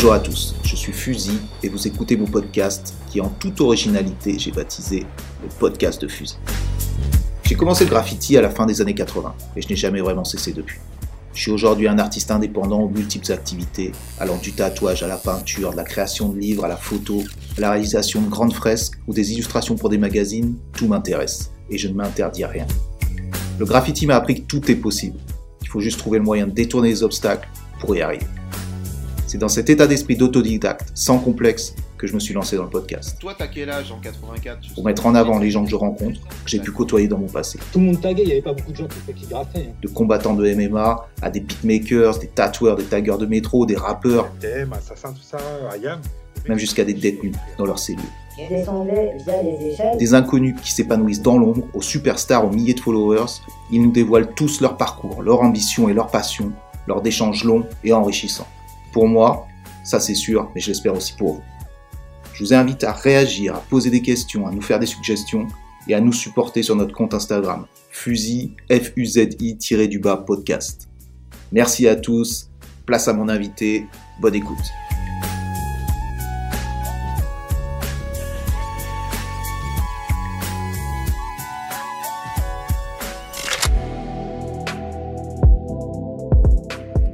Bonjour à tous, je suis Fusil et vous écoutez mon podcast qui en toute originalité j'ai baptisé le podcast de Fusil. J'ai commencé le graffiti à la fin des années 80 et je n'ai jamais vraiment cessé depuis. Je suis aujourd'hui un artiste indépendant aux multiples activités, allant du tatouage à la peinture, de la création de livres à la photo, à la réalisation de grandes fresques ou des illustrations pour des magazines, tout m'intéresse et je ne m'interdis rien. Le graffiti m'a appris que tout est possible. Il faut juste trouver le moyen de détourner les obstacles pour y arriver. C'est dans cet état d'esprit d'autodidacte, sans complexe, que je me suis lancé dans le podcast. Toi, t'as quel âge en 84 Pour mettre en avant les gens que je rencontre, que j'ai pu côtoyer dans mon passé. Tout le monde taguait, il n'y avait pas beaucoup de gens qui, qui graffaient. hein. De combattants de MMA à des beatmakers, des tatoueurs, des taggers de métro, des rappeurs, Assassin, tout ça, Ayam. même jusqu'à des détenus dans leurs cellules. Je descendais via les échelles. Des inconnus qui s'épanouissent dans l'ombre, aux superstars, aux milliers de followers, ils nous dévoilent tous leur parcours, leur ambition et leur passion, lors d'échanges longs et enrichissants. Pour moi, ça c'est sûr, mais je l'espère aussi pour vous. Je vous invite à réagir, à poser des questions, à nous faire des suggestions et à nous supporter sur notre compte Instagram, F-U-Z-I, du bas podcast. Merci à tous, place à mon invité, bonne écoute.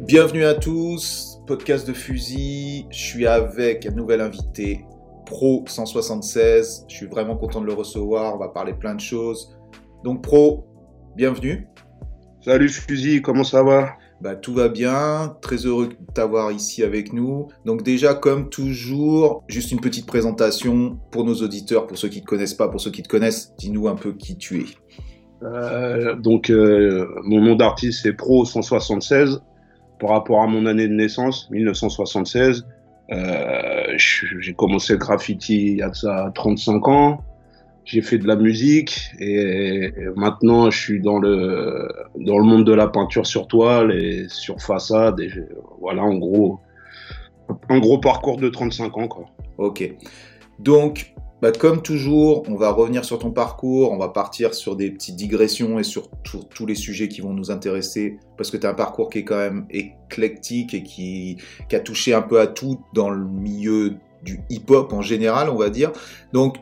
Bienvenue à tous, podcast de Fusil. Je suis avec un nouvel invité, Pro 176. Je suis vraiment content de le recevoir. On va parler plein de choses. Donc, Pro, bienvenue. Salut Fusil, comment ça va? Bah, tout va bien. Très heureux de t'avoir ici avec nous. Donc, déjà, comme toujours, juste une petite présentation pour nos auditeurs, pour ceux qui ne te connaissent pas, pour ceux qui te connaissent. Dis-nous un peu qui tu es. Euh, Donc, euh, mon nom d'artiste c'est Pro 176 par rapport à mon année de naissance, 1976. Euh, j'ai commencé le graffiti il y a de ça 35 ans. J'ai fait de la musique et, maintenant je suis dans le dans le monde de la peinture sur toile et sur façade. Et voilà, en gros, un gros parcours de 35 ans quoi. Ok. Donc, bah, comme toujours, on va revenir sur ton parcours, on va partir sur des petites digressions et sur tous les sujets qui vont nous intéresser, parce que tu as un parcours qui est quand même éclectique et qui, a touché un peu à tout dans le milieu du hip-hop en général, on va dire. Donc,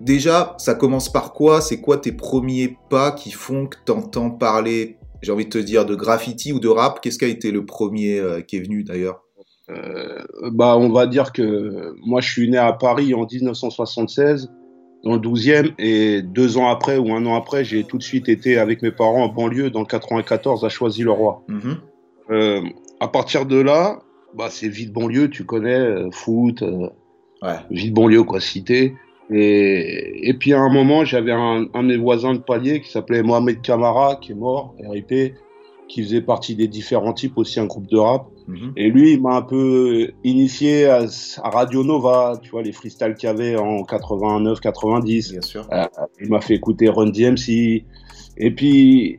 déjà, ça commence par quoi? C'est quoi tes premiers pas qui font que tu entends parler, j'ai envie de te dire, de graffiti ou de rap? Qu'est-ce qui a été le premier euh, qui est venu d'ailleurs? Bah, on va dire que moi, je suis né à Paris en 1976, dans le 12e, et deux ans après ou un an après, j'ai tout de suite été avec mes parents en banlieue, dans le 94, à Choisy-le-Roi. Mhm. Euh, à partir de là, bah, c'est vie de banlieue, tu connais, euh, foot, euh, Ouais. vie de banlieue, quoi, cité. Et, et puis à un moment, j'avais un, un de mes voisins de palier qui s'appelait Mohamed Kamara, qui est mort, RIP, qui faisait partie des différents types, aussi un groupe de rap. Mhm. Et lui, il m'a un peu initié à, à Radio Nova, tu vois, les freestyles qu'il y avait en 89, 90. Bien sûr. Il m'a fait écouter Run DMC. Et puis,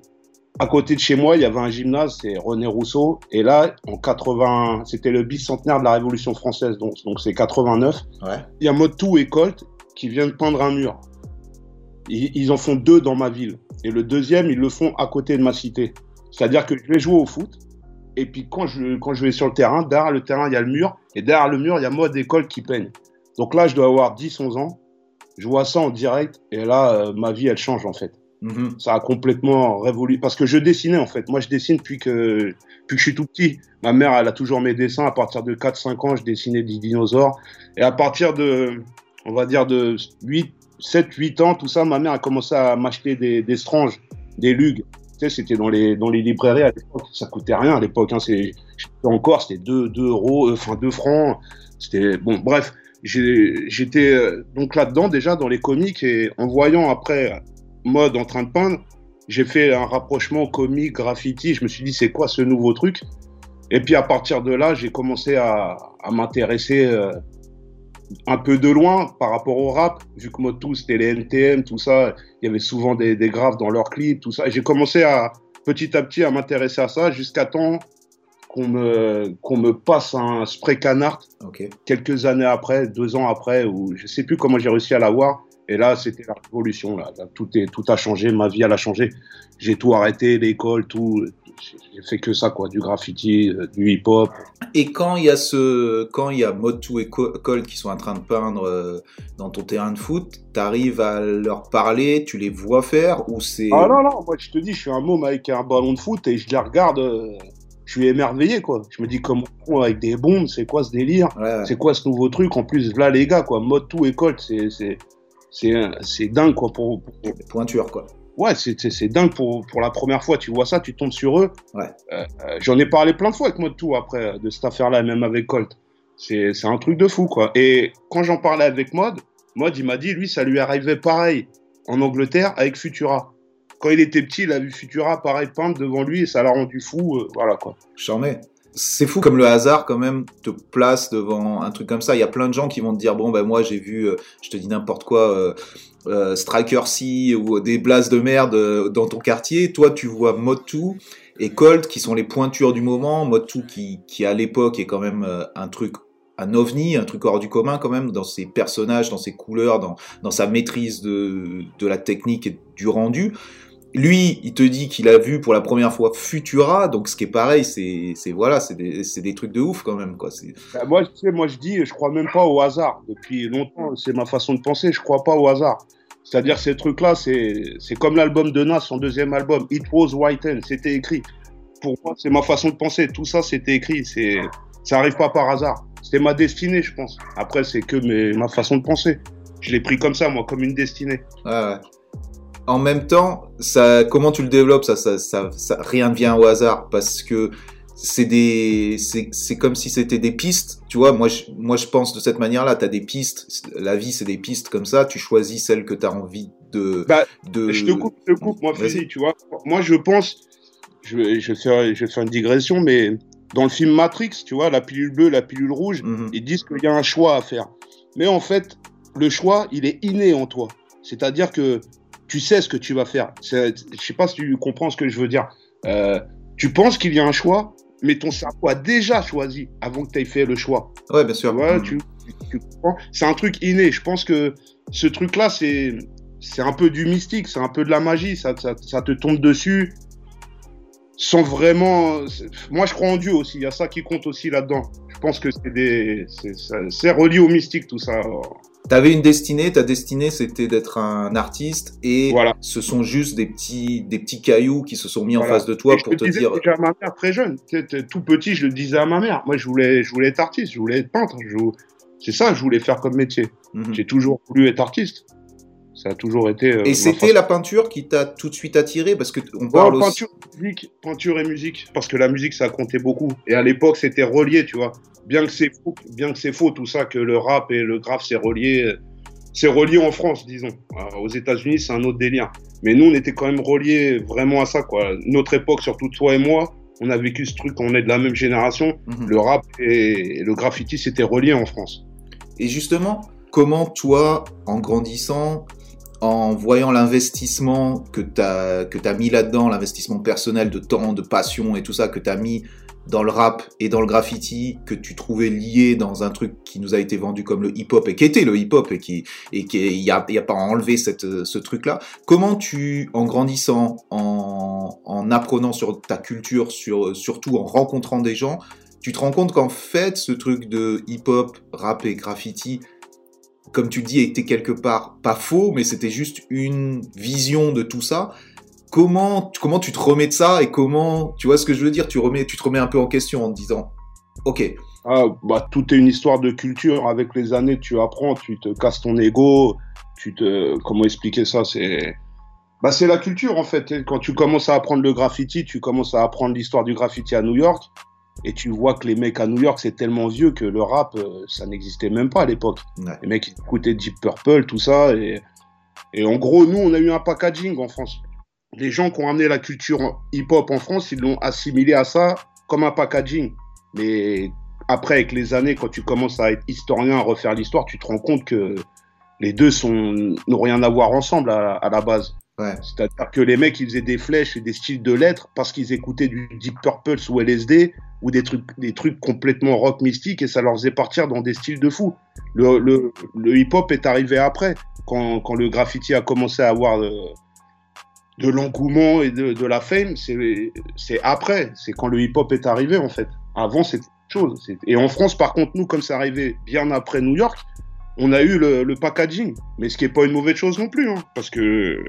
à côté de chez moi, il y avait un gymnase, c'est René Rousseau. Et là, en 80, c'était le bicentenaire de la Révolution française, donc donc c'est 89. Ouais. Il y a Motou et Colt qui viennent peindre un mur. Ils, ils en font deux dans ma ville. Et le deuxième, ils le font à côté de ma cité. C'est-à-dire que je vais jouer au foot. Et puis quand je, quand je vais sur le terrain, derrière le terrain, il y a le mur. Et derrière le mur, il y a Mode et Colt qui peignent. Donc là, je dois avoir 10-11 ans. Je vois ça en direct. Et là, euh, ma vie, elle change en fait. Mhm. Ça a complètement révolu. Parce que je dessinais en fait. Moi, je dessine depuis que, depuis que je suis tout petit. Ma mère, elle a toujours mes dessins. À partir de 4-5 ans, je dessinais des dinosaures. Et à partir de, on va dire, de 8, 7, 8 ans, tout ça, ma mère a commencé à m'acheter des, des stranges, des lugs. C'était dans les, dans les librairies à l'époque. Ça coûtait rien à l'époque. Hein. Encore, c'était 2, 2 euros, euh, enfin 2 francs. C'était, bon, bref. J'étais euh, donc là-dedans déjà dans les comics et en voyant après mode en train de peindre, j'ai fait un rapprochement comique, graffiti. Je me suis dit, c'est quoi ce nouveau truc? Et puis à partir de là, j'ai commencé à, à m'intéresser euh, un peu de loin par rapport au rap, vu que Motu, c'était les NTM, tout ça. Il y avait souvent des, des graphes dans leurs clips, tout ça. Et j'ai commencé à petit à petit à m'intéresser à ça jusqu'à temps qu'on me, qu'on me passe un spray canard quelques années après, deux ans après, où je sais plus comment j'ai réussi à l'avoir. Et là, c'était la révolution. Là. Là, tout, est, tout a changé, ma vie elle a changé. J'ai tout arrêté, l'école, tout. J'ai fait que ça, quoi, du graffiti, euh, du hip-hop. Et quand il y a ce, quand il y a Motu et Colt qui sont en train de peindre euh, dans ton terrain de foot, t'arrives à leur parler, tu les vois faire ou c'est Ah non non, moi je te dis, je suis un môme avec un ballon de foot et je les regarde. euh, je suis émerveillé quoi. Je me dis comment avec des bombes, c'est quoi ce délire Ouais. C'est quoi ce nouveau truc En plus, là les gars quoi, Motu et Colt, c'est c'est c'est c'est dingue quoi pour, pour- pointure quoi. Ouais c'est dingue pour pour la première fois tu vois ça tu tombes sur eux Ouais. Euh, euh, j'en ai parlé plein de fois avec Motu après euh, de cette affaire là même avec Colt c'est un truc de fou quoi et quand j'en parlais avec Mod Mod il m'a dit lui ça lui arrivait pareil en Angleterre avec Futura quand il était petit il a vu Futura pareil peindre devant lui et ça l'a rendu fou euh, voilà quoi. C'est fou comme le hasard quand même te place devant un truc comme ça. Il y a plein de gens qui vont te dire bon ben moi j'ai vu, euh, je te dis n'importe quoi, euh, euh, Striker C ou des blasts de merde euh, dans ton quartier. Toi tu vois Motu et Colt qui sont les pointures du moment. Motu qui qui à l'époque est quand même euh, un truc un ovni, un truc hors du commun quand même dans ses personnages, dans ses couleurs, dans dans sa maîtrise de de la technique et du rendu. Lui, il te dit qu'il a vu pour la première fois Futura, donc ce qui est pareil, c'est, voilà, des, des trucs de ouf quand même, quoi. Bah, moi tu sais moi je dis je crois même pas au hasard depuis longtemps c'est ma façon de penser je crois pas au hasard c'est-à-dire ces trucs là c'est comme l'album de Nas son deuxième album It Was Whiten c'était écrit. Pour moi c'est ma façon de penser. Tout ça c'était écrit. C'est ça arrive pas par hasard. C'était ma destinée je pense. Après c'est que mes, ma façon de penser. Je l'ai pris comme ça moi comme une destinée. Ouais. En même temps, ça, comment tu le développes, ça, ça, ça, ça- rien ne vient au hasard parce que c'est des, c'est, c'est comme si c'était des pistes, tu vois. Moi, je, moi, je pense de cette manière-là. T'as des pistes. La vie, c'est des pistes comme ça. Tu choisis celle que t'as envie de, Bah, de. Je te coupe, je te coupe, moi, Vas-y. Freddy, tu vois. Moi, je pense, je vais, je, vais faire, je vais faire une digression, mais dans le film Matrix, tu vois, la pilule bleue, la pilule rouge, Mhm. ils disent qu'il y a un choix à faire. Mais en fait, le choix, il est inné en toi. C'est-à-dire que tu sais ce que tu vas faire. C'est- Je sais pas si tu comprends ce que je veux dire. Euh, tu penses qu'il y a un choix, mais ton cerveau a déjà choisi avant que tu aies fait le choix. Ouais, bien sûr. Ouais, Mhm. tu, tu C'est un truc inné. Je pense que ce truc-là, c'est c'est un peu du mystique, c'est un peu de la magie. Ça, ça, ça te tombe dessus sans vraiment. Moi, je crois en Dieu aussi. Il y a ça qui compte aussi là-dedans. Je pense que c'est des, c'est relié au mystique tout ça. T'avais une destinée, ta destinée c'était d'être un artiste et Voilà. ce sont juste des petits, des petits cailloux qui se sont mis en face de toi Et je pour le te disais dire. déjà à ma mère très jeune. Tout petit, je le disais à ma mère. Moi, je voulais, je voulais être artiste, je voulais être peintre. je- C'est ça, je voulais faire comme métier. Mhm. J'ai toujours voulu être artiste. Ça a toujours été. euh, Et c'était la peinture qui t'a tout de suite attiré? Parce que on Ouais, parle aussi. peinture, musique, peinture et musique, parce que la musique ça comptait beaucoup. Et à l'époque c'était relié, tu vois. Bien que c'est faux, bien que c'est faux tout ça, que le rap et le graphe c'est relié, c'est relié en France, disons. Aux États-Unis c'est un autre délire. Mais nous on était quand même reliés vraiment à ça, quoi. Notre époque, surtout toi et moi, on a vécu ce truc, on est de la même génération. Mhm. Le rap et le graffiti c'était relié en France. Et justement, comment toi, en grandissant, en voyant l'investissement que tu as, que as mis là-dedans, l'investissement personnel de temps, de passion et tout ça que tu as mis dans le rap et dans le graffiti, que tu trouvais lié dans un truc qui nous a été vendu comme le hip-hop et qui était le hip-hop et qui et qui il y a, pas à enlever cette, ce truc-là. Comment tu, en grandissant, en, en apprenant sur ta culture, sur, surtout en rencontrant des gens, tu te rends compte qu'en fait, ce truc de hip-hop, rap et graffiti, comme tu le dis, était quelque part pas faux, mais c'était juste une vision de tout ça. Comment, comment tu te remets de ça et comment, tu vois ce que je veux dire, tu, remets, tu te remets un peu en question en te disant, ok, Ah, bah, tout est une histoire de culture. Avec les années, tu apprends, tu te casses ton ego, tu te, comment expliquer ça, c'est, bah, c'est la culture, en fait. Quand tu commences à apprendre le graffiti, tu commences à apprendre l'histoire du graffiti à New York. Et tu vois que les mecs à New York, c'est tellement vieux que le rap, euh, ça n'existait même pas à l'époque. ouais, Les mecs, ils écoutaient Deep Purple, tout ça. Et, et en gros, nous, on a eu un packaging en France. Les gens qui ont amené la culture hip-hop en France, ils l'ont assimilé à ça comme un packaging. Mais après, avec les années, quand tu commences à être historien, à refaire l'histoire, tu te rends compte que les deux sont n'ont rien à voir ensemble à, à la base. ouais, C'est-à-dire que les mecs, ils faisaient des flèches et des styles de lettres parce qu'ils écoutaient du Deep Purple sous LSD ou des trucs, des trucs complètement rock mystique et ça leur faisait partir dans des styles de fou. Le, le, le hip-hop est arrivé après, quand, quand le graffiti a commencé à avoir, euh, de l'engouement et de, la fame, c'est après, c'est quand le hip-hop est arrivé en fait. Avant, c'était chose. Et en France, par contre, nous, comme c'est arrivé bien après New York, on a eu le, le packaging, mais ce qui est pas une mauvaise chose non plus, hein, parce que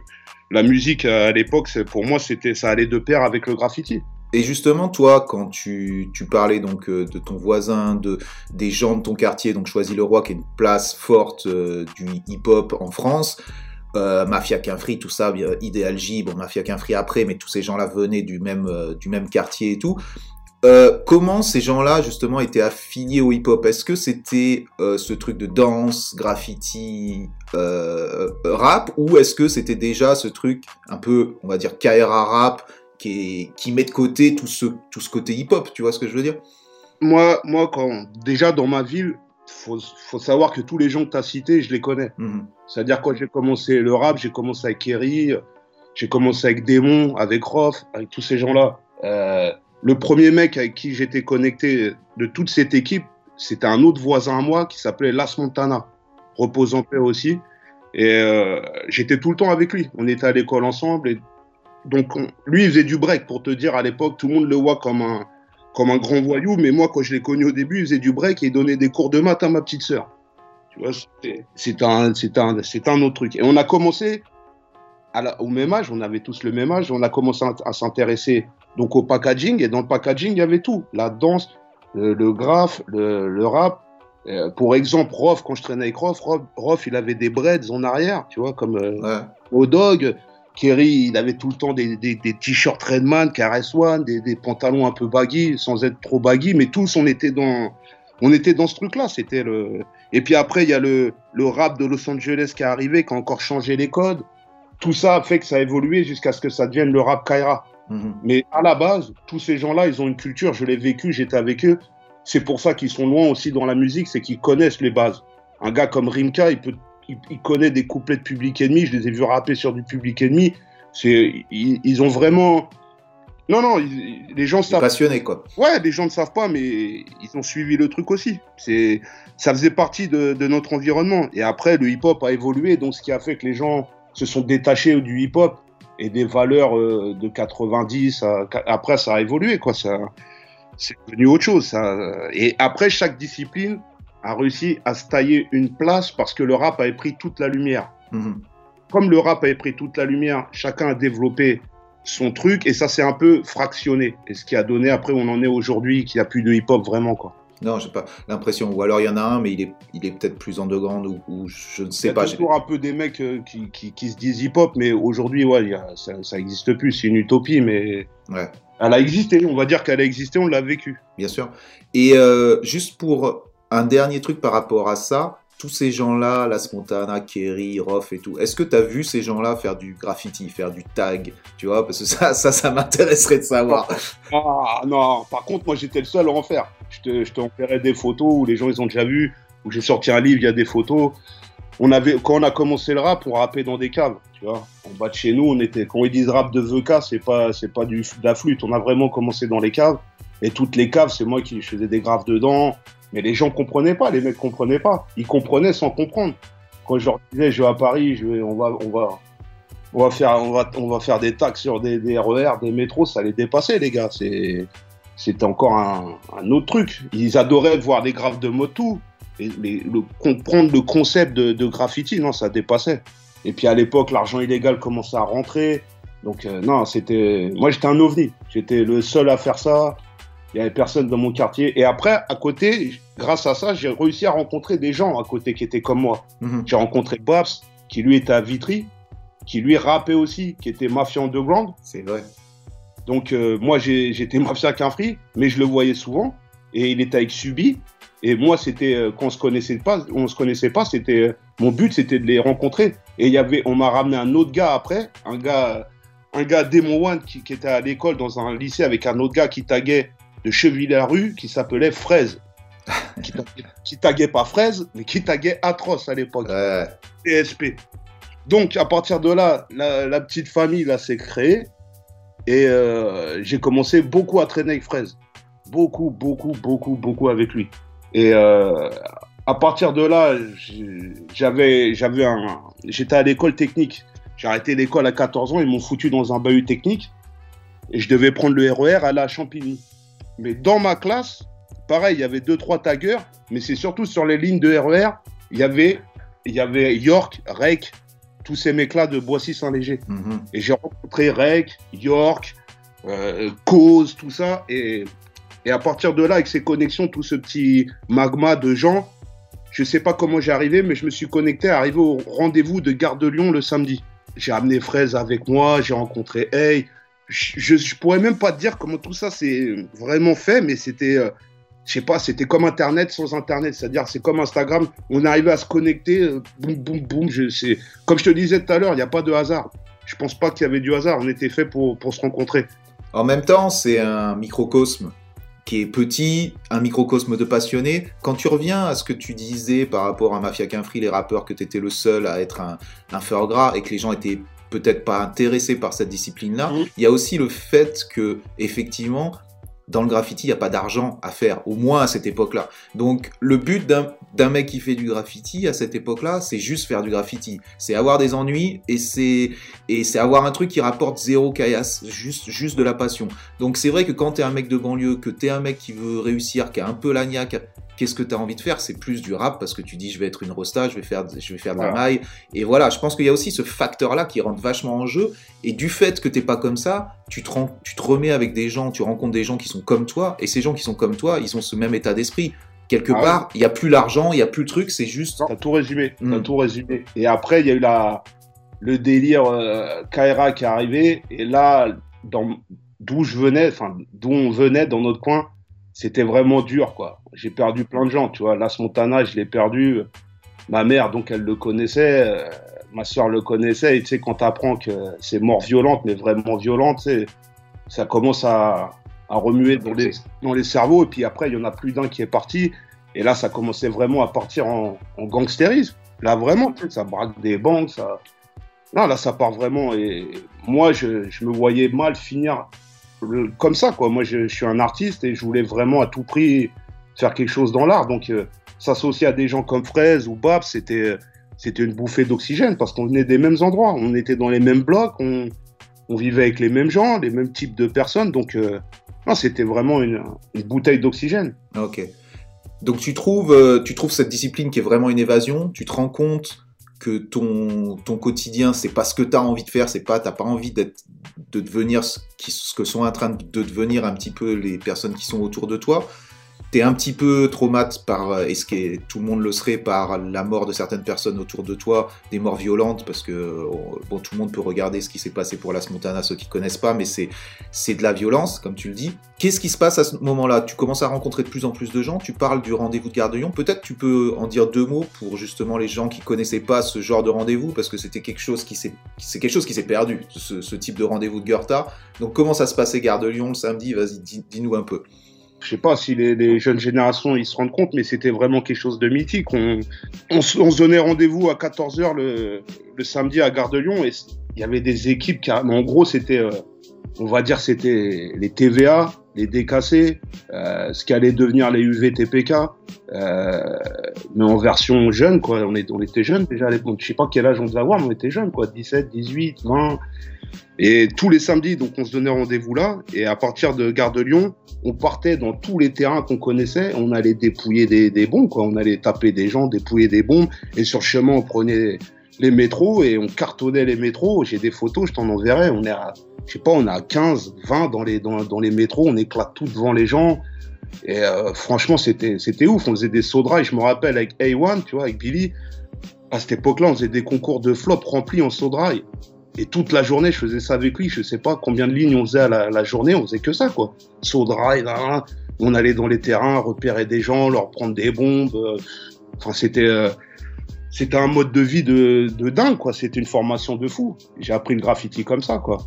la musique à l'époque, pour moi, c'était ça allait de pair avec le graffiti. Et justement, toi, quand tu, tu parlais donc euh, de ton voisin, de des gens de ton quartier, donc Choisy-le-Roi, qui est une place forte euh, du hip-hop en France, euh, Mafia Quinfri, tout ça, bien, Ideal bon, Mafia Quinfri après, mais tous ces gens-là venaient du même, euh, du même quartier et tout. Euh, comment ces gens-là, justement, étaient affiliés au hip-hop? Est-ce que c'était euh, ce truc de danse, graffiti, euh, rap, ou est-ce que c'était déjà ce truc un peu, on va dire, KRA rap, qui, qui met de côté tout ce, tout ce côté hip-hop, tu vois ce que je veux dire? Moi, moi, quand déjà dans ma ville, faut, faut savoir que tous les gens que tu as cités, je les connais. Mhm. C'est-à-dire quand j'ai commencé le rap, j'ai commencé avec Kerry, j'ai commencé avec Démon, avec Rof, avec tous ces gens-là. Euh, le premier mec avec qui j'étais connecté de toute cette équipe, c'était un autre voisin à moi qui s'appelait Las Montana, repose en paix aussi. Et euh, j'étais tout le temps avec lui. On était à l'école ensemble. Et donc on- lui, il faisait du break pour te dire à l'époque, tout le monde le voit comme un comme un grand voyou, mais moi quand je l'ai connu au début, il faisait du break et il donnait des cours de maths à ma petite sœur. Tu vois, c'est un, c'est un, c'est un autre truc. Et on a commencé à la- au même âge, on avait tous le même âge, on a commencé à, à s'intéresser donc au packaging, et dans le packaging, il y avait tout. La danse, le, le graphe, le, le rap. Euh, pour exemple, Rof, quand je traînais avec Rof, Rof, Rof, il avait des breads en arrière, tu vois, comme euh, Ouais. au dog. Kerry, il avait tout le temps des, des, des t-shirts Redman, KRS-One, des, des pantalons un peu baggy, sans être trop baggy, mais tous, on était dans, on était dans ce truc-là. C'était le. Et puis après, il y a le, le rap de Los Angeles qui est arrivé, qui a encore changé les codes. Tout ça a fait que ça a évolué jusqu'à ce que ça devienne le rap Kaira. Mhm. Mais à la base, tous ces gens-là, ils ont une culture, je l'ai vécu, j'étais avec eux. C'est pour ça qu'ils sont loin aussi dans la musique, c'est qu'ils connaissent les bases. Un gars comme Rimka, il, peut, il, il connaît des couplets de Public Enemy, je les ai vus rapper sur du Public Enemy. C'est, ils, ils ont vraiment... Non, non, ils- les gens savent passionné, quoi. Ouais, les gens ne savent pas, mais ils ont suivi le truc aussi. C'est, ça faisait partie de, de notre environnement. Et après, le hip-hop a évolué, donc ce qui a fait que les gens se sont détachés du hip-hop et des valeurs euh, de 90. à- après, ça a évolué, quoi. Ça, c'est devenu autre chose. Ça. Et après, chaque discipline a réussi à se tailler une place parce que le rap avait pris toute la lumière Mhm. comme le rap avait pris toute la lumière, chacun a développé son truc et ça s'est un peu fractionné. Et ce qui a donné après on en est aujourd'hui, qu'il n'y a plus de hip-hop vraiment quoi. Non, j'ai pas l'impression. Ou alors il y en a un, mais il est, il est peut-être plus underground ou, ou je ne Il y sais a pas. toujours un peu des mecs euh, qui, qui, qui se disent hip-hop, mais aujourd'hui, ouais, a- ça, ça existe plus. C'est une utopie, mais Ouais. elle a existé. On va dire qu'elle a existé, on l'a vécu. Bien sûr. Et euh, juste pour un dernier truc par rapport à ça, tous ces gens-là, La Spontana, Kerry, Roth et tout, est-ce que tu as vu ces gens-là faire du graffiti, faire du tag Tu vois, parce que ça, ça, ça m'intéresserait de savoir. Ah non, par contre, moi j'étais le seul à en faire. Je te, je des photos où les gens ils ont déjà vu, où j'ai sorti un livre, il y a des photos. On avait, quand on a commencé le rap, on rappait dans des caves, tu vois. En bas de chez nous, on était, quand ils disent rap de VK, c'est pas, c'est pas du, de la flûte. On a vraiment commencé dans les caves. Et toutes les caves, c'est moi qui faisais des graves dedans. Mais les gens comprenaient pas, les mecs comprenaient pas. Ils comprenaient sans comprendre. Quand je leur disais, je vais à Paris, on va, faire, des taxes sur des, des RER, des métros, ça les dépassait, les gars. C'était encore un, autre truc. Ils adoraient voir des graphes de motu, et, comprendre le concept de, de graffiti, non, ça dépassait. Et puis à l'époque, l'argent illégal commençait à rentrer. Donc euh, non, c'était, moi j'étais un ovni. J'étais le seul à faire ça. Il y avait personne dans mon quartier. Et après, à côté, grâce à ça, j'ai réussi à rencontrer des gens à côté qui étaient comme moi. Mhm. J'ai rencontré Babs, qui lui était à Vitry, qui lui rappait aussi, qui était mafia underground. C'est vrai. Donc euh, moi j'étais mafia qu'un free, mais je le voyais souvent. Et il était avec Subi. Et moi c'était euh, quand on se connaissait pas, on se connaissait pas. C'était euh, mon but c'était de les rencontrer. Et il y avait, on m'a ramené un autre gars après, un gars, un gars Demon One qui, qui était à l'école dans un lycée avec un autre gars qui taguait de Cheville-la-Rue qui s'appelait Fraise. qui, taguait, qui taguait pas Fraise, mais qui taguait Atroce à l'époque. Ouais. TSP. Donc, à partir de là, la, la petite famille là s'est créée et euh, j'ai commencé beaucoup à traîner avec Fraise. Beaucoup, beaucoup, beaucoup, beaucoup avec lui. Et euh, à partir de là, j'ai- j'avais, j'avais un, j'étais à l'école technique. J'ai arrêté l'école à 14 ans, ils m'ont foutu dans un bahut technique et je devais prendre le RER aller à Champigny. Mais dans ma classe, pareil, il y avait deux trois taggers, mais c'est surtout sur les lignes de RER, il y avait il y avait York, Rec, tous ces mecs-là de Boissy-Saint-Léger. Mhm. Et j'ai rencontré Rec, York, euh, Cause, tout ça. Et, et à partir de là, avec ces connexions, tout ce petit magma de gens, je sais pas comment j'ai arrivé, mais je me suis connecté, arrivé au rendez-vous de Gare de Lyon le samedi. J'ai amené Fraise avec moi, j'ai rencontré Hey. Je, je, pourrais même pas te dire comment tout ça s'est vraiment fait, mais c'était, euh, je sais pas, c'était comme Internet sans Internet. C'est-à-dire, c'est comme Instagram. On arrivait à se connecter, euh, boum, boum, boum. Comme je te disais tout à l'heure, il n'y a pas de hasard. Je pense pas qu'il y avait du hasard. On était fait pour, pour se rencontrer. En même temps, c'est un microcosme qui est petit, un microcosme de passionnés. Quand tu reviens à ce que tu disais par rapport à Mafia Quinfree, les rappeurs, que tu étais le seul à être un, un feur gras et que les gens étaient peut-être pas intéressés par cette discipline-là, Mhm. il y a aussi le fait que, effectivement, dans le graffiti, il n'y a pas d'argent à faire, au moins à cette époque-là. Donc, le but d'un mec qui fait du graffiti à cette époque-là, c'est juste faire du graffiti. C'est avoir des ennuis et c'est et c'est avoir un truc qui rapporte zéro caillasse, juste, juste de la passion. Donc c'est vrai que quand t'es un mec de banlieue, que t'es un mec qui veut réussir, qui a un peu la niaque, qu'est-ce que t'as envie de faire? C'est plus du rap parce que tu dis je vais être une rosta, je vais faire, je vais faire de la Voilà. maille. Et voilà, je pense qu'il y a aussi ce facteur-là qui rentre vachement en jeu. Et du fait que t'es pas comme ça, tu te, rends- tu te remets avec des gens, tu rencontres des gens qui sont comme toi. Et ces gens qui sont comme toi, ils ont ce même état d'esprit. Quelque Ah part, il y a plus l'argent, il y a plus le truc, c'est juste. T'as tout résumé. Mm. T'as tout résumé. Et après, il y a eu la, le délire euh, Kaira qui est arrivé. Et là, dans, d'où je venais, enfin, d'où on venait dans notre coin, c'était vraiment dur, quoi. J'ai perdu plein de gens, tu vois. Las Montana, je l'ai perdu. Ma mère, donc, elle le connaissait. euh, ma soeur le connaissait. Et tu sais, quand t'apprends que c'est mort violente, mais vraiment violente, ça commence à, remuer dans les, cerveaux. Et puis après, il y en a plus d'un qui est parti. Et là, ça commençait vraiment à partir en, gangstérisme. Là, vraiment, tu sais, ça braque des banques. Ça... Là, ça part vraiment. Et moi, je, je me voyais mal finir comme ça, quoi. Moi, je, suis un artiste et je voulais vraiment à tout prix faire quelque chose dans l'art. Donc, euh, s'associer à des gens comme Fraise ou Bab, c'était, c'était une bouffée d'oxygène parce qu'on venait des mêmes endroits. On était dans les mêmes blocs, on, vivait avec les mêmes gens, les mêmes types de personnes. Donc, euh, non, c'était vraiment une, une bouteille d'oxygène. Ok. Donc tu trouves, euh, tu trouves cette discipline qui est vraiment une évasion? Tu te rends compte que ton, ton quotidien, c'est pas ce que tu as envie de faire, c'est pas, t'as pas envie d'être, de devenir ce, ce que sont en train de devenir un petit peu les personnes qui sont autour de toi. T'es un petit peu traumatisé par, euh, et ce qui est, tout le monde le serait, par la mort de certaines personnes autour de toi, des morts violentes, parce que euh, bon, tout le monde peut regarder ce qui s'est passé pour Las Montana, ceux qui connaissent pas, mais c'est, c'est de la violence, comme tu le dis. Qu'est-ce qui se passe à ce moment-là? Tu commences à rencontrer de plus en plus de gens, tu parles du rendez-vous de Gare de Lyon. Peut-être tu peux en dire deux mots pour justement les gens qui connaissaient pas ce genre de rendez-vous, parce que c'était quelque chose qui s'est, c'est quelque chose qui s'est perdu, ce, ce type de rendez-vous de Goethe. Donc comment ça se passait Gare de Lyon le samedi? Vas-y, dis- dis-nous un peu. Je sais pas si les, jeunes générations ils se rendent compte, mais c'était vraiment quelque chose de mythique. On, on, se- on se donnait rendez-vous à 14h le, le samedi à Gare de Lyon et il y avait des équipes qui, en gros, c'était, euh, on va dire, c'était les TVA, les DKC, euh, ce qui allait devenir les UVTPK, euh, mais en version jeune, quoi. On, était jeunes déjà à l'époque. Je sais pas quel âge on devait avoir, mais on était jeunes, quoi. 17, 18, 20. Et tous les samedis, donc on se donnait rendez-vous là. Et à partir de Gare de Lyon, on partait dans tous les terrains qu'on connaissait. On allait dépouiller des, des bombes, quoi. On allait taper des gens, dépouiller des bombes. Et sur le chemin, on prenait les métros et on cartonnait les métros. J'ai des photos, je t'en enverrai. On est à, je sais pas, on à 15, 20 dans les, dans, dans les métros. On éclate tout devant les gens. Et euh, franchement, c'était, ouf. On faisait des rail. Je me rappelle avec A1, tu vois, avec Billy. À cette époque-là, on faisait des concours de flop remplis en rail. Et toute la journée, je faisais ça avec lui. Je sais pas combien de lignes on faisait à la, journée. On faisait que ça, quoi. Là. On allait dans les terrains, repérer des gens, leur prendre des bombes. Enfin, c'était, euh, c'était un mode de vie de, de dingue, quoi. C'était une formation de fou. J'ai appris le graffiti comme ça, quoi.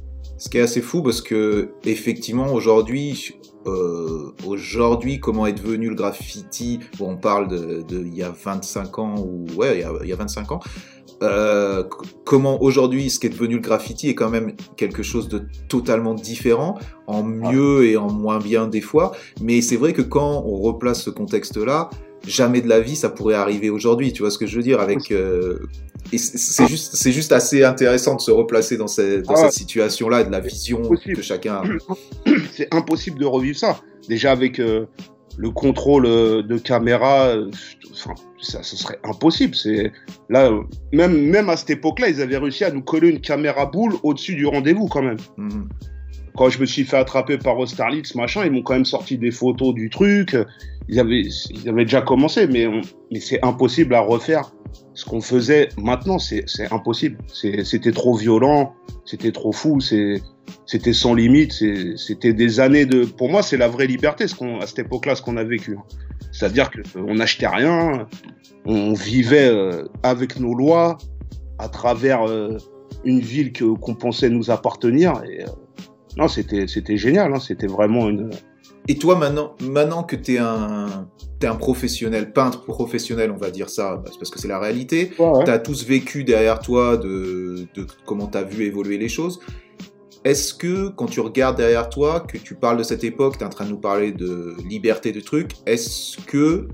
Ce qui est assez fou parce que effectivement aujourd'hui, euh, aujourd'hui comment est devenu le graffiti Bon, on parle de, de il y a 25 ans ou ouais, il y a, il y a 25 ans. Euh, comment aujourd'hui ce qui est devenu le graffiti est quand même quelque chose de totalement différent, en mieux et en moins bien des fois. Mais c'est vrai que quand on replace ce contexte-là, jamais de la vie ça pourrait arriver aujourd'hui. Tu vois ce que je veux dire avec euh, et c'est- juste c'est juste assez intéressant de se replacer dans, Ah ouais. cette situation là, de la vision que chacun. a. c'est impossible de revivre ça. Déjà avec euh, le contrôle euh, de caméra, enfin, ça, ce serait impossible. C'est là, même même à cette époque-là, ils avaient réussi à nous coller une caméra boule au-dessus du rendez-vous quand même. Mhm. Quand je me suis fait attraper par Austerlitz, machin, ils m'ont quand même sorti des photos du truc. Ils avaient, ils avaient déjà commencé, mais, mais c'est impossible à refaire. Ce qu'on faisait maintenant, c'est impossible. C'était trop violent, c'était trop fou, c'était sans limite. C'était des années de. Pour moi, c'est la vraie liberté ce qu'on, à cette époque-là, ce qu'on a vécu. C'est-à-dire qu'on n'achetait rien, on vivait euh, avec nos lois, à travers euh, une ville qu'on pensait nous appartenir. Et, euh, non, c'était génial. hein. C'était vraiment une. Et toi, maintenant, maintenant que tu es un, un professionnel, peintre professionnel, on va dire ça, parce que c'est la réalité, tu as tous vécu derrière toi de, de comment tu as vu évoluer les choses. Est-ce que quand tu regardes derrière toi, que tu parles de cette époque, tu es en train de nous parler de liberté de trucs, est-ce que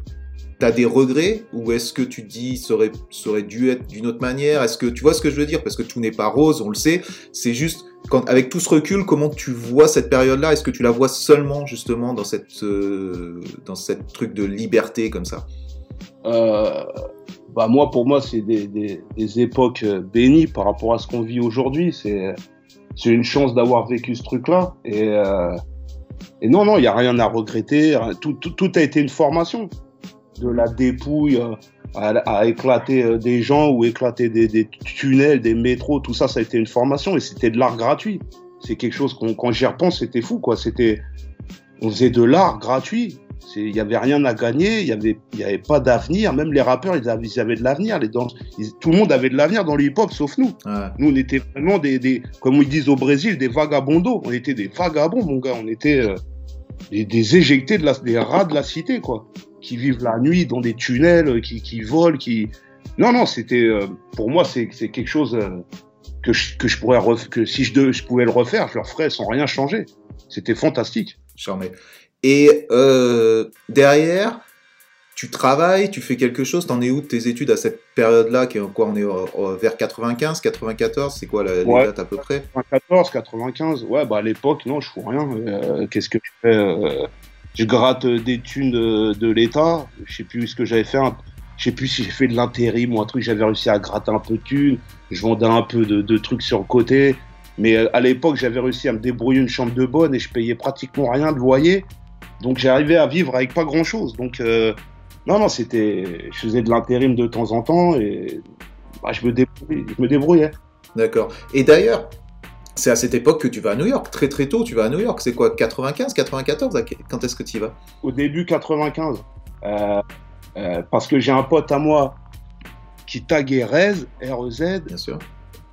tu as des regrets ou est-ce que tu te dis ça aurait, ça aurait dû être d'une autre manière? Est-ce que tu vois ce que je veux dire? Parce que tout n'est pas rose, on le sait. C'est juste, quand, avec tout ce recul, comment tu vois cette période-là? Est-ce que tu la vois seulement justement dans cette, euh, dans cette truc de liberté comme ça? Euh, bah moi, pour moi, c'est des, des, époques euh, bénies par rapport à ce qu'on vit aujourd'hui. C'est c'est une chance d'avoir vécu ce truc-là. Et, et non, non, il n'y a rien à regretter. Tout, tout, a été une formation. De la dépouille à, à éclater euh, des gens ou éclater des, des tunnels, des métros, tout ça, ça a été une formation et c'était de l'art gratuit. C'est quelque chose qu'on, quand j'y repense, c'était fou, quoi. C'était, on faisait de l'art gratuit. Il y avait rien à gagner, il y avait, il y avait pas d'avenir. Même les rappeurs, ils avaient, ils avaient de l'avenir. Les danses, ils- tout le monde avait de l'avenir dans le hip-hop, sauf nous. Ouais. Nous, on était vraiment des, des, comme ils disent au Brésil, des vagabondos. On était des vagabonds, mon gars. On était euh, des, des éjectés de la, des rats de la cité, quoi. Qui vivent la nuit dans des tunnels, euh, qui, qui volent, qui. Non, non, c'était, euh, pour moi, c'est, quelque chose euh, que je, que je pourrais, ref- que si je, de- je pouvais le refaire, je le referais sans rien changer. C'était fantastique. Charmé. Et euh, derrière, tu travailles, tu fais quelque chose, t'en es où de tes études à cette période-là, qui est quoi On est vers 95, 94, c'est quoi la, les Ouais. dates à peu près? 94, 95, ouais, bah à l'époque, non, je fous rien. Euh, Qu'est-ce que je fais euh, Je gratte euh, des thunes de, l'État. Je sais plus ce que j'avais fait. Je sais plus si j'ai fait de l'intérim ou un truc. J'avais réussi à gratter un peu de thunes. Je vendais un peu de, trucs sur le côté. Mais euh, à l'époque, j'avais réussi à me débrouiller une chambre de bonne et je payais pratiquement rien de loyer. Donc j'arrivais à vivre avec pas grand chose. Donc euh, non, non, c'était. Je faisais de l'intérim de temps en temps et bah. Je me débrouillais. D'accord. Et d'ailleurs, c'est à cette époque que tu vas à New York, très très tôt, tu vas à New York. C'est quoi 95, 94 à- Quand est-ce que tu y vas? Au début 95. Euh, euh, parce que j'ai un pote à moi qui taguait Rez, R-E-Z, Bien sûr.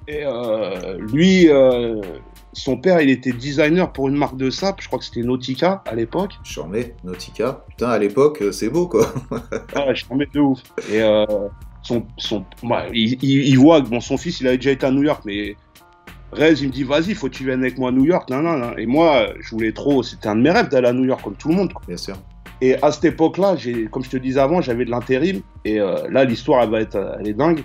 et euh, lui, son père, il était designer pour une marque de sap, je crois que c'était Nautica à l'époque. Charmé, Nautica. Putain, à l'époque, c'est beau quoi. Ah, je t'en mets de ouf. Et son, son, bah, il, il- il voit que bon, son fils, il avait déjà été à New York, mais Rez, il me dit, vas-y, faut que tu viennes avec moi à New York. Non, non, non. Et moi, je voulais trop, c'était un de mes rêves d'aller à New York, comme tout le monde. quoi. Bien sûr. Et à cette époque-là, comme je te disais avant, j'avais de l'intérim. Et euh, là, l'histoire, elle va être, elle est dingue.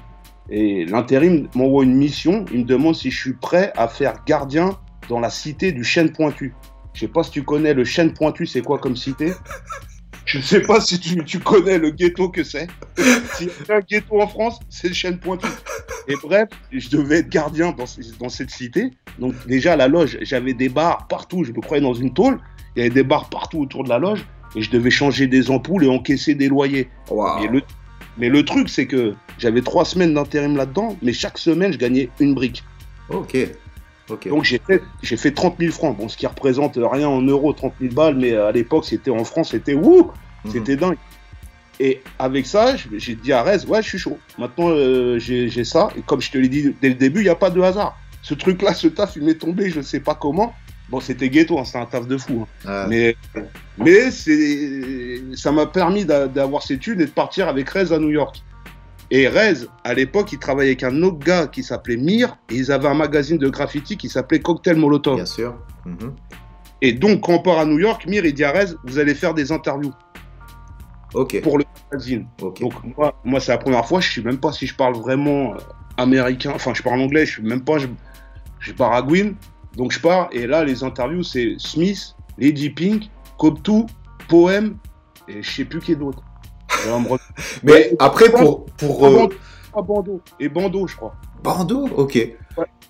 Et l'intérim m'envoie une mission. Il me demande si je suis prêt à faire gardien dans la cité du Chêne Pointu. Je sais pas si tu connais le Chêne Pointu, c'est quoi comme cité? Je sais pas si tu, tu connais le ghetto que c'est. S'il y a un ghetto en France, c'est le Chêne Pointu. Et bref, je devais être gardien dans, ce- dans cette cité. Donc déjà, à la loge, j'avais des bars partout. Je me croyais dans une tôle. Il y avait des bars partout autour de la loge. Et je devais changer des ampoules et encaisser des loyers. Waouh. Mais le, mais le truc, c'est que j'avais trois semaines d'intérim là-dedans, mais chaque semaine, je gagnais une brique. Ok. Donc j'ai fait, j'ai fait 30 000 francs, bon, ce qui représente rien en euros, 30 000 balles, mais à l'époque, c'était en France, c'était wouh, Mhm. c'était dingue. Et avec ça, j'ai dit à Rez, ouais, je suis chaud. Maintenant, euh, j'ai ça. Et comme je te l'ai dit dès le début, il n'y a pas de hasard. Ce truc-là, ce taf, il m'est tombé, je ne sais pas comment. Bon, c'était ghetto, hein, c'était un taf de fou. hein. Ah, Mais, mais c'est, ça m'a permis d'a- d'avoir ces thunes et de partir avec Rez à New York. Et Rez, à l'époque, il travaillait avec un autre gars qui s'appelait Mir, et ils avaient un magazine de graffiti qui s'appelait Cocktail Molotov. Bien sûr. Mhm. Et donc, quand on part à New York, Mir, il dit à Rez, vous allez faire des interviews. Ok. pour le magazine. Donc moi, moi c'est la première fois, je sais même pas si je parle vraiment euh, américain, enfin je parle anglais, je suis même pas, je, je baragouine. Donc je pars, et là les interviews c'est Smith, Lady Pink, Coptou, Poème, et je sais plus qui est d'autre. Mais après, pour, pour Ah, euh, Bando, ah, et Bando je crois. Bando, ok.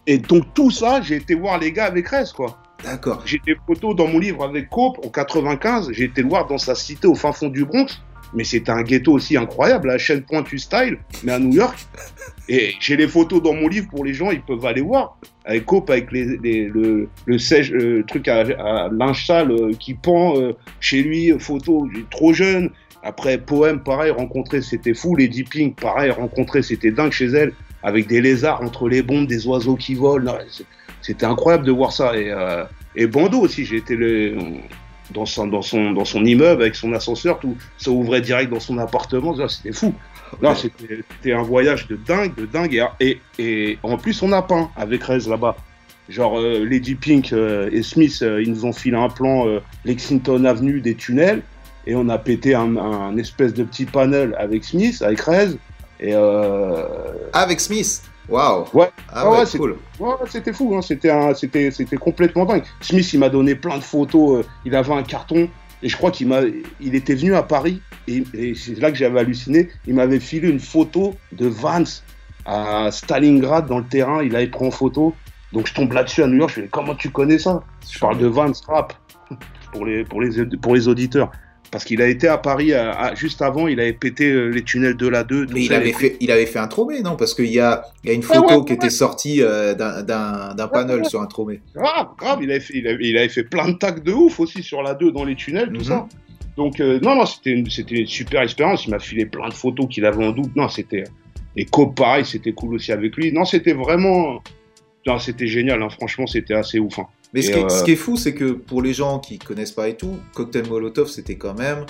Et donc tout ça, j'ai été voir les gars avec Rez quoi. D'accord. J'ai des photos dans mon livre avec Cope en 95. J'ai été le voir dans sa cité au fin fond du Bronx. Mais c'était un ghetto aussi incroyable, la chaîne Pointu Style, mais à New York. Et j'ai les photos dans mon livre pour les gens, ils peuvent aller voir. Avec Cope, avec les, les- le, le sèche, euh, truc à, à linge sale euh, qui pend euh, chez lui, photo, trop jeune. Après, Poème, pareil, rencontrer, c'était fou. Lady Pink, pareil, rencontrer, c'était dingue chez elle. Avec des lézards entre les bombes, des oiseaux qui volent. C'était incroyable de voir ça. Et, euh, et Bando aussi, j'ai été le, dans, son, dans, son, dans son immeuble avec son ascenseur, tout ça ouvrait direct dans son appartement. C'était fou. Non, c'était c'était un voyage de dingue, de dingue. Et, et, et en plus, on a peint avec Rez là-bas. Genre, euh, Lady Pink euh, et Smith, euh, ils nous ont filé un plan Lexington Avenue des tunnels. Et on a pété un, un espèce de petit panel avec Smith, avec Rez. Et euh, Avec Smith? Waouh. Ouais. Ah Ah ouais, c'est- cool. Ouais, c'était fou, hein. c'était, un- c'était, c'était complètement dingue. Smith, il m'a donné plein de photos, euh, il avait un carton, et je crois qu'il m'a, il était venu à Paris, et, et c'est là que j'avais halluciné, il m'avait filé une photo de Vance à Stalingrad dans le terrain, il avait pris en photo, donc je tombe là-dessus à New York, je fais, comment tu connais ça? Je parle de Vance Rap, pour les, pour les, pour les auditeurs. Parce qu'il a été à Paris à- à- juste avant, il avait pété euh, les tunnels de la 2. tout Mais il avait, fait, il avait fait un tromé, non? Parce qu'il y a, il y a une Ouais, photo ouais, qui était sortie euh, d'un- panel sur un tromé. Grave, grave, il avait, fait, il, avait, il avait fait plein de tacs de ouf aussi sur la 2 dans les tunnels, tout Mhm. ça. Donc, euh, non, non, c'était une, c'était une super expérience. Il m'a filé plein de photos qu'il avait en double. Non, c'était. Et Cope, pareil, c'était cool aussi avec lui. Non, c'était vraiment. C'était génial, hein. franchement, c'était assez ouf. hein. Mais ce Et, qui, est, euh, ce qui est fou, c'est que pour les gens qui connaissent pas et tout, Cocktail Molotov, c'était quand même,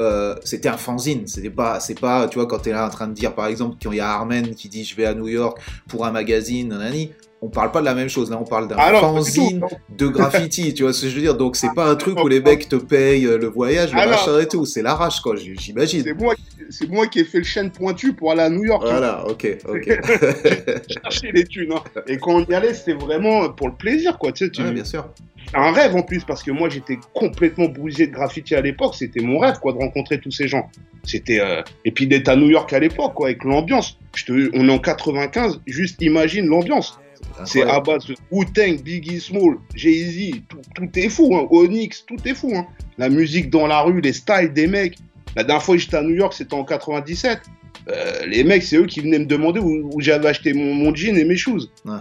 euh, c'était un fanzine. C'était pas, c'est pas, tu vois, quand t'es là en train de dire, par exemple, quand il y a Armen qui dit, je vais à New York pour un magazine, nanani, on parle pas de la même chose. Là, on parle d'un Ah fanzine de graffiti. tu vois ce que je veux dire? Donc, c'est pas un truc où les mecs te payent euh, le voyage, le Ah non. machin et tout. C'est l'arrache, quoi. J'imagine. C'est moi, qui- c'est moi qui ai fait le chaîne pointu pour aller à New York. hein. Voilà, ok, ok. chercher les thunes. hein. Et quand on y allait, c'était vraiment pour le plaisir, quoi. Tu sais, tu... Ouais, bien sûr. C'est un rêve en plus, parce que moi j'étais complètement bousillé de graffiti à l'époque. C'était mon rêve, quoi, de rencontrer tous ces gens. C'était euh, et puis d'être à New York à l'époque, quoi, avec l'ambiance. Te... On est en 95, juste imagine l'ambiance. C'est de Wu-Tang, Biggie Small, Jay-Z, tout, tout est fou, hein. Onyx, tout est fou. Hein. La musique dans la rue, les styles des mecs. La dernière fois que j'étais à New York, c'était en 97. Euh, les mecs, c'est eux qui venaient me demander où, où j'avais acheté mon, mon jean et mes shoes. Uh-huh.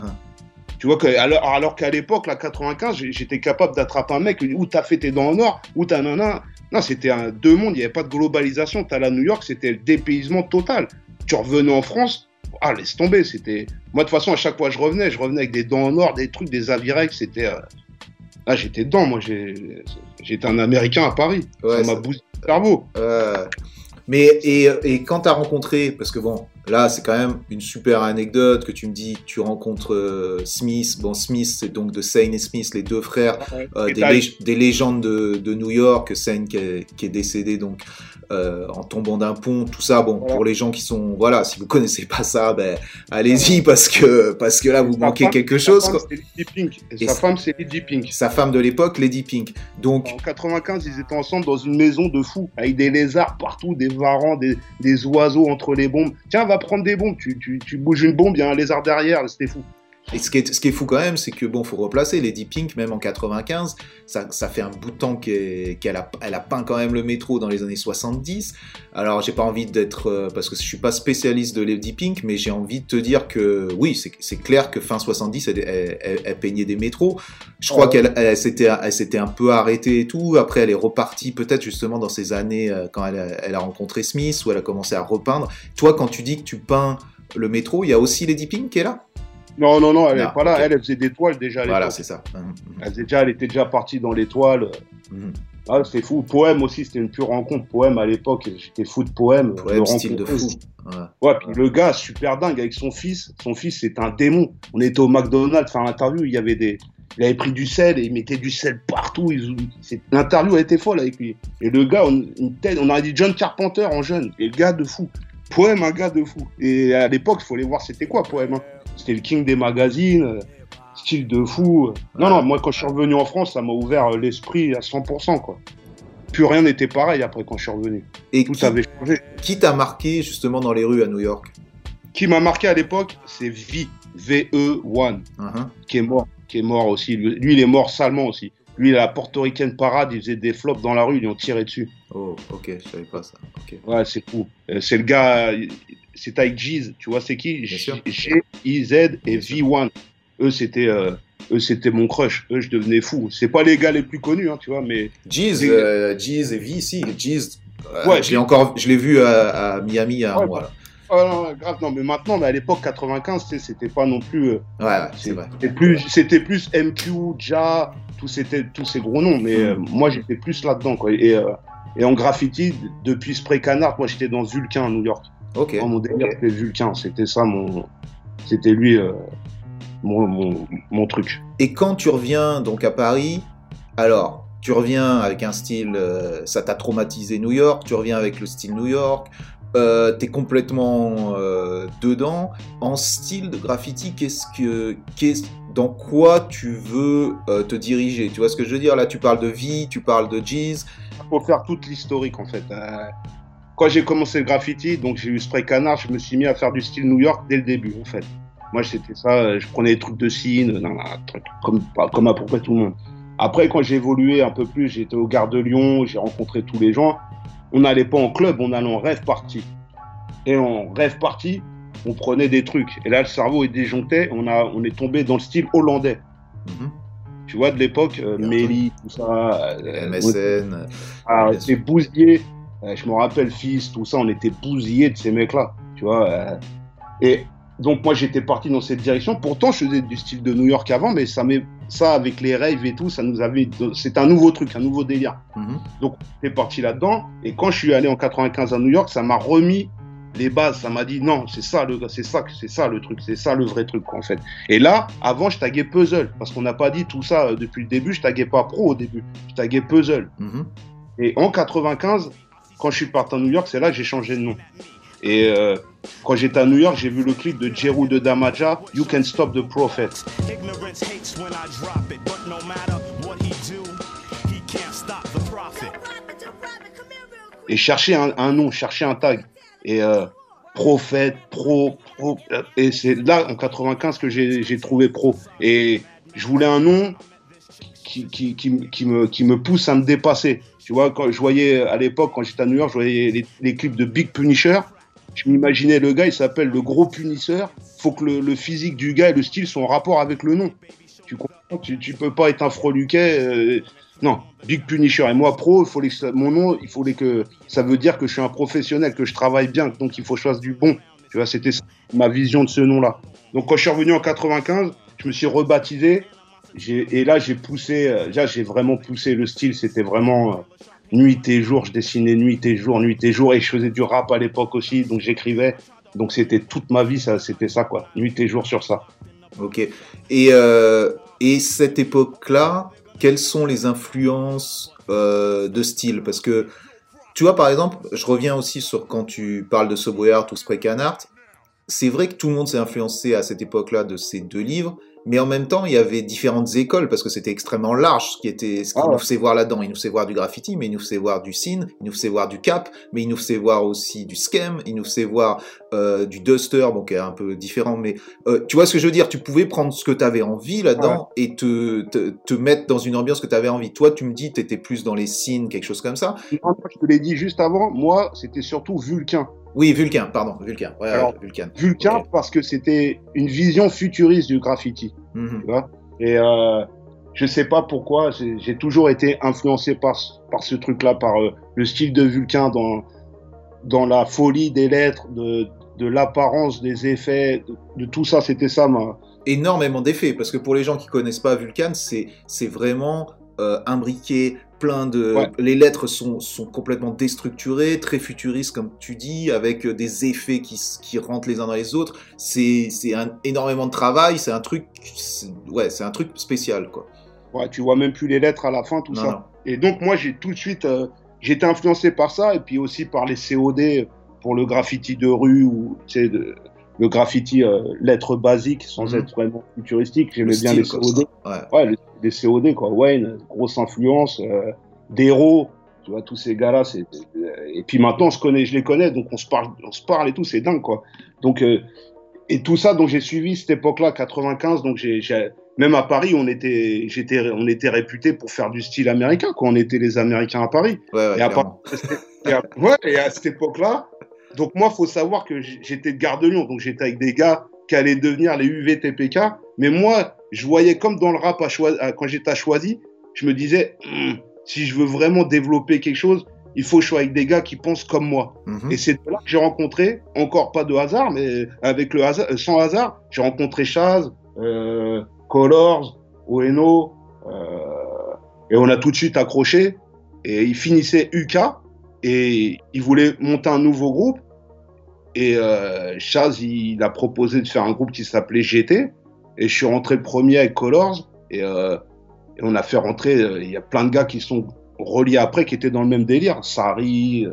Tu vois, que, alors, alors qu'à l'époque, la 95, j'ai- j'étais capable d'attraper un mec où t'as fait tes dents en or, où t'as nana. Non, c'était un deux mondes, il n'y avait pas de globalisation. T'as à New York, c'était le dépaysement total. Tu revenais en France, ah, laisse tomber, c'était. Moi, de toute façon, à chaque fois que je revenais, je revenais avec des dents en or, des trucs, des Avirex, c'était. euh, Ah, j'étais dedans, moi, j'ai- j'étais un Américain à Paris. Ouais, ça m'a boosté le cerveau. Euh, mais et, et quand tu as rencontré, parce que bon, là c'est quand même une super anecdote que tu me dis, tu rencontres euh, Smith, bon Smith c'est donc de Sane et Smith, les deux frères, euh, des, t'as- lég- des légendes de, de New York, Sane qui est, qui est décédé donc euh, en tombant d'un pont, tout ça, bon Voilà. pour les gens qui sont, voilà, si vous connaissez pas ça, ben allez-y parce que parce que là vous Sa manquez femme- quelque sa chose. femme, quoi. c'est Lady Pink. Et, Et sa femme, c'est Lady Pink. Sa femme de l'époque, Lady Pink. Donc En 95, ils étaient ensemble dans une maison de fous, avec des lézards partout, des varans, des, des oiseaux entre les bombes. Tiens, va prendre des bombes, tu, tu, tu bouges une bombe, il y a un lézard derrière, c'était fou. Et ce qui est, ce qui est fou quand même, c'est que bon, faut replacer Lady Pink, même en 95, ça, ça fait un bout de temps qu'elle a, elle a peint quand même le métro dans les années 70. Alors, j'ai pas envie d'être, euh, parce que je suis pas spécialiste de Lady Pink, mais j'ai envie de te dire que oui, c'est clair que fin 70, elle, elle, elle- peignait des métros. Je crois Ouais. qu'elle elle, s'était elle s'était un peu arrêtée et tout. Après, elle est repartie peut-être justement dans ces années euh, quand elle elle a rencontré Smith, où elle a commencé à repeindre. Toi, quand tu dis que tu peins le métro, il y a aussi Lady Pink qui est là? Non, non, non, elle Non, est pas là, elle, elle faisait des toiles déjà à Voilà, l'époque. c'est ça. Mhm, mhm. Elle, faisait déjà, elle était déjà partie dans les toiles. Mhm. Ah, c'était fou. Poème aussi, c'était une pure rencontre. Poème à l'époque, j'étais fou de poème. Poème, style de fou. Ouais. Ouais, puis le gars, super dingue avec son fils. Son fils, c'est un démon. On était au McDonald's faire l'interview, il y avait des, Il avait pris du sel et il mettait du sel partout. L'interview a été folle avec lui. Et le gars, on, une tête, on aurait dit John Carpenter en jeune. Et le gars de fou. Poème, un gars de fou. Et à l'époque, il fallait voir c'était quoi Poème. Hein? C'était le king des magazines, euh, style de fou. Non, non, moi quand je suis revenu en France, ça m'a ouvert euh, l'esprit à 100%. Quoi. Plus rien n'était pareil après quand je suis revenu. Et Tout qui, avait changé. qui t'a marqué justement dans les rues à New York? Qui m'a marqué à l'époque, c'est V, V-E-1, Mhm. qui est mort, qui est mort aussi. Lui, il est mort salement aussi. Lui, la portoricaine parade, il faisait des flops dans la rue, ils lui ont tiré dessus. Oh, ok, je savais pas ça. Ouais, c'est fou. Euh, c'est le gars, c'est avec Jeez, tu vois, c'est qui? G-I-Z et V1. Eux, c'était euh, eux, c'était mon crush. Eux, je devenais fou. C'est pas les gars les plus connus, hein, tu vois, mais Jeez, euh, Jeez et V, si, Jeez. euh, Ouais, je l'ai encore, je l'ai vu à, à Miami il y a un Ouais, mois. là. Oh, non, grave, non, mais maintenant, mais à l'époque 95, tu sais, c'était pas non plus. euh, Ouais, ouais, c'est vrai. C'était plus, c'était plus MQ, Ja, tous, c'était, tous ces gros noms. Mais euh, moi, j'étais plus là-dedans. Quoi. Et, euh, et en graffiti, depuis Spray Canard, moi, j'étais dans Vulcain à New York. Ok. Moi, mon délire, c'était Vulcain. C'était ça, mon. C'était lui, euh, mon, mon, mon truc. Et quand tu reviens donc à Paris, alors tu reviens avec un style, euh, ça t'a traumatisé New York, tu reviens avec le style New York, euh, t'es complètement dedans. En style de graffiti, qu'est-ce que, qu'est-ce, dans quoi tu veux te diriger? Tu vois ce que je veux dire? Là, tu parles de vie, tu parles de Jeez. faut faire toute l'historique en fait. Euh, quand j'ai commencé le graffiti, donc j'ai eu Spray Canard, je me suis mis à faire du style New York dès le début en fait. Moi c'était ça, euh, je prenais des trucs de truc comme, à peu près tout le monde. Après quand j'ai évolué un peu plus, j'étais au Gare de Lyon, j'ai rencontré tous les gens. On n'allait pas en club, on allait en rêve party. Et en rêve party, on prenait des trucs. Et là le cerveau est déjoncté, on, a, on est tombé dans le style hollandais. Mhm. Tu vois, de l'époque, euh, Bien Méli, tout ça. euh, MSN. ah, Bien c'est bousillé. Euh, je me rappelle, fils, tout ça, on était bousillés de ces mecs-là. Tu vois. euh. et donc, moi, j'étais parti dans cette direction. Pourtant, je faisais du style de New York avant, mais ça, ça avec les rêves et tout, ça nous avait. C'est un nouveau truc, un nouveau délire. Mhm. J'étais parti là-dedans. Et quand je suis allé en 95 à New York, ça m'a remis les bases. Ça m'a dit non, c'est ça le c'est ça, c'est ça le truc, c'est ça le vrai truc, en fait. Et là, avant, je taguais puzzle. Parce qu'on n'a pas dit tout ça euh, depuis le début. Je taguais pas pro au début. Je taguais puzzle. Mhm. Et en 95, quand je suis parti à New York, c'est là que j'ai changé de nom. Et euh, quand j'étais à New York, j'ai vu le clip de Jeru de Damaja, You Can Stop the Prophet. Et chercher un, un nom, chercher un tag. Et euh, Prophète, Pro, Pro. euh, Et c'est là, en 95, que j'ai j'ai trouvé Pro. Et je voulais un nom qui, qui, qui, qui me, qui me pousse à me dépasser. Tu vois, quand je voyais à l'époque, quand j'étais à New York, je voyais les, clips de Big Punisher. Je m'imaginais le gars, il s'appelle le gros punisseur. Faut que le, physique du gars et le style soient en rapport avec le nom. Tu comprends? Tu, peux pas être un freluquet. euh, non, Big Punisher. Et moi, pro, il faut les- mon nom, il faut que ça veut dire que je suis un professionnel, que je travaille bien, donc il faut que je fasse du bon. Tu vois, c'était ma vision de ce nom-là. Donc quand je suis revenu en 95, je me suis rebaptisé. Et là, j'ai poussé, euh, j'ai vraiment poussé le style. C'était vraiment euh, nuit et jour. Je dessinais nuit et jour, nuit et jour. Et je faisais du rap à l'époque aussi, donc j'écrivais. Donc c'était toute ma vie, c'était ça, quoi. Nuit et jour sur ça. Ok. Et, euh, et cette époque-là, quelles sont les influences de style? Parce que, tu vois, par exemple, je reviens aussi sur quand tu parles de Subway Art ou Spray Can Art, c'est vrai que tout le monde s'est influencé à cette époque-là de ces deux livres, mais en même temps, il y avait différentes écoles parce que c'était extrêmement large ce qui était ce qui Ah ouais. nous faisait voir là-dedans. Il nous faisait voir du graffiti, mais il nous faisait voir du scene, il nous faisait voir du cap, mais il nous faisait voir aussi du scam, il nous faisait voir euh, du duster, bon qui est un peu différent, mais euh, tu vois ce que je veux dire? Tu pouvais prendre ce que tu avais envie là-dedans et te, te, te mettre dans une ambiance que tu avais envie. Toi, tu me dis, tu étais plus dans les scenes, quelque chose comme ça. Je te l'ai dit juste avant, moi, c'était surtout Vulcain. Oui, Vulcain, pardon, Vulcain. Ouais, Alors, ouais, Vulcain. Vulcain parce que c'était une vision futuriste du graffiti. Mhm. tu vois. Et euh, je sais pas pourquoi, j'ai toujours été influencé par, ce- par ce truc-là, par euh, le style de Vulcain dans, dans la folie des lettres, de, de l'apparence des effets, de, de tout ça, c'était ça. Ma... énormément d'effets parce que pour les gens qui connaissent pas Vulcan, c'est c'est vraiment euh, imbriqué plein de. Ouais. Les lettres sont, sont complètement déstructurées, très futuristes, comme tu dis, avec euh, des effets qui, qui rentrent les uns dans les autres. C'est c'est un, énormément de travail, c'est un truc. Ouais, c'est un truc spécial, quoi. Ouais, tu vois même plus les lettres à la fin, tout Non, ça. non. Et donc, moi, j'ai tout de suite. euh, j'ai été influencé par ça, et puis aussi par les COD pour le graffiti de rue, ou tu sais, de- le graffiti euh, lettres basiques, sans Mhm. être vraiment futuristique. J'aimais bien les. COD. Ouais. Ouais, les, les COD, quoi. Wayne, grosse influence. Euh, Dero, tu vois, tous ces gars-là. c'est- Et puis maintenant, on se connaît, je les connais, donc on se parle, on se parle et tout, c'est dingue, quoi. Donc, euh, et tout ça, donc j'ai suivi cette époque-là, 95, donc j'ai, j'ai- même à Paris, on était, j'étais, on était réputé pour faire du style américain, quoi. On était les Américains à Paris. Ouais, ouais, Et à ouais, et à cette époque-là, donc moi, faut savoir que j'étais de Gare de Lyon, donc j'étais avec des gars qui allaient devenir les UVTPK. Mais moi, je voyais comme dans le rap à quand j'étais à Choisy, je me disais, Hum, si je veux vraiment développer quelque chose, il faut que je sois avec des gars qui pensent comme moi. Mhm. Et c'est là que j'ai rencontré, encore pas de hasard, mais avec le hasard, euh, sans hasard, j'ai rencontré Chaz, euh, Colors, Oeno, euh, et on a tout de suite accroché. Et il finissait UK, et il voulait monter un nouveau groupe. Et euh, Chaz, il a proposé de faire un groupe qui s'appelait GT. Et je suis rentré premier avec Colors. Et, euh, et on a fait rentrer, euh, il y a plein de gars qui sont reliés après, qui étaient dans le même délire. Sari,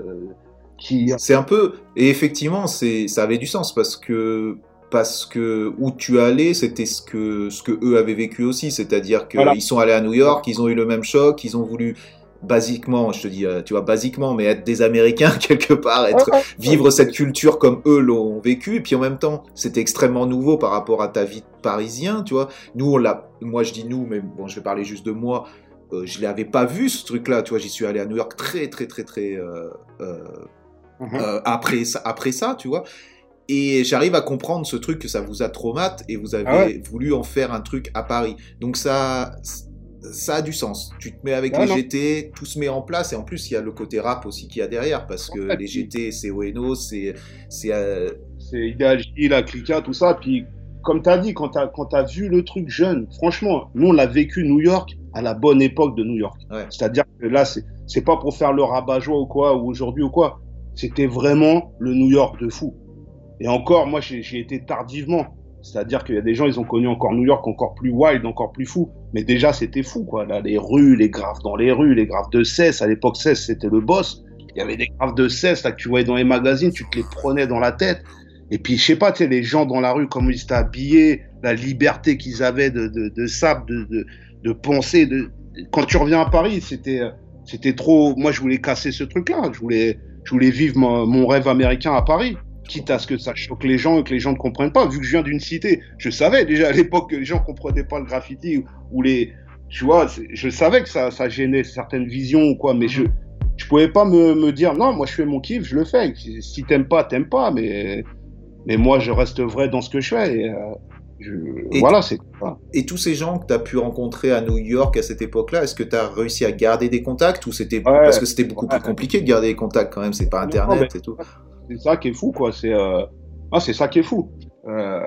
qui, C'est un peu et effectivement c'est ça avait du sens parce que parce que où tu allais c'était ce que ce que eux avaient vécu aussi c'est-à-dire que Voilà. ils sont allés à New York ils ont eu le même choc ils ont voulu basiquement je te dis euh, tu vois basiquement mais être des Américains quelque part être vivre cette culture comme eux l'ont vécu et puis en même temps c'était extrêmement nouveau par rapport à ta vie de parisien tu vois nous on l'a moi je dis nous mais bon je vais parler juste de moi euh, je l'avais pas vu ce truc là tu vois j'y suis allé à New York très très très très euh, euh, Mhm. après, ça, après ça, tu vois. Et j'arrive à comprendre ce truc que ça vous a traumatisé et vous avez Ah ouais. voulu en faire un truc à Paris. Donc ça, ça a du sens. Tu te mets avec les non. GT, tout se met en place et en plus il y a le côté rap aussi qu'il y a derrière parce que les GT, c'est Oeno, c'est c'est euh, c'est Idéal J, la Clica, tout ça. Puis, comme tu as dit, quand tu as, vu le truc jeune, franchement, nous, on l'a vécu New York à la bonne époque de New York. Ouais. C'est-à-dire que là, c'est pas pour faire le rabat-joie ou quoi, ou aujourd'hui ou quoi. C'était vraiment le New York de fou. Et encore, moi, j'ai été tardivement. C'est-à-dire qu'il y a des gens, ils ont connu encore New York encore plus wild, encore plus fou. Mais déjà, c'était fou, quoi. Les rues, les graphes dans les rues, les graphes de cesse. À l'époque, cesse, c'était le boss. Il y avait des graphes de cesse, là, que tu voyais dans les magazines, tu te les prenais dans la tête. Et puis, je sais pas, tu sais, les gens dans la rue, comment ils étaient habillés, la liberté qu'ils avaient de, de, de sable, de, penser. De... Quand tu reviens à Paris, c'était, c'était trop. Moi, je voulais casser ce truc-là. Je voulais, je voulais vivre mon rêve américain à Paris. Quitte à ce que ça choque les gens et que les gens ne comprennent pas. Vu que je viens d'une cité, je savais déjà à l'époque que les gens comprenaient pas le graffiti ou, ou les. Tu vois, je savais que ça, ça gênait certaines visions ou quoi, mais je, je pouvais pas me, me dire non, moi je fais mon kiff, je le fais. Si, t'aimes pas, t'aimes pas, mais, mais moi je reste vrai dans ce que je fais. Et, euh, je- Et voilà, c'est. Et tous ces gens que tu as pu rencontrer à New York à cette époque-là, est-ce que tu as réussi à garder des contacts ou c'était parce que c'était beaucoup Ouais. plus compliqué de garder des contacts quand même, c'est pas Non, internet mais- et tout. C'est ça qui est fou, quoi. C'est euh... ah, c'est ça qui est fou. Euh...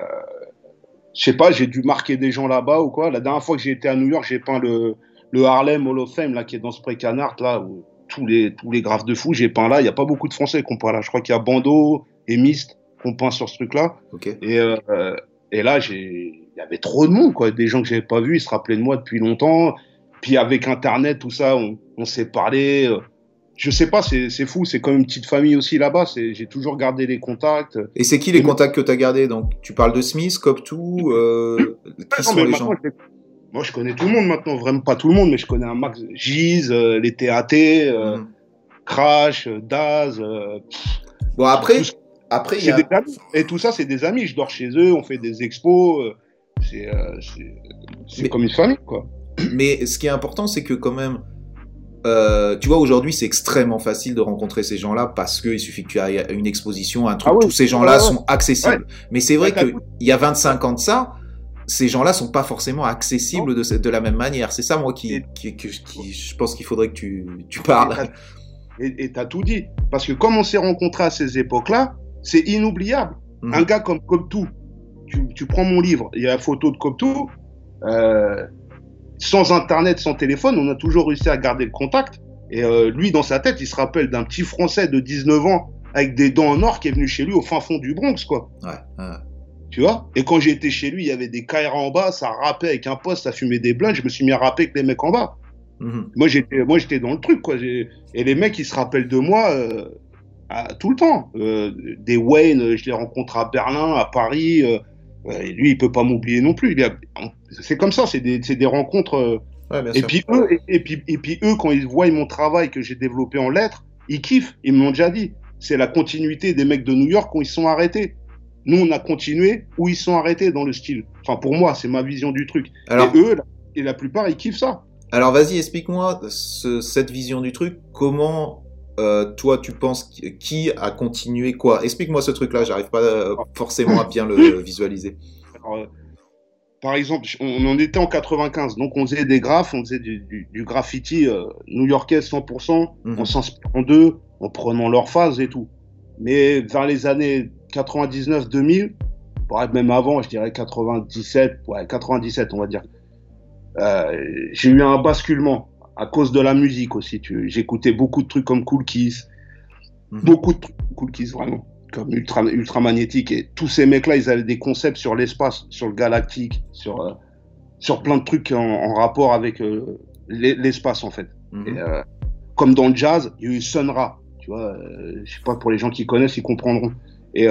Je sais pas, j'ai dû marquer des gens là-bas ou quoi. La dernière fois que j'ai été à New York, j'ai peint le, le Harlem Hall of Fame là, qui est dans Spray Canard, là, où tous les, tous les graphes de fou, j'ai peint là. Il n'y a pas beaucoup de Français qui ont peint là. Je crois qu'il y a Bando et Mist qui ont peint sur ce truc-là. Et, euh, et là, j'ai, il y avait trop de monde, quoi. Des gens que j'avais pas vus, ils se rappelaient de moi depuis longtemps. Puis avec Internet, tout ça, on, on s'est parlé. euh, Je sais pas, c'est, fou. C'est comme une petite famille aussi là-bas. J'ai toujours gardé les contacts. Et c'est qui les contacts que tu as gardés Donc? Tu parles de Smith, Coptou, euh, qui sont les gens? Moi, je connais tout le monde maintenant. Vraiment pas tout le monde, mais je connais un max. Giz, euh, les TAT, euh, Mhm. Crash, euh, Daz. Bon après, tout après y a... des amis. Et tout ça, c'est des amis. Je dors chez eux, on fait des expos. c'est, c'est, c'est Mais- comme une famille, quoi. Mais ce qui est important, c'est que quand même, euh, tu vois, aujourd'hui, c'est extrêmement facile de rencontrer ces gens-là parce qu'il suffit que tu ailles à une exposition, un truc, Ah oui. tous ces gens-là Ouais, ouais. sont accessibles. Mais c'est vrai qu'il y a 25 ans de ça, ces gens-là sont pas forcément accessibles de, de la même manière. C'est ça, moi, qui, qui, je pense qu'il faudrait que tu, tu parles. Et et t'as tout dit. Parce que comme on s'est rencontrés à ces époques-là, c'est inoubliable. Mhm. Un gars comme Coptou, tu, tu prends mon livre, il y a la photo de Coptou, euh, sans Internet, sans téléphone, on a toujours réussi à garder le contact. Et euh, lui, dans sa tête, il se rappelle d'un petit Français de 19 ans avec des dents en or qui est venu chez lui au fin fond du Bronx, quoi. Ouais, ouais. Tu vois? Et quand j'étais chez lui, il y avait des Kaira en bas, ça rappait avec un poste, ça fumait des blunts, je me suis mis à rapper avec les mecs en bas. Mhm. Moi, j'étais, moi, j'étais dans le truc, quoi. J'ai- Et les mecs, ils se rappellent de moi euh, à- tout le temps. Euh, des Wayne, euh, je les rencontre à Berlin, à Paris. euh, et lui, il peut pas m'oublier non plus. A- C'est comme ça, c'est des, rencontres. Ouais, bien et sûr. puis eux, et, et puis, et puis eux, quand ils voient mon travail que j'ai développé en lettres, ils kiffent. Ils me l'ont déjà dit. C'est la continuité des mecs de New York quand ils sont arrêtés. Nous, on a continué où ils sont arrêtés dans le style. Enfin, pour moi, c'est ma vision du truc. Alors, Et eux, la, et la plupart, ils kiffent ça. alors vas-y, explique-moi ce- cette vision du truc. Comment euh, toi tu penses qui- a continué quoi? Explique-moi ce truc-là. J'arrive pas euh, forcément à bien le visualiser. Alors, euh, par exemple, on, en était en 95, donc on faisait des graphes, on faisait du, du- du graffiti new-yorkais 100%, Mhm. en s'inspirant d'eux, en prenant leur phase et tout. Mais vers les années 99-2000, voire même avant, je dirais 97, ouais, 97 on va dire, euh, j'ai eu un basculement à cause de la musique aussi. J'écoutais beaucoup de trucs comme Cool Kiss, Mhm. beaucoup de trucs Cool Kiss vraiment comme ultra, ultra magnétique et tous ces mecs là ils avaient des concepts sur l'espace sur le galactique sur euh, sur plein de trucs en, en rapport avec euh, l'e- l'espace en fait Mhm. Et, euh, comme dans le jazz il y a eu tu vois je sais pas pour les gens qui connaissent ils comprendront et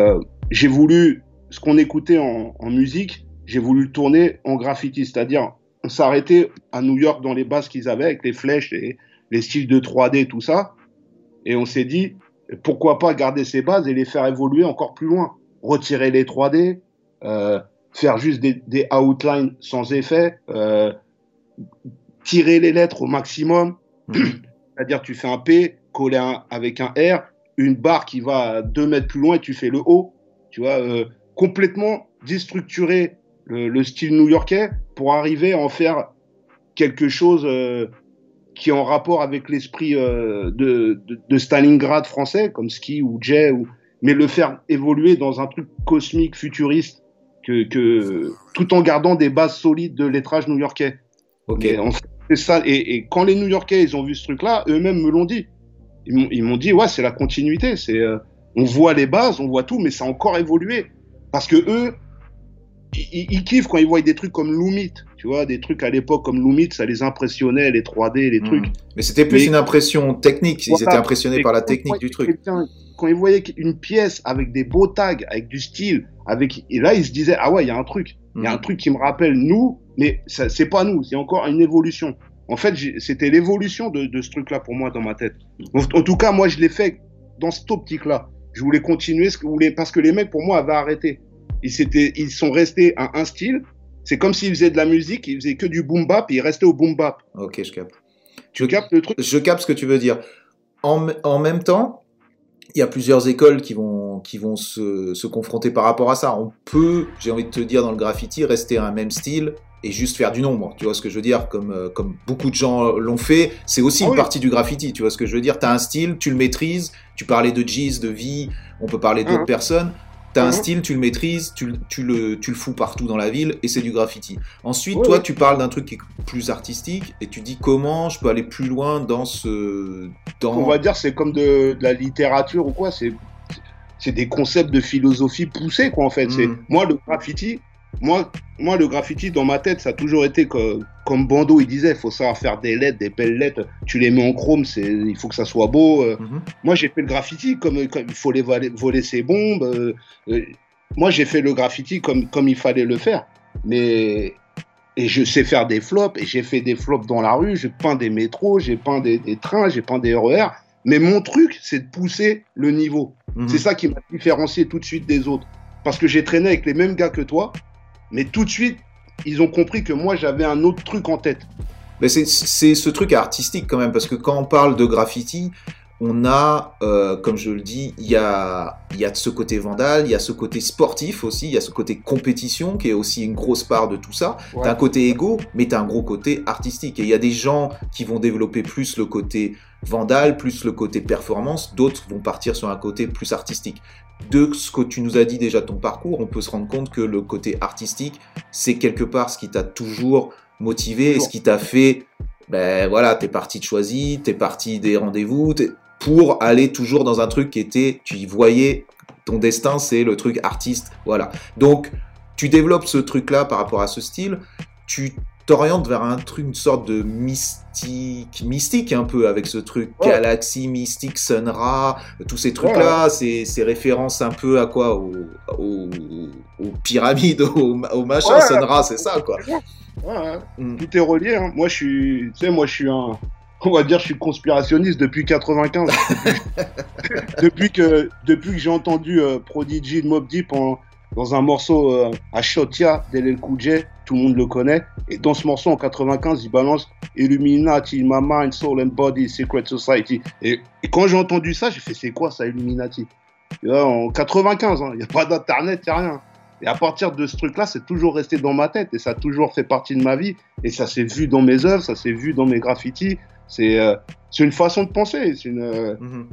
j'ai voulu ce qu'on écoutait en, en musique j'ai voulu le tourner en graffiti c'est-à-dire on s'arrêtait à New York dans les bases qu'ils avaient avec les flèches les, les styles de 3D tout ça et on s'est dit pourquoi pas garder ces bases et les faire évoluer encore plus loin. Retirer les 3D, euh, faire juste des, des outlines sans effet, euh, tirer les lettres au maximum, Mhm. c'est-à-dire tu fais un P, coller un, avec un R, une barre qui va deux mètres plus loin et tu fais le O, tu vois, euh, complètement déstructurer le, le style new-yorkais pour arriver à en faire quelque chose euh, qui est en rapport avec l'esprit euh, de, de, de Stalingrad français, comme Ski ou Jay, ou... mais le faire évoluer dans un truc cosmique, futuriste, que, que... tout en gardant des bases solides de lettrage new-yorkais. Ok. Et on fait ça. Et, et quand les New-Yorkais ils ont vu ce truc-là, eux-mêmes me l'ont dit. Ils m'ont- Ils m'ont dit ouais, c'est la continuité. C'est euh, on voit les bases, on voit tout, mais ça a encore évolué parce que eux, ils, kiffent quand ils voient des trucs comme Lumit. Tu vois, des trucs à l'époque comme Lumit, ça les impressionnait, les 3D, les Mhm. trucs. Mais c'était plus Mais- une impression technique. Ils Voilà. étaient impressionnés Et par la technique du truc. Quand ils voyaient une pièce avec des beaux tags, avec du style, avec et là ils se disaient ah ouais, il y a un truc. Il y a un Mhm. truc qui me rappelle nous, mais c'est pas nous, c'est encore une évolution. En fait, c'était l'évolution de, de ce truc-là pour moi dans ma tête. En, en tout cas, moi, je l'ai fait dans cette optique-là. Je voulais continuer ce que voulais, parce que les mecs, pour moi, avaient arrêté. Ils, ils sont restés à un style. C'est comme s'ils faisaient de la musique, ils faisaient que du boom bap, et ils restaient au boom bap. Ok, je capte. Tu captes le truc? Je capte ce que tu veux dire. En, en même temps, il y a plusieurs écoles qui vont, qui vont se, se confronter par rapport à ça. On peut, j'ai envie de te dire, dans le graffiti, rester à un même style et juste faire du nombre. Tu vois ce que je veux dire? Comme, euh, comme beaucoup de gens l'ont fait. C'est aussi Ah une oui. partie du graffiti. Tu vois ce que je veux dire? Tu as un style, tu le maîtrises. Tu parlais de Giz, de vie. On peut parler d'autres Mhm. personnes. Tu as un Mhm. style, tu le maîtrises, tu, le- tu, le, tu le fous partout dans la ville et c'est du graffiti. Ensuite, Ouais, toi, ouais. tu parles d'un truc qui est plus artistique et tu dis comment je peux aller plus loin dans ce. Dans... on va dire c'est comme de, de la littérature ou quoi c'est c'est des concepts de philosophie poussés quoi en fait c'est Mhm. moi le graffiti moi moi le graffiti dans ma tête ça a toujours été que, comme Bando il disait faut savoir faire des lettres des belles lettres tu les mets en chrome c'est il faut que ça soit beau euh. Mhm. moi j'ai fait le graffiti comme, comme il faut les voler, voler ses bombes euh, euh, moi j'ai fait le graffiti comme comme il fallait le faire mais et je sais faire des flops et j'ai fait des flops dans la rue j'ai peint des métros j'ai peint des, des trains j'ai peint des RER mais mon truc c'est de pousser le niveau Mhm. c'est ça qui m'a différencié tout de suite des autres parce que j'ai traîné avec les mêmes gars que toi mais tout de suite ils ont compris que moi j'avais un autre truc en tête Mais c'est- ce truc artistique quand même, parce que quand on parle de graffiti, on a, euh, comme je le dis, il y a, y a ce côté vandal, il y a ce côté sportif aussi, il y a ce côté compétition qui est aussi une grosse part de tout ça. Ouais. T'as un côté égo, mais t'as un gros côté artistique. Et il y a des gens qui vont développer plus le côté vandal, plus le côté performance, d'autres vont partir sur un côté plus artistique. De ce que tu nous as dit déjà de ton parcours, on peut se rendre compte que le côté artistique, c'est quelque part ce qui t'a toujours motivé et ce qui t'a fait, ben voilà, t'es parti de choisi, t'es parti des rendez-vous, pour aller toujours dans un truc qui était, tu y voyais, ton destin c'est le truc artiste, voilà. Donc, tu développes ce truc-là par rapport à ce style, tu t'orientes vers un truc, une sorte de mystique, mystique un peu avec ce truc, Ouais. Galaxy, Mystique, Sun Ra, tous ces trucs-là, ces, ces références un peu à quoi Aux, aux- aux pyramides, aux, aux machins, Ouais. C'est ça quoi. Ouais, ouais. Mm. Tout est relié. hein. Moi, je suis, tu sais, moi, je suis un, on va dire, je suis conspirationniste depuis 95. depuis que, depuis que j'ai entendu euh, Prodigy de Mob Deep en- dans un morceau euh, à Shotia Cool J, tout le monde le connaît. Et dans ce morceau en 95, il balance Illuminati, My Mind, Soul and Body, Secret Society. Et, quand j'ai entendu ça, j'ai fait c'est quoi ça, Illuminati? En 95, hein. il n'y a pas d'internet, il n'y a rien. Et à partir de ce truc-là, c'est toujours resté dans ma tête et ça a toujours fait partie de ma vie. Et ça s'est vu dans mes œuvres, ça s'est vu dans mes graffitis. C'est euh, une façon de penser. C'est une, euh, Mhm.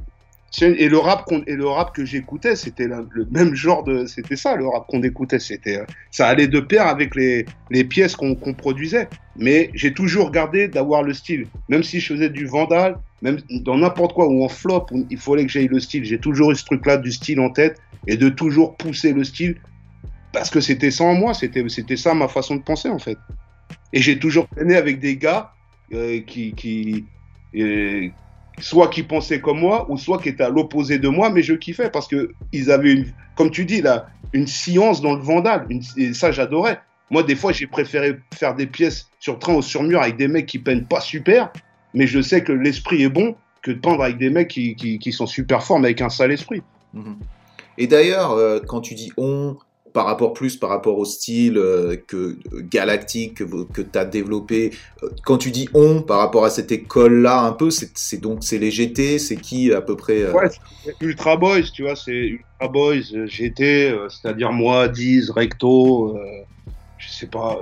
Et le rap qu'on- et le rap que j'écoutais, c'était le même genre de, c'était ça le rap qu'on écoutait. C'était, euh, ça allait de pair avec les, les pièces qu'on produisait. Mais j'ai toujours gardé d'avoir le style, même si je faisais du vandal, même dans n'importe quoi ou en flop, il fallait que j'aille le style. J'ai toujours eu ce truc-là du style en tête et de toujours pousser le style parce que c'était ça en moi. C'était, c'était ça ma façon de penser en fait. Et j'ai toujours traîné avec des gars euh, qui, qui euh, soit qui pensaient comme moi, ou soit qui étaient à l'opposé de moi, mais je kiffais parce que ils avaient une, comme tu dis là, une science dans le vandal. Et ça, j'adorais. Moi, des fois, j'ai préféré faire des pièces sur train ou sur mur avec des mecs qui peignent pas super, mais je sais que l'esprit est bon que de peindre avec des mecs qui, qui, qui sont super forts, mais avec un sale esprit. Et d'ailleurs, euh, quand tu dis on, par rapport plus par rapport au style euh, que euh, galactique que, que tu as développé, euh, quand tu dis on par rapport à cette école-là un peu, c'est donc c'est les GT, c'est qui à peu près euh, Ouais, Ultra Boys, tu vois, c'est Ultra Boys, GT, c'est-à-dire moi, Diz, Recto, je sais pas,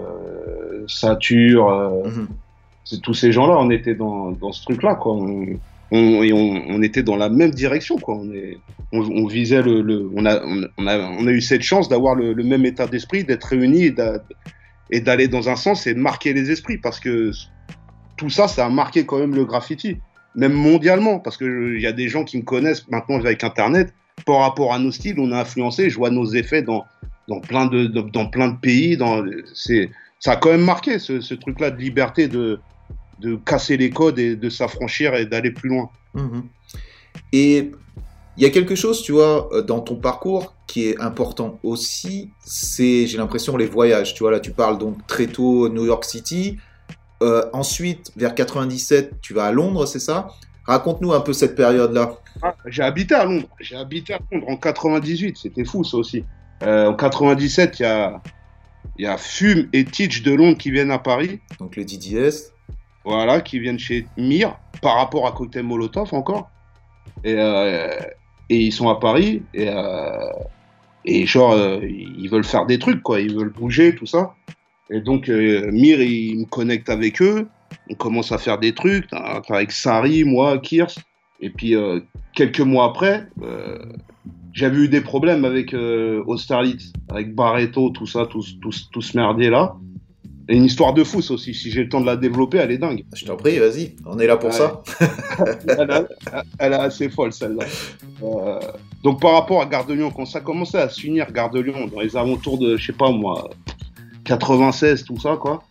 mhm. c'est tous ces gens-là, on était dans, dans ce truc-là, quoi. On, on, était dans la même direction, quoi. On, visait le, on, a, eu cette chance d'avoir le, même état d'esprit, d'être réunis et d'a- et d'aller dans un sens et de marquer les esprits, parce que tout ça, ça a marqué quand même le graffiti, même mondialement, parce que il y a des gens qui me connaissent maintenant avec Internet. Par rapport à nos styles, on a influencé. Je vois nos effets dans, plein de, pays. Ça a quand même marqué ce, ce truc-là de liberté, de, de casser les codes et de s'affranchir et d'aller plus loin. Mhm. Et il y a quelque chose, tu vois, euh, dans ton parcours qui est important aussi, c'est, j'ai l'impression, les voyages. Tu vois, là, tu parles donc très tôt New York City. Euh, ensuite, vers 97, tu vas à Londres, c'est ça? Raconte-nous un peu cette période-là. Ah, j'ai habité à Londres. J'ai habité à Londres en 98. C'était fou, ça aussi. Euh, en 97, il y a, y a Fume et Teach de Londres qui viennent à Paris. Donc les DDS. Voilà, qui viennent chez Mir par rapport à Cocktail Molotov encore. Et, euh, et ils sont à Paris et, euh, et genre, euh, ils veulent faire des trucs, quoi. Ils veulent bouger, tout ça. Et donc, euh, Mir, il me connecte avec eux. On commence à faire des trucs avec Sari, moi, Kirs. Et puis, euh, quelques mois après, j'avais eu des problèmes avec Austerlitz, avec Barreto, tout ça, tout, ce merdier-là. Et une histoire de fou, ça aussi. Si j'ai le temps de la développer, elle est dingue. Je t'en prie, vas-y, on est là pour Ouais. ça. elle, a- elle est assez folle celle-là. Euh, donc par rapport à Gare de Lyon, quand ça commençait à s'unir Gare de Lyon dans les alentours de, je sais pas moi, 96, tout ça quoi,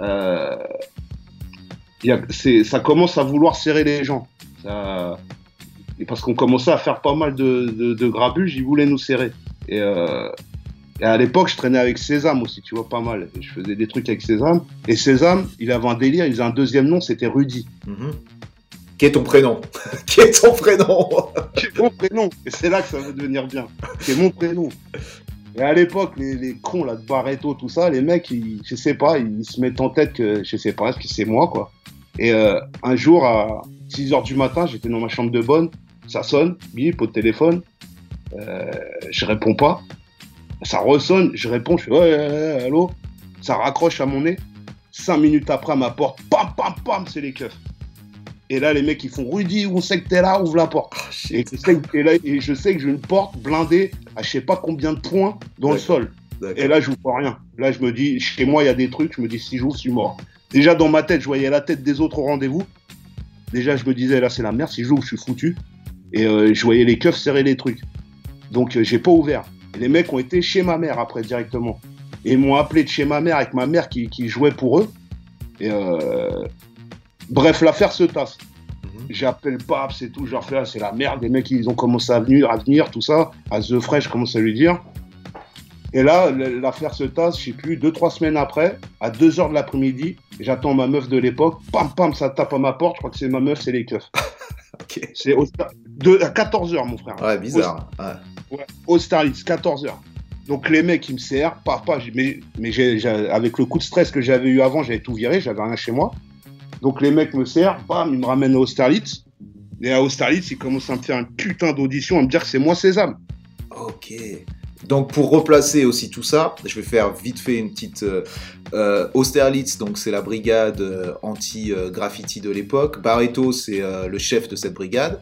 euh, y a- ça commence à vouloir serrer les gens. Ça- et parce qu'on commençait à faire pas mal de, de, de grabuges, ils voulaient nous serrer. Et, euh, et à l'époque, je traînais avec Sésame aussi, tu vois, pas mal. Je faisais des trucs avec Sésame. Et Sésame, il avait un délire, il faisait un deuxième nom, c'était Rudy. Mhm. Qui est ton prénom Qui est ton prénom C'est mon prénom. Et c'est là que ça va devenir bien. C'est mon prénom. Et à l'époque, les, les cons là, de Barreto, tout ça, les mecs, ils, je sais pas, ils se mettent en tête que, je sais pas, que c'est moi, quoi. Et euh, un jour, à 6 h du matin, j'étais dans ma chambre de bonne, ça sonne, bip, au téléphone. Euh, je réponds pas. Ça ressonne, je réponds, je fais ouais, allô Ça raccroche à mon nez. Cinq minutes après, à ma porte, pam, pam, pam, c'est les keufs. Et là, les mecs, ils font Rudy, on sait que t'es là, ouvre la porte. Et je, sais, et là, et je sais que j'ai une porte blindée à je sais pas combien de points dans le sol. Et là, je vois rien. Là, je me dis, chez moi, il y a des trucs, je me dis, si j'ouvre, je suis mort. Déjà, dans ma tête, je voyais la tête des autres au rendez-vous. Déjà, je me disais, là, c'est la merde. Si joue, je suis foutu. Et euh, je voyais les keufs serrer les trucs. Donc, euh, j'ai pas ouvert. Et les mecs ont été chez ma mère après, directement. Et ils m'ont appelé de chez ma mère avec ma mère qui, qui jouait pour eux. Et euh, Bref, l'affaire se tasse. Mhm. J'appelle Paps et tout, leur fais, ah, c'est la merde, les mecs, ils ont commencé à venir, à venir, tout ça. À The Fresh, je commence à lui dire. Et là, l'affaire se tasse, je sais plus, deux, trois semaines après, à 2 heures de l'après-midi, j'attends ma meuf de l'époque, pam, pam, ça tape à ma porte, je crois que c'est ma meuf, c'est les keufs. Ok. C'est au Star- de, à 14 heures, mon frère. Ouais, bizarre. Ouais. Ouais, Austerlitz, 14 heures. Donc les mecs, ils me serrent, papa, j'ai- mais, mais avec le coup de stress que j'avais eu avant, j'avais tout viré, j'avais rien chez moi. Donc les mecs me serrent, bam, ils me ramènent à Austerlitz. Et à Austerlitz, ils commencent à me faire une putain d'audition, à me dire que c'est moi Sésame. Ok. Donc pour replacer aussi tout ça, je vais faire vite fait une petite euh, euh, Austerlitz, donc c'est la brigade euh, anti-graffiti de l'époque. Barreto, c'est euh, le chef de cette brigade.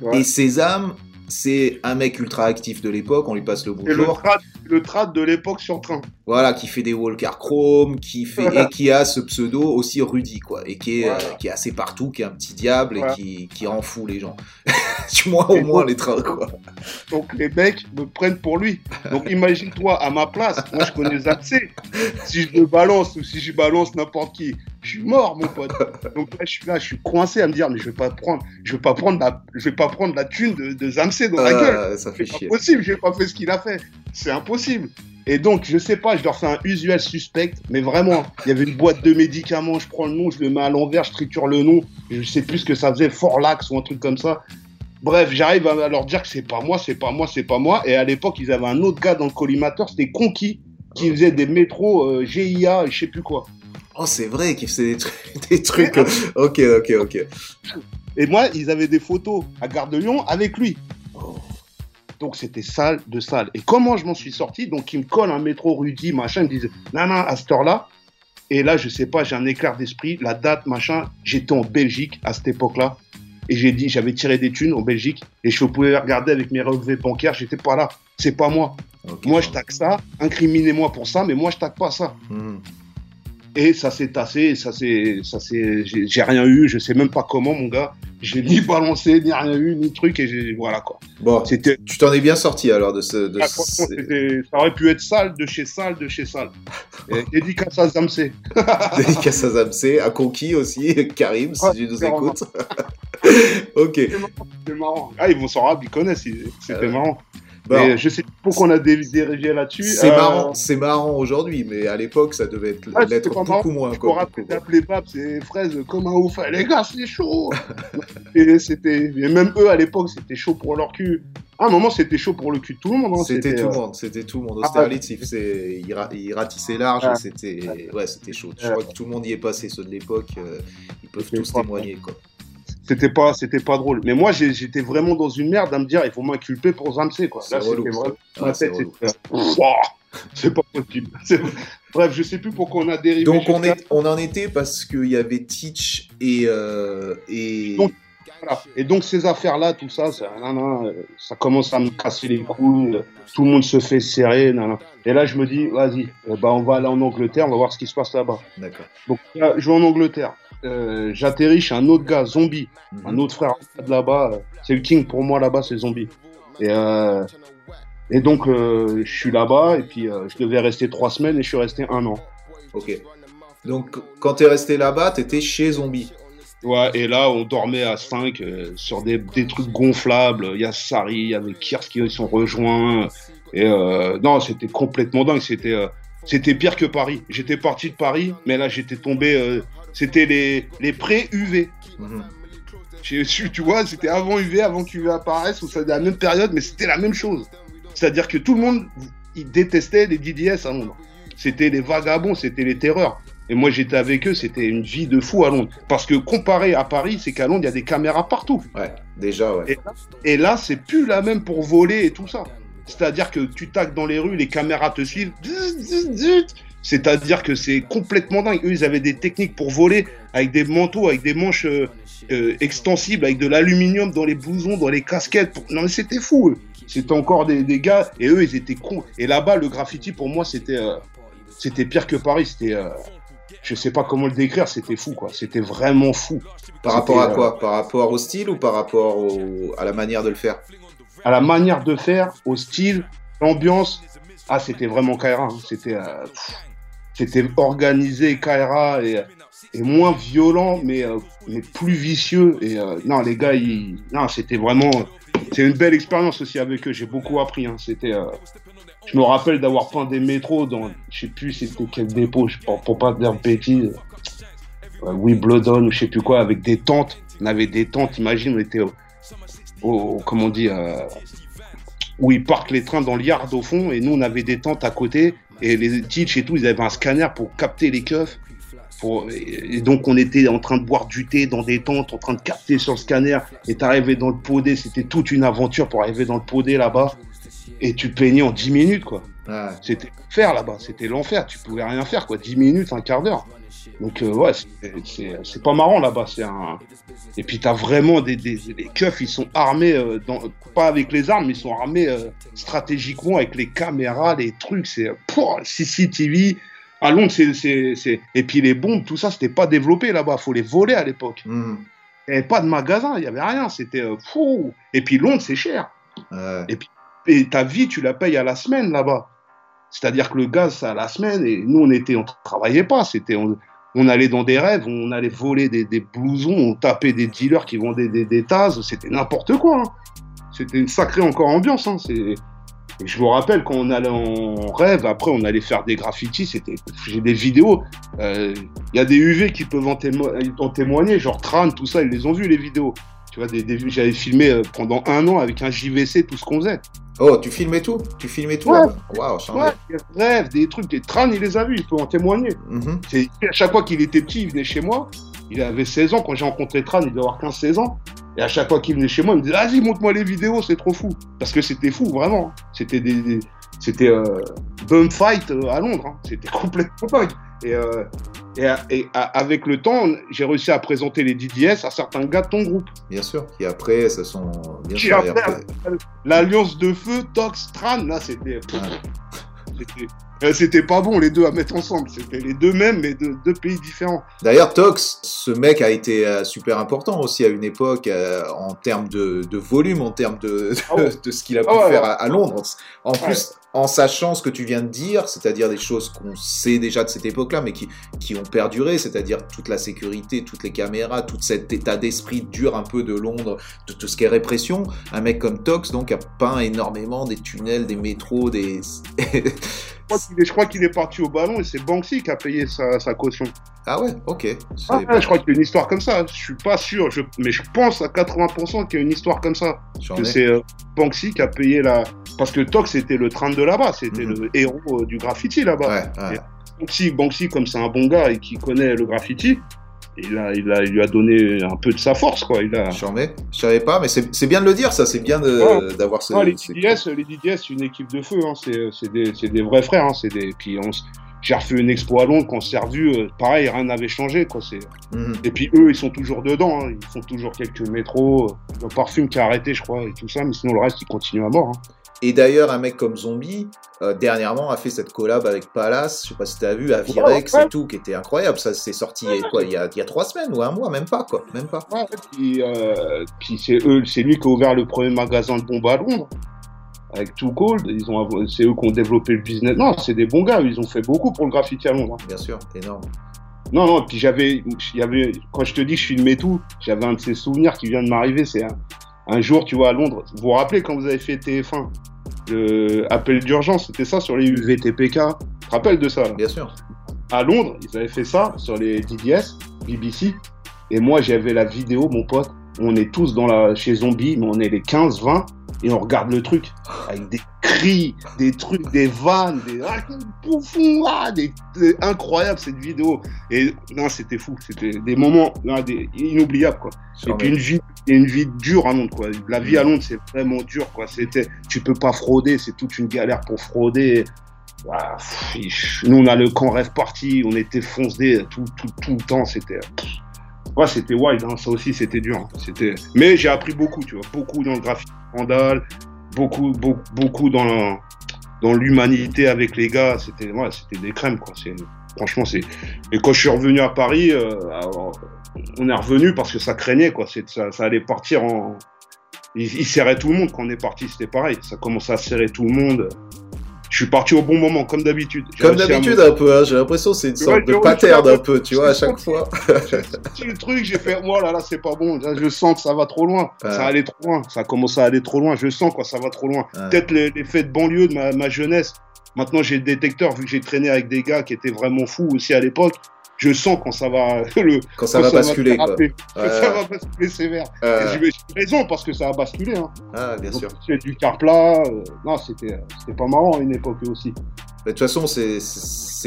Ouais. Et Sésame, c'est un mec ultra actif de l'époque, on lui passe le Et le bonjour. trad, le trad de l'époque sur train. Voilà, qui fait des Walker Chrome, qui fait et qui a ce pseudo aussi Rudy quoi, et qui est, Voilà. euh, qui est assez partout, qui est un petit diable Voilà. et qui, qui rend fou les gens. du moins au Et moins donc- les trains quoi. Donc les mecs me prennent pour lui. Donc imagine-toi à ma place, moi je connais Zamsé. Si je le balance ou si je balance n'importe qui, je suis mort mon pote. Donc là je suis là, je suis coincé à me dire mais je vais pas prendre, je vais pas prendre la, je vais pas prendre la thune de, de Zamsé dans la gueule. Euh, ça fait C'est chier. possible, j'ai pas fait ce qu'il a fait. C'est impossible. Et donc, je sais pas, je leur fais un usuel suspect, mais vraiment, il y avait une boîte de médicaments, je prends le nom, je le mets à l'envers, je triture le nom, je sais plus ce que ça faisait, Forlax ou un truc comme ça. Bref, j'arrive à leur dire que c'est pas moi, c'est pas moi, c'est pas moi. Et à l'époque, ils avaient un autre gars dans le collimateur, c'était Conky, qui faisait des métros euh, GIA, je sais plus quoi. Oh, c'est vrai qu'il faisait des trucs. Des trucs... ok, ok, ok. Et moi, ils avaient des photos à Gare de Lyon avec lui. Donc c'était sale de sale. Et comment je m'en suis sorti? Donc il me colle un métro Rudy, machin, il me disait, non, non, à cette heure-là. Et là, je sais pas, j'ai un éclair d'esprit, la date, machin, j'étais en Belgique à cette époque-là. Et j'ai dit, j'avais tiré des thunes en Belgique, et je pouvais regarder avec mes relevés bancaires, j'étais pas là. C'est pas moi. Moi, je taque ça, incriminez-moi pour ça, mais moi, je taque pas ça. Hmm. Et ça s'est tassé, ça s'est, ça s'est, j'ai j'ai rien eu, je sais même pas comment, mon gars. J'ai ni balancé, ni rien eu, ni truc, et j'ai, voilà quoi. Bon, C'était, tu t'en es bien sorti alors de ce. De ah, ce- c'était- ça aurait pu être sale de chez sale, de chez sale. Dédicace à Zamsé. Dédicace à Zamsé, à Conky aussi, Karim, si Ouais, tu nous écoutes. ok. C'est marrant. Ah, ils vont s'en rappeler, ils connaissent, c'était ouais. marrant. Bon, je sais pas pourquoi on a dé- dérégé là-dessus. c'est Euh, marrant, c'est marrant aujourd'hui, mais à l'époque, ça devait être Ah, l'être beaucoup marrant. moins. Je me rappelle d'appeler Babs et Fraise comme un ouf. Eh, Les gars, c'est chaud. et c'était, même eux à l'époque, c'était chaud pour leur cul. À un moment, c'était chaud pour le cul de tout le monde. hein. C'était tout euh, le monde, c'était tout le monde. Ah, Austerlitz, il, faisait- il, ra- il ratissait large, Ah. c'était ouais, c'était chaud. Je Ouais. crois que tout le monde y est passé, ceux de l'époque, euh, ils peuvent tous témoigner. Quoi. C'était pas, c'était pas drôle. Mais moi, j'étais vraiment dans une merde à me dire, il faut m'inculper pour Zamsé, quoi. C'est Là, c'était vraiment. Ma c'est tête, pas possible. Bref, je sais plus pourquoi on a dérivé. Donc on, est, on en était parce qu'il y avait Teach et. euh, et... Donc, Voilà. Et donc ces affaires-là, tout ça, ça, nan, nan, euh, ça commence à me casser les couilles. Tout le monde se fait serrer. nan. Et là, je me dis, vas-y, euh, bah, on va aller en Angleterre, on va voir ce qui se passe là-bas. D'accord. Donc là, je vais en Angleterre. Euh, J'atterris chez un autre gars, Zombie, Mhm. un autre frère de là-bas. euh, C'est le king pour moi là-bas, c'est Zombie. Et, euh, et donc, euh, je suis là-bas et puis je devais rester trois semaines et je suis resté un an. Ok. Donc quand t'es resté là-bas, t'étais chez Zombie. Ouais, et là, on dormait à 5 sur des, des trucs gonflables. Il y a Sari, il y avait Kirs qui sont rejoints. Et non, c'était complètement dingue. C'était c'était pire que Paris. J'étais parti de Paris, mais là, j'étais tombé. euh, c'était les, les pré-UV. Mhm. Tu vois, c'était avant UV, avant qu'UV apparaisse, ou ça la même période, mais c'était la même chose. C'est-à-dire que tout le monde, il détestait les DDS à Londres. C'était les vagabonds, c'était les terreurs. Et moi, j'étais avec eux, c'était une vie de fou à Londres. Parce que comparé à Paris, c'est qu'à Londres, il y a des caméras partout. Ouais, déjà, ouais. Et- Et là, c'est plus la même pour voler et tout ça. C'est-à-dire que tu taques dans les rues, les caméras te suivent. C'est-à-dire que c'est complètement dingue. Eux, ils avaient des techniques pour voler avec des manteaux, avec des manches euh, euh, extensibles, avec de l'aluminium dans les blousons, dans les casquettes. pour- Non, mais c'était fou, eux. C'était encore des, des gars, et eux, ils étaient cons. Et là-bas, le graffiti, pour moi, c'était euh, c'était pire que Paris. C'était. je sais pas comment le décrire, c'était fou, quoi. C'était vraiment fou. Par rapport à quoi? Par rapport au style ou par rapport au- à la manière de le faire? À la manière de faire, au style, l'ambiance. Ah, c'était vraiment Kaira. hein. C'était, c'était organisé Kaira et, moins violent, mais, euh, plus vicieux. Et euh, non, les gars, ils, non, c'était vraiment, c'est une belle expérience aussi avec eux. J'ai beaucoup appris. hein. C'était, euh, je me rappelle d'avoir peint des métros dans, je sais plus c'était quel dépôt, pour, pour pas dire de bêtises. Euh, Wimbledon ou je sais plus quoi, avec des tentes. On avait des tentes, imagine, on était au, comment on dit, où ils parquent les trains dans le yard au fond, et nous on avait des tentes à côté, et les teach et tout, ils avaient un scanner pour capter les keufs. Pour, et donc on était en train de boire du thé dans des tentes, en train de capter sur le scanner, et t'arrivais dans le podé, c'était toute une aventure pour arriver dans le podé là-bas, et tu peignais en 10 minutes quoi. Ouais. C'était l'enfer là-bas, c'était l'enfer, tu pouvais rien faire quoi, 10 minutes, un quart d'heure. Donc euh, ouais, c'est pas marrant là-bas, c'est un... Et puis t'as vraiment des, des les keufs, ils sont armés, euh, dans, pas avec les armes, mais ils sont armés euh, stratégiquement avec les caméras, les trucs, c'est CCTV. À Londres, c'est. Et puis les bombes, tout ça, c'était pas développé là-bas, faut les voler à l'époque. Mhm. Il n'y avait pas de magasin, il y avait rien, c'était euh, fou. Et puis Londres, c'est cher Ouais. et ta vie, tu la payes à la semaine là-bas. C'est-à-dire que le gaz, c'est à la semaine, et nous, on était, on travaillait pas, c'était, on, on allait dans des rêves, on allait voler des, blousons, on tapait des dealers qui vendaient des, des tasses, c'était n'importe quoi. hein. C'était une sacrée encore ambiance. Hein. Et je me rappelle quand on allait en rêve, après on allait faire des graffitis, c'était, j'ai des vidéos, euh, il y a des UV qui peuvent en, témo- en témoigner, genre Tran, tout ça, ils les ont vus les vidéos. Tu vois, des- j'avais filmé euh, pendant un an avec un JVC tout ce qu'on faisait. Oh, tu filmais tout? Tu filmais tout Waouh, chambé. Ouais, des rêves, des trucs, des trans, il les a vus, il peut en témoigner. Mhm. C'est, à chaque fois qu'il était petit, il venait chez moi. Il avait 16 ans, quand j'ai rencontré Tran, il devait avoir 15-16 ans. Et à chaque fois qu'il venait chez moi, il me disait Vas-y, montre-moi les vidéos, c'est trop fou. Parce que c'était fou, vraiment. C'était des. des- c'était euh, bum fight euh, à Londres. hein. C'était complètement dingue. Et, euh, et, et avec le temps, j'ai réussi à présenter les DDS à certains gars de ton groupe. Bien sûr. Et après, ça sont. Bien Qui sûr. après, après- L'alliance de feu, Tox, Tran, là, c'était. Ouais. C'était- euh, C'était pas bon les deux à mettre ensemble. C'était les deux mêmes, mais de deux pays différents. D'ailleurs, Tox, ce mec a été euh, super important aussi à une époque euh, en termes de, de volume, en termes de, Ah ouais. de ce qu'il a pu Ah ouais, faire ouais. à, à Londres. En plus, en sachant ce que tu viens de dire, c'est-à-dire des choses qu'on sait déjà de cette époque-là, mais qui, qui ont perduré, c'est-à-dire toute la sécurité, toutes les caméras, tout cet état d'esprit dur un peu de Londres, de tout ce qui est répression. Un mec comme Tox, donc, a peint énormément des tunnels, des métros, des... Je crois qu'il est, je crois qu'il est parti au ballon et c'est Banksy qui a payé sa, sa caution. ah ouais, ok. Je Ah, je crois qu'il y a une histoire comme ça. Je suis pas sûr, je- mais je pense à 80% qu'il y a une histoire comme ça. Que c'est euh, Banksy qui a payé la. Parce que Tox c'était le train de là-bas, c'était Mhm. le héros euh, du graffiti là-bas. Ouais, ouais. Banksy, Banksy, comme c'est un bon gars et qui connaît le graffiti, il, a, il, a, il lui a donné un peu de sa force, quoi. Il a... Je savais pas, mais c'est bien de le dire, ça. C'est bien Ouais. d'avoir ce. Les DDS, les DDS, c'est une équipe de feu. Hein. C'est, c'est des, c'est des vrais frères. Hein. C'est des. Puis on s- j'ai refait une expo à Londres quand on s'est revu. euh, pareil, rien n'avait changé. Quoi. C'est... Mhm. Et puis eux, ils sont toujours dedans. hein. Ils font toujours quelques métros. euh, Le parfum qui a arrêté, je crois, et tout ça. Mais sinon, le reste, ils continuent à mort. Et d'ailleurs, un mec comme Zombie, euh, dernièrement, a fait cette collab avec Palace, je sais pas si t'as vu, à Virex ouais. et tout, qui était incroyable. Ça s'est sorti il y a quoi, il y a, il y a trois semaines ou un mois, même pas, quoi. Même pas. Ouais, puis, euh, puis c'est eux, c'est lui qui a ouvert le premier magasin de bombes à Londres. Avec Too Cold, ils ont, c'est eux qui ont développé le business. Non, c'est des bons gars, ils ont fait beaucoup pour le graffiti à Londres. hein. Bien sûr, énorme. Non, non, puis j'avais, il y avait, quand je te dis que je filmais tout, j'avais un de ces souvenirs qui vient de m'arriver, c'est un, un jour, tu vois, à Londres, vous vous rappelez quand vous avez fait TF1, le appel d'urgence, c'était ça sur les UVTPK, tu te rappelles de ça là? Bien sûr. À Londres, ils avaient fait ça sur les DDS, BBC, et moi j'avais la vidéo, mon pote, on est tous dans la, chez Zombie, mais on est les 15, 20, et on regarde le truc, avec des cris, des trucs, des vannes, des, ah, poufou, ah, des, des- incroyable cette vidéo. Et non, c'était fou, c'était des moments des, inoubliables quoi. Et puis une une vie dure à Londres quoi. La vie à Londres c'est vraiment dur quoi. C'était, tu peux pas frauder, c'est toute une galère pour frauder. Ah, pff, nous on a le camp rêve parti, on était foncés tout, tout, tout le temps, c'était. Ouais, c'était wild, hein. ça aussi c'était dur. hein. C'était... Mais j'ai appris beaucoup, tu vois, beaucoup dans le graphique vandal, beaucoup, beaucoup, beaucoup dans le, dans l'humanité avec les gars. C'était ouais, c'était des crèmes, quoi. C'est, franchement, c'est. Et quand je suis revenu à Paris, euh, alors, on est revenu parce que ça craignait, quoi. C'est, ça, ça allait partir en. Il, il serrait tout le monde quand on est parti, c'était pareil. Ça commençait à serrer tout le monde. Je suis parti au bon moment, comme d'habitude. J'ai Comme d'habitude, un peu, hein, j'ai l'impression que c'est une Ouais, sorte de pattern un peu, tu vois, à chaque fois. petit le truc, j'ai fait, oh là là, c'est pas bon. Là, je sens que ça va trop loin. Ça allait trop loin. Ça commence à aller trop loin. Je sens quoi, ça va trop loin. Peut-être les- l'effet de banlieue de ma, ma jeunesse. Maintenant, j'ai le détecteur, vu que j'ai traîné avec des gars qui étaient vraiment fous aussi à l'époque. Je sens quand ça va. Le, Quand ça quand va basculer, Ouais. ça va basculer sévère. Euh, J'ai raison parce que ça a basculé. Hein. ah, bien Donc, sûr. c'est du car plat. euh, non, c'était euh, c'était pas marrant à une époque aussi. De toute façon, c'est-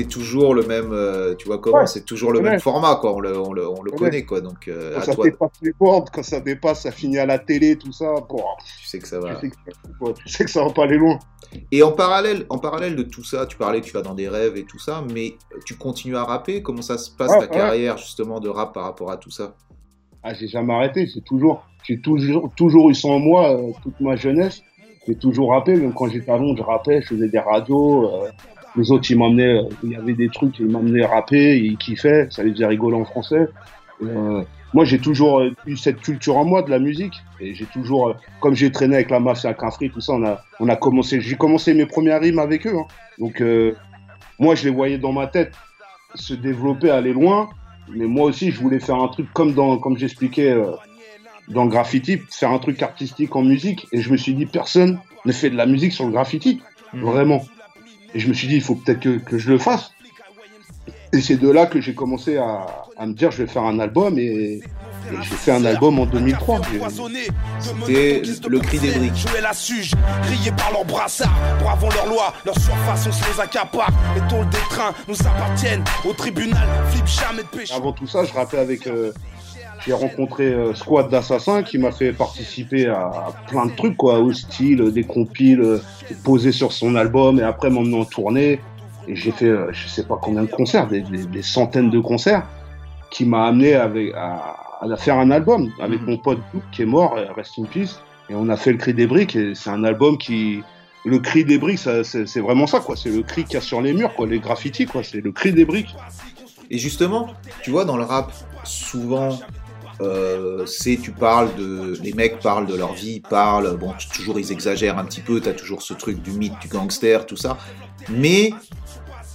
toujours le même, euh, tu vois comment, Ouais. c'est toujours le même format, quoi. On le, on le, on le connaît, quoi. Donc, euh, Quand à ça toi, dépasse les bords, quand ça dépasse, ça finit à la télé, tout ça. Bon, tu sais que ça va. tu, sais que, ouais, tu sais que ça va pas aller loin. Et en parallèle, en parallèle de tout ça, tu parlais que tu vas dans des rêves et tout ça, mais tu continues à rapper? Comment ça se passe ta ouais. carrière justement de rap par rapport à tout ça? Ah, j'ai jamais arrêté. C'est toujours, j'ai toujours, toujours eu ça en moi euh, toute ma jeunesse. J'ai toujours rappé. Même quand j'étais à Londres, je rappais. Je faisais des radios. euh, les autres, ils m'emmenaient. Il y avait des trucs, ils m'emmenaient rapper. Ils kiffaient. Ça les faisait rigoler en français. Euh, moi, j'ai toujours euh, eu cette culture en moi de la musique. Et j'ai toujours, euh, comme j'ai traîné avec la mafia Quinfri, tout ça, on a, on a commencé. J'ai commencé mes premières rimes avec eux. hein. Donc, euh, moi, je les voyais dans ma tête se développer, aller loin. Mais moi aussi, je voulais faire un truc comme dans, comme j'expliquais euh, dans le graffiti, faire un truc artistique en musique. Et je me suis dit, personne ne fait de la musique sur le graffiti, vraiment. Et je me suis dit, il faut peut-être que, que je le fasse. Et c'est de là que j'ai commencé à, à me dire, je vais faire un album. Et, et j'ai fait un album en 2003. J'ai- C'était le cri des briques. Jouer la suge, grillés par leurs brassards. Bravons leur loi, leur surface, on se les accapare. Les tôles des trains nous appartiennent. Au tribunal, flip jamais de péché. Avant tout ça, je rappelais avec. euh, j'ai rencontré euh, Squad d'Assassin qui m'a fait participer à, plein de trucs, quoi, au style, euh, des compiles, euh, posés sur son album et après m'emmener en tournée. Et j'ai fait, euh, je sais pas combien de concerts, des, des- des centaines de concerts, qui m'a amené avec, à, à faire un album avec Mhm. mon pote qui est mort, rest in peace. Et on a fait le cri des briques et c'est un album qui. Le cri des briques, c'est vraiment ça, quoi. C'est le cri qu'il y a sur les murs, quoi, les graffitis, quoi. C'est le cri des briques. Et justement, tu vois, dans le rap, souvent, euh, c'est tu parles de. Les mecs parlent de leur vie, parlent. Bon, toujours ils exagèrent un petit peu, t'as toujours ce truc du mythe, du gangster, tout ça. Mais,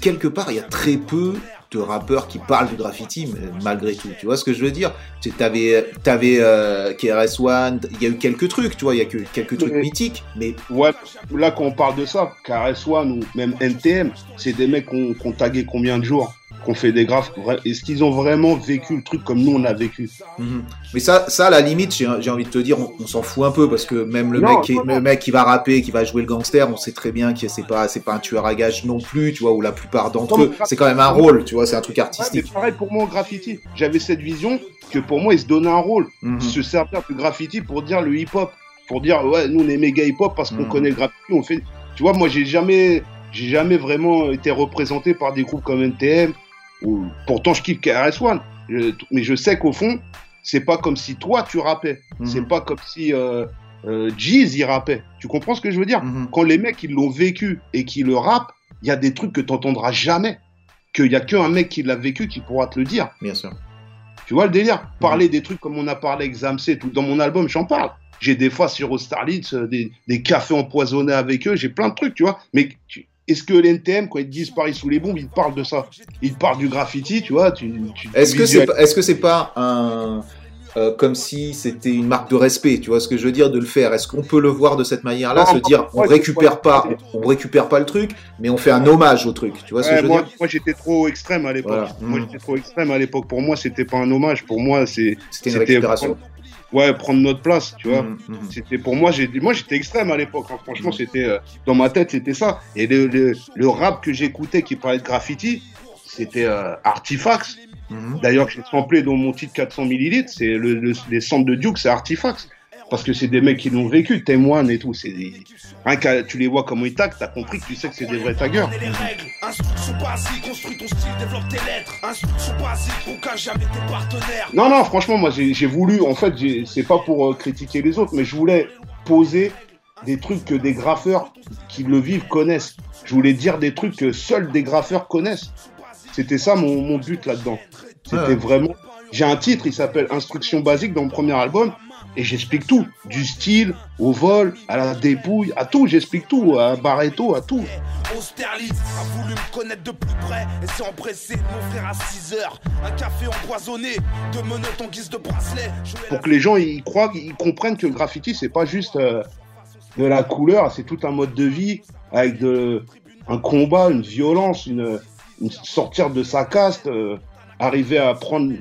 quelque part, il y a très peu de rappeurs qui parlent du graffiti, malgré tout. Tu vois ce que je veux dire? Tu T'avais, t'avais euh, KRS-One, il y a eu quelques trucs, tu vois, il y a que quelques trucs Mais- mythiques, mais Ouais, là, quand on parle de ça, KRS-One ou même NTM, c'est des mecs qu'on qu'on tagué combien de jours? Qu'on fait des graphes. Est-ce qu'ils ont vraiment vécu le truc comme nous, on a vécu Mhm. Mais ça, ça, à la limite, j'ai j'ai envie de te dire, on, on s'en fout un peu parce que même le Non, mec, qui, le mec qui va rapper, qui va jouer le gangster, on sait très bien que c'est pas, c'est pas un tueur à gages non plus, tu vois, ou la plupart d'entre eux, c'est quand même un rôle, tu vois, c'est un truc Ouais, mais artistique. pareil pour moi au graffiti. J'avais cette vision que pour moi, ils se donnaient un rôle. Mhm. Se servir du graffiti pour dire le hip-hop. Pour dire, ouais, nous, on est méga hip-hop parce qu'on Mhm. connaît le graffiti. On fait... Tu vois, moi, j'ai jamais, j'ai jamais vraiment été représenté par des groupes comme NTM. Ou... Pourtant, je kiffe KRS-One. Mais je sais qu'au fond, c'est pas comme si toi, tu rappais. Mhm. C'est pas comme si euh, euh, Jeez, il rappait. Tu comprends ce que je veux dire? Mhm. Quand les mecs, ils l'ont vécu et qui le rappent, il y a des trucs que t'entendras jamais. Qu'il y a qu'un mec qui l'a vécu qui pourra te le dire. Bien sûr. Tu vois le délire? Parler des trucs comme on a parlé avec Zamsé, tout dans mon album, j'en parle. J'ai des fois sur Starlitz, euh, des, des cafés empoisonnés avec eux, j'ai plein de trucs, tu vois. Mais tu- est-ce que l'NTM, quand ils disent Paris sous les bombes, ils parlent de ça Ils parlent du graffiti, tu vois tu, tu- Est-ce tu que c'est, pas- est-ce que c'est pas un, euh, comme si c'était une marque de respect, tu vois ce que je veux dire, de le faire? Est-ce qu'on peut le voir de cette manière-là, Non, se dire, on récupère pas, on, on récupère pas le truc, mais on fait un hommage au truc, tu vois ce que je veux moi, dire? moi, j'étais trop extrême à l'époque. Voilà. Moi Mhm. j'étais trop extrême à l'époque. Pour moi, c'était pas un hommage. Pour moi, c'est C'était une c'était récupération. Ouais prendre notre place, tu vois. Mhm, mhm. C'était pour moi, j'ai moi j'étais extrême à l'époque. hein. Franchement, c'était euh, dans ma tête, c'était ça. Et le, le, le rap que j'écoutais qui parlait de graffiti, c'était euh, Artifax. Mhm. D'ailleurs, j'ai samplé dans mon titre 400 millilitres. C'est le, le- les centres de Duke, c'est Artifax. Parce que c'est des mecs qui l'ont vécu, témoignent et tout. C'est des... Rien que tu les vois comment ils taguent, t'as compris que tu sais que c'est des vrais taggeurs. les règles. Instruction basique, construis ton style, développe tes lettres. Instruction basique, aucun jamais tes partenaires. Non, non, franchement, moi j'ai voulu, en fait, c'est pas pour euh, critiquer les autres, mais je voulais poser des trucs que des graffeurs qui le vivent connaissent. Je voulais dire des trucs que seuls des graffeurs connaissent. C'était ça mon, mon but là-dedans. C'était Ouais. vraiment. J'ai un titre, il s'appelle Instruction basique dans mon premier album, et j'explique tout. Du style, au vol, à la dépouille, à tout, j'explique tout, à Barreto, à tout. Austerlitz a voulu me connaître de plus près et s'est empressé de m'offrir à 6 heures un café empoisonné, deux menottes en guise de bracelet. Je mets Pour que les gens ils croient, ils comprennent que le graffiti, c'est pas juste euh, de la couleur, c'est tout un mode de vie avec de, un combat, une violence, une, une sortir de sa caste, euh, arriver à prendre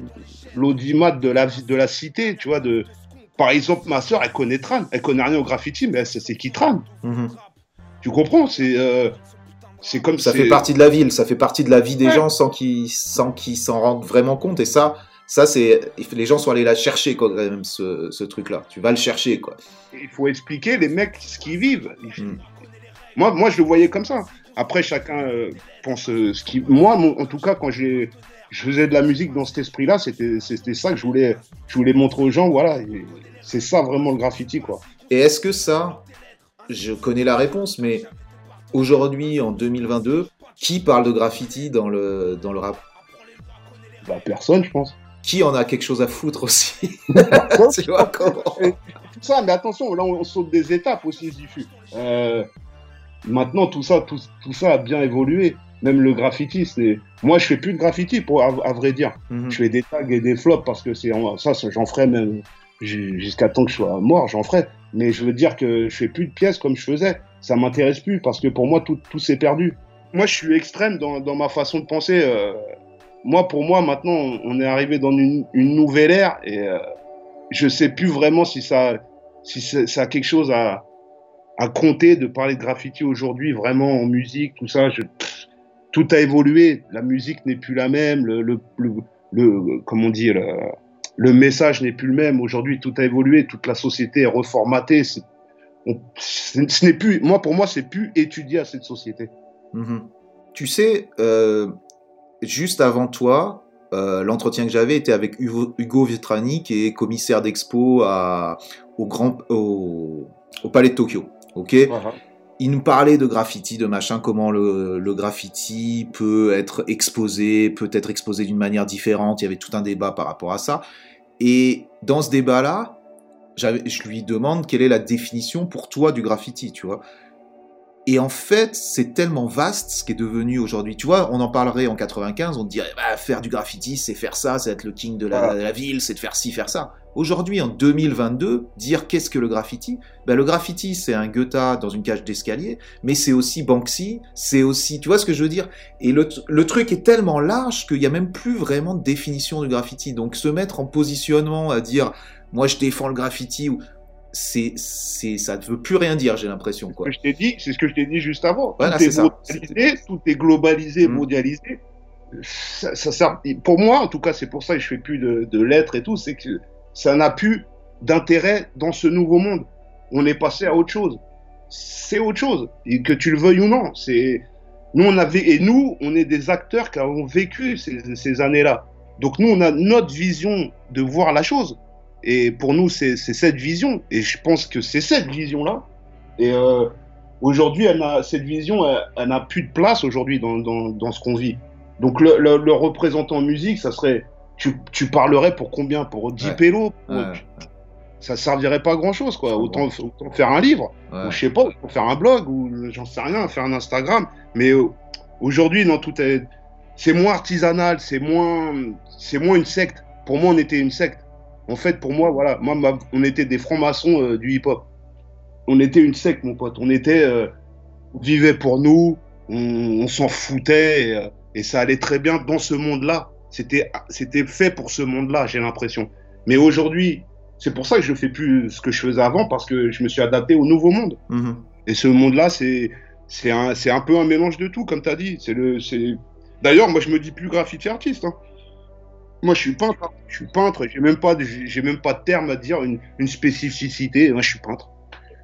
l'audimat de la, de la cité, tu vois. De, par exemple, ma soeur, elle connaît Tran, elle connaît rien au graffiti, mais elle sait c'est qui Tran. Mhm. Tu comprends? C'est euh, c'est comme Ça fait partie de la ville, ça fait partie de la vie des Ouais. gens sans qu'ils sans qu'ils s'en rendent vraiment compte. Et ça, ça c'est les gens sont allés la chercher quand même ce, ce truc-là. Tu vas le chercher quoi. il faut expliquer les mecs ce qu'ils vivent. Mm. Moi, moi, je le voyais comme ça. Après, chacun euh, pense euh, ce qu'il. Moi, mon- en tout cas, quand j'ai, je faisais de la musique dans cet esprit-là, c'était, c'était ça que je voulais, je voulais montrer aux gens. Voilà, c'est ça vraiment le graffiti, quoi. Et est-ce que ça, je connais la réponse, mais aujourd'hui en 2022, qui parle de graffiti dans le dans le rap? Bah, personne, je pense. Qui en a quelque chose à foutre aussi? Tu vois comment? Tout ça, mais attention, là, on, on saute des étapes aussi, Zifu. Euh, maintenant, tout ça, tout, tout ça a bien évolué. Même le graffiti, c'est. Moi, je fais plus de graffiti, pour, à, à vrai dire. Mhm. Je fais des tags et des flops parce que c'est ça, ça, j'en ferai même ju- jusqu'à temps que je sois mort, j'en ferai. Mais je veux dire que je fais plus de pièces comme je faisais. Ça m'intéresse plus parce que pour moi tout, tout s'est perdu. Moi, je suis extrême dans, dans ma façon de penser. euh, moi, pour moi, maintenant, on est arrivé dans une, une nouvelle ère et euh, je sais plus vraiment si ça, si ça a quelque chose à, à compter de parler de graffiti aujourd'hui, vraiment en musique, tout ça. Je, tout a évolué. La musique n'est plus la même. Le, le, le, le- comment on dit, le, message n'est plus le même. Aujourd'hui, tout a évolué. Toute la société est reformatée. On- ce ce n'est plus, moi, pour moi, c'est plus étudier à cette société. Mhm. Tu sais, euh, juste avant toi, euh, l'entretien que j'avais était avec Hugo, Hugo Vitrani, qui est commissaire d'expo au, grand, au, au Palais de Tokyo. Ok? Il nous parlait de graffiti, de machin, comment le, le graffiti peut être exposé, peut être exposé d'une manière différente. Il y avait tout un débat par rapport à ça. Et dans ce débat-là, je lui demande quelle est la définition pour toi du graffiti, tu vois. Et en fait, c'est tellement vaste ce qui est devenu aujourd'hui. Tu vois, on en parlerait en 95, on te dirait, bah, faire du graffiti, c'est faire ça, c'est être le king de la, Voilà. de la ville, c'est de faire ci, faire ça. Aujourd'hui, en 2022, dire qu'est-ce que le graffiti? Ben, Le graffiti, c'est un Goethe dans une cage d'escalier, mais c'est aussi Banksy, c'est aussi... Tu vois ce que je veux dire? Et le, le truc est tellement large qu'il n'y a même plus vraiment de définition du graffiti. Donc se mettre en positionnement à dire, moi je défends le graffiti, ou c'est, c'est, ça ne veut plus rien dire, j'ai l'impression. Quoi. je t'ai dit, c'est ce que je t'ai dit juste avant. Voilà, tout est, mondialisé, tout est globalisé, Mm. mondialisé. Ça, ça pour moi, en tout cas, c'est pour ça que je fais plus de, de lettres et tout, c'est que ça n'a plus d'intérêt dans ce nouveau monde. On est passé à autre chose. C'est autre chose. Que tu le veuilles ou non, nous, on avait, et nous, on est des acteurs qui avons vécu ces, années-là. Donc nous, on a notre vision de voir la chose. Et pour nous, c'est cette vision. Et je pense que c'est cette vision-là. Et euh, aujourd'hui, cette vision, elle, n'a plus de place aujourd'hui dans, ce qu'on vit. Donc le, le, représentant musique, ça serait, tu, tu parlerais pour combien? Pour 10 Ouais. pélos? Pour- Ouais, Ça servirait pas à grand chose, quoi. Autant, autant faire un livre, ouais. ou je sais pas, autant faire un blog, ou j'en sais rien, faire un Instagram. Mais euh, aujourd'hui, non, tout est, c'est moins artisanal, c'est moins, c'est moins une secte. Pour moi, on était une secte. En fait, pour moi, voilà, moi, ma- on était des francs-maçons euh, du hip-hop. On était une secte, mon pote. On était, euh, on vivait pour nous, on, on s'en foutait, et, et ça allait très bien dans ce monde-là. C'était, c'était fait pour ce monde-là, j'ai l'impression. Mais aujourd'hui, c'est pour ça que je fais plus ce que je faisais avant, parce que je me suis adapté au nouveau monde. Mhm. Et ce monde-là, c'est, c'est un, c'est un peu un mélange de tout, comme tu as dit. C'est le, c'est... D'ailleurs, moi, je me dis plus graffiti artiste. hein. Moi, je suis peintre. Je suis peintre. J'ai même pas, de, j'ai même pas de terme à dire une, une spécificité. Moi, je suis peintre.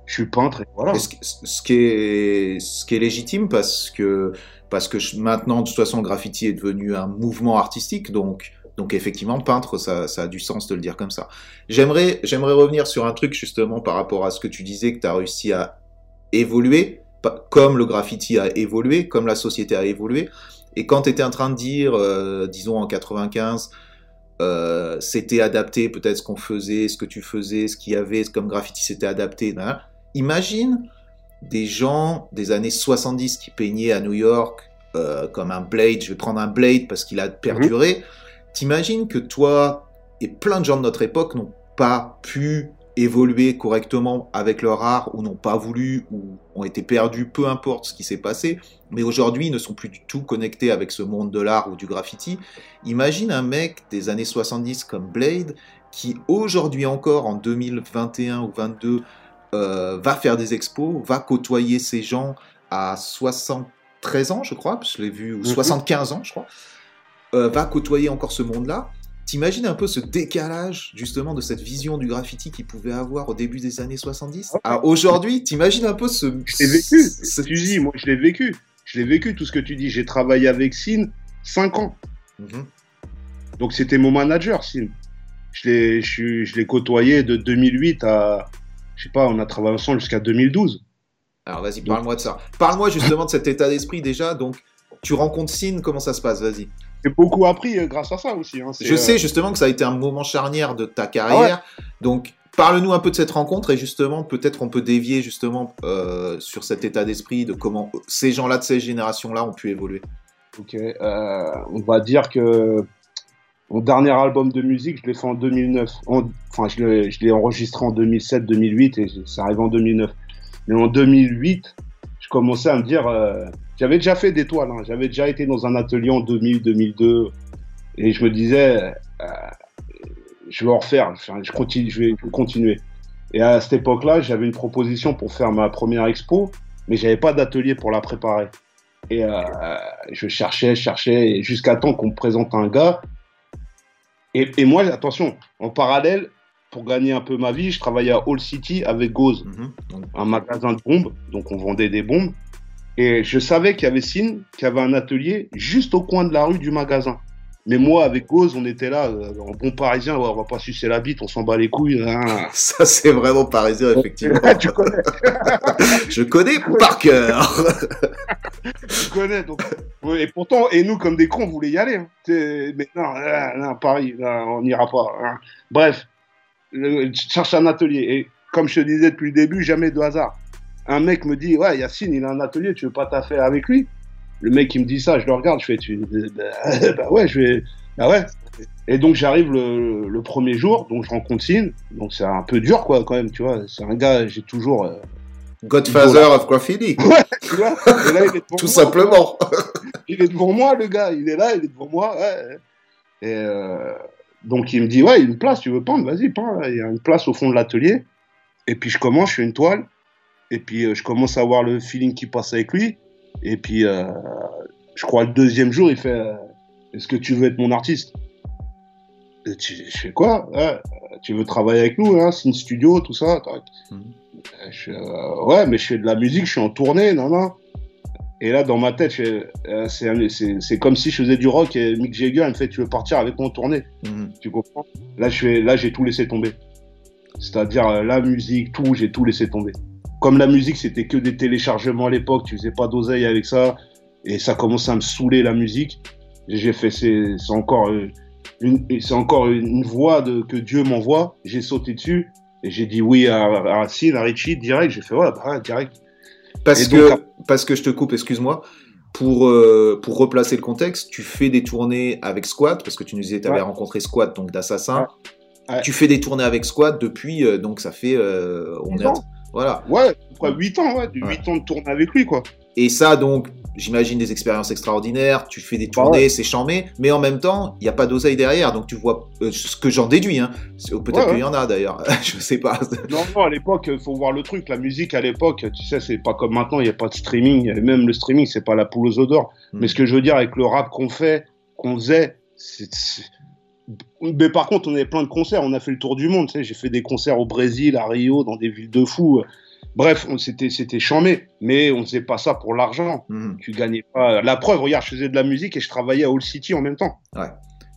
Je suis peintre. Et voilà. Et ce, ce qui est, ce qui est légitime parce que, parce que maintenant, de toute façon, le graffiti est devenu un mouvement artistique, donc, donc effectivement, peintre, ça, ça a du sens de le dire comme ça. J'aimerais, j'aimerais revenir sur un truc justement par rapport à ce que tu disais que tu as réussi à évolué, pas- comme le graffiti a évolué, comme la société a évolué. Et quand tu étais en train de dire, euh, disons en 95, euh, c'était adapté, peut-être ce qu'on faisait, ce que tu faisais, ce qu'il y avait comme graffiti, c'était adapté. nan. Imagine des gens des années 70 qui peignaient à New York euh, comme un Blade, je vais prendre un Blade parce qu'il a perduré. T'imagines que toi et plein de gens de notre époque n'ont pas pu évoluer correctement avec leur art ou n'ont pas voulu ou ont été perdus, peu importe ce qui s'est passé, mais aujourd'hui ils ne sont plus du tout connectés avec ce monde de l'art ou du graffiti. Imagine un mec des années 70 comme Blade qui aujourd'hui encore en 2021 ou 22 euh, va faire des expos, va côtoyer ces gens à 73 ans je crois, parce que je l'ai vu, ou 75 ans je crois, euh, va côtoyer encore ce monde-là. T'imagines un peu ce décalage justement de cette vision du graffiti qu'il pouvait avoir au début des années 70 à aujourd'hui T'imagines un peu ce... Je l'ai vécu. ce- Tu dis, moi, je l'ai vécu. Je l'ai vécu, tout ce que tu dis. J'ai travaillé avec Sin 5 ans. Mhm. Donc, c'était mon manager, Sin. Je l'ai, je, suis- je l'ai côtoyé de 2008 à, je sais pas, on a travaillé ensemble jusqu'à 2012. Alors vas-y, parle-moi de ça. Parle-moi justement de cet état d'esprit déjà. Donc, tu rencontres Sin, comment ça se passe? Vas-y. J'ai beaucoup appris euh, grâce à ça aussi. hein. Je euh, sais justement que ça a été un moment charnière de ta carrière. Donc, parle-nous un peu de cette rencontre et justement, peut-être on peut dévier justement euh, sur cet état d'esprit de comment ces gens-là de ces générations-là ont pu évoluer. Ok, euh, on va dire que mon dernier album de musique, je l'ai fait en 2009. En- enfin, je l'ai, enregistré en 2007-2008 et c'est arrivé en 2009. Mais en 2008, je commençais à me dire, euh, j'avais déjà fait des toiles, hein. j'avais déjà été dans un atelier en 2000-2002 et je me disais, euh, je vais en refaire, je, continue, je vais continuer. Et à cette époque-là, j'avais une proposition pour faire ma première expo, mais j'avais pas d'atelier pour la préparer. Et euh, je cherchais, cherchais, jusqu'à temps qu'on me présente un gars. Et, et moi, attention, en parallèle, pour gagner un peu ma vie, je travaillais à All City avec Goz, Mhm. Un magasin de bombes. Donc, on vendait des bombes. Et je savais qu'il y avait Sin, qui avait un atelier juste au coin de la rue du magasin. Mais moi, avec Goz, on était là, euh, en bon parisien, ouais, on va pas sucer la bite, on s'en bat les couilles. hein. ça, c'est vraiment parisien, effectivement. tu connais, Je connais par cœur. tu connais. Donc, et pourtant, et nous, comme des cons, on voulait y aller. hein. Mais non, Paris, on n'ira pas. hein. Bref, le- cherche un atelier. Et comme je te disais depuis le début, jamais de hasard. Un mec me dit, ouais, Yacine, il a un atelier, tu veux pas t'affaire avec lui? Le mec, il me dit ça, je le regarde, je fais, tu... bah, ouais, je vais, bah ouais. Et donc, j'arrive le, premier jour, donc je rencontre Sin. Donc, c'est un peu dur, quoi, quand même, tu vois. C'est un gars, j'ai toujours. euh, Godfather of graffiti, tu vois Et là, il est devant tout moi. simplement. il est devant moi, le gars. Il est là, il est devant moi. ouais. Et euh, donc, il me dit, ouais, il y a une place, tu veux peindre? Vas-y, peins. là. Il y a une place au fond de l'atelier. Et puis, je commence, je fais une toile. Et puis, euh, je commence à avoir le feeling qui passe avec lui. Et puis, euh, je crois, le deuxième jour, il fait, euh, est-ce que tu veux être mon artiste? Et tu- Je fais quoi? Ouais, Tu veux travailler avec nous, hein, Sin Studio, tout ça. Euh, je euh, Ouais, mais je fais de la musique, je suis en tournée, non, non. Et là, dans ma tête, euh, c'est comme si je faisais du rock et Mick Jagger il me fait Tu veux partir avec moi en tournée Mhm. Tu comprends? Là, j'ai tout laissé tomber. C'est-à-dire euh, la musique, tout, j'ai tout laissé tomber. Comme la musique, c'était que des téléchargements à l'époque, tu faisais pas d'oseille avec ça, et ça commençait à me saouler la musique. J'ai fait, c'est encore euh, une, encore une voie de, que Dieu m'envoie. J'ai sauté dessus et j'ai dit oui à, à Sid, à Richie direct. J'ai fait ouais, bah, ouais, direct. Parce Et que, donc, parce que je te coupe, excuse-moi. Pour, euh, pour replacer le contexte, tu fais des tournées avec Squat, parce que tu nous disais que tu avais Ouais. rencontré Squat, donc d'Assassin. Ouais. Ouais. Tu fais des tournées avec Squat depuis, euh, donc ça fait. euh, on est à-. Voilà. Ouais, après 8 ans, Ouais. 8 ans de tournée avec lui, quoi. Et ça, donc, j'imagine des expériences extraordinaires, tu fais des tournées, Bah ouais. c'est chambé, mais en même temps, il n'y a pas d'oseille derrière, donc tu vois euh, ce que j'en déduis, hein. C'est- Peut-être Ouais, ouais. qu'il y en a d'ailleurs, je sais pas. Non, non, à l'époque, il faut voir le truc. La musique, à l'époque, tu sais, c'est pas comme maintenant, il n'y a pas de streaming. Et même le streaming, c'est pas la poule aux œufs d'or. Mm. Mais ce que je veux dire avec le rap qu'on fait, qu'on faisait, c'est. c'est- Mais par contre, on avait plein de concerts. On a fait le tour du monde. Tu sais, j'ai fait des concerts au Brésil, à Rio, dans des villes de fous. Bref, on- c'était c'était chambé. Mais on faisait pas ça pour l'argent. Mhm. Tu gagnais pas. La preuve, regarde, je faisais de la musique et je travaillais à All City en même temps.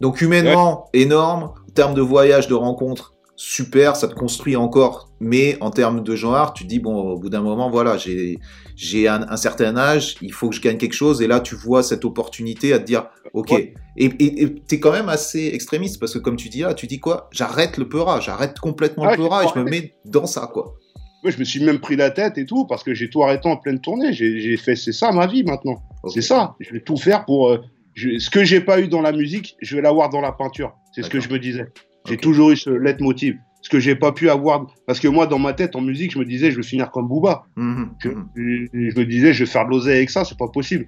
Donc humainement, énorme, en termes de voyage, de rencontres, super, ça te construit encore. Mais en termes de genre, tu te dis, bon, au bout d'un moment, voilà, j'ai j'ai un, un certain âge, il faut que je gagne quelque chose. Et là, tu vois cette opportunité à te dire, ok. Ouais. Et tu es quand même assez extrémiste parce que, comme tu dis là, tu dis quoi? J'arrête le peura, j'arrête complètement Ah, le peura et je me mets dans ça, quoi. Moi, je me suis même pris la tête et tout parce que j'ai tout arrêté en pleine tournée. J'ai fait, c'est ça ma vie maintenant. C'est ça. Je vais tout faire pour. euh, je- ce que j'ai pas eu dans la musique, je vais l'avoir dans la peinture. C'est ce que je me disais. J'ai toujours eu ce leitmotiv. Ce que j'ai pas pu avoir. Parce que moi, dans ma tête, en musique, je me disais, je vais finir comme Booba. Mhm, Je, je- je me disais, je vais faire de l'oseille avec ça, c'est pas possible.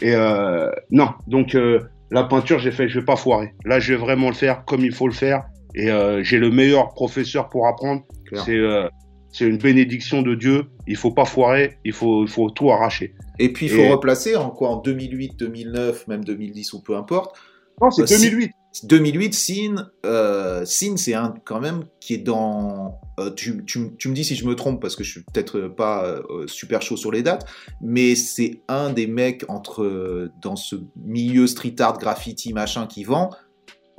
Et euh, non. Donc, euh, la peinture, j'ai fait, je vais pas foirer. Là, je vais vraiment le faire comme il faut le faire. Et euh, j'ai le meilleur professeur pour apprendre. C'est euh, c'est une bénédiction de Dieu. Il faut pas foirer. Il faut, il faut tout arracher. Et puis, il faut Et- replacer en quoi? En 2008, 2009, même 2010 ou peu importe. Non, c'est Bah, si- 2008. 2008, Sin, euh, Sin c'est un quand même qui est dans. euh, tu, tu- tu me dis si je me trompe parce que je suis peut-être pas euh, super chaud sur les dates, mais c'est un des mecs entre euh, dans ce milieu street art, graffiti, machin qui vend,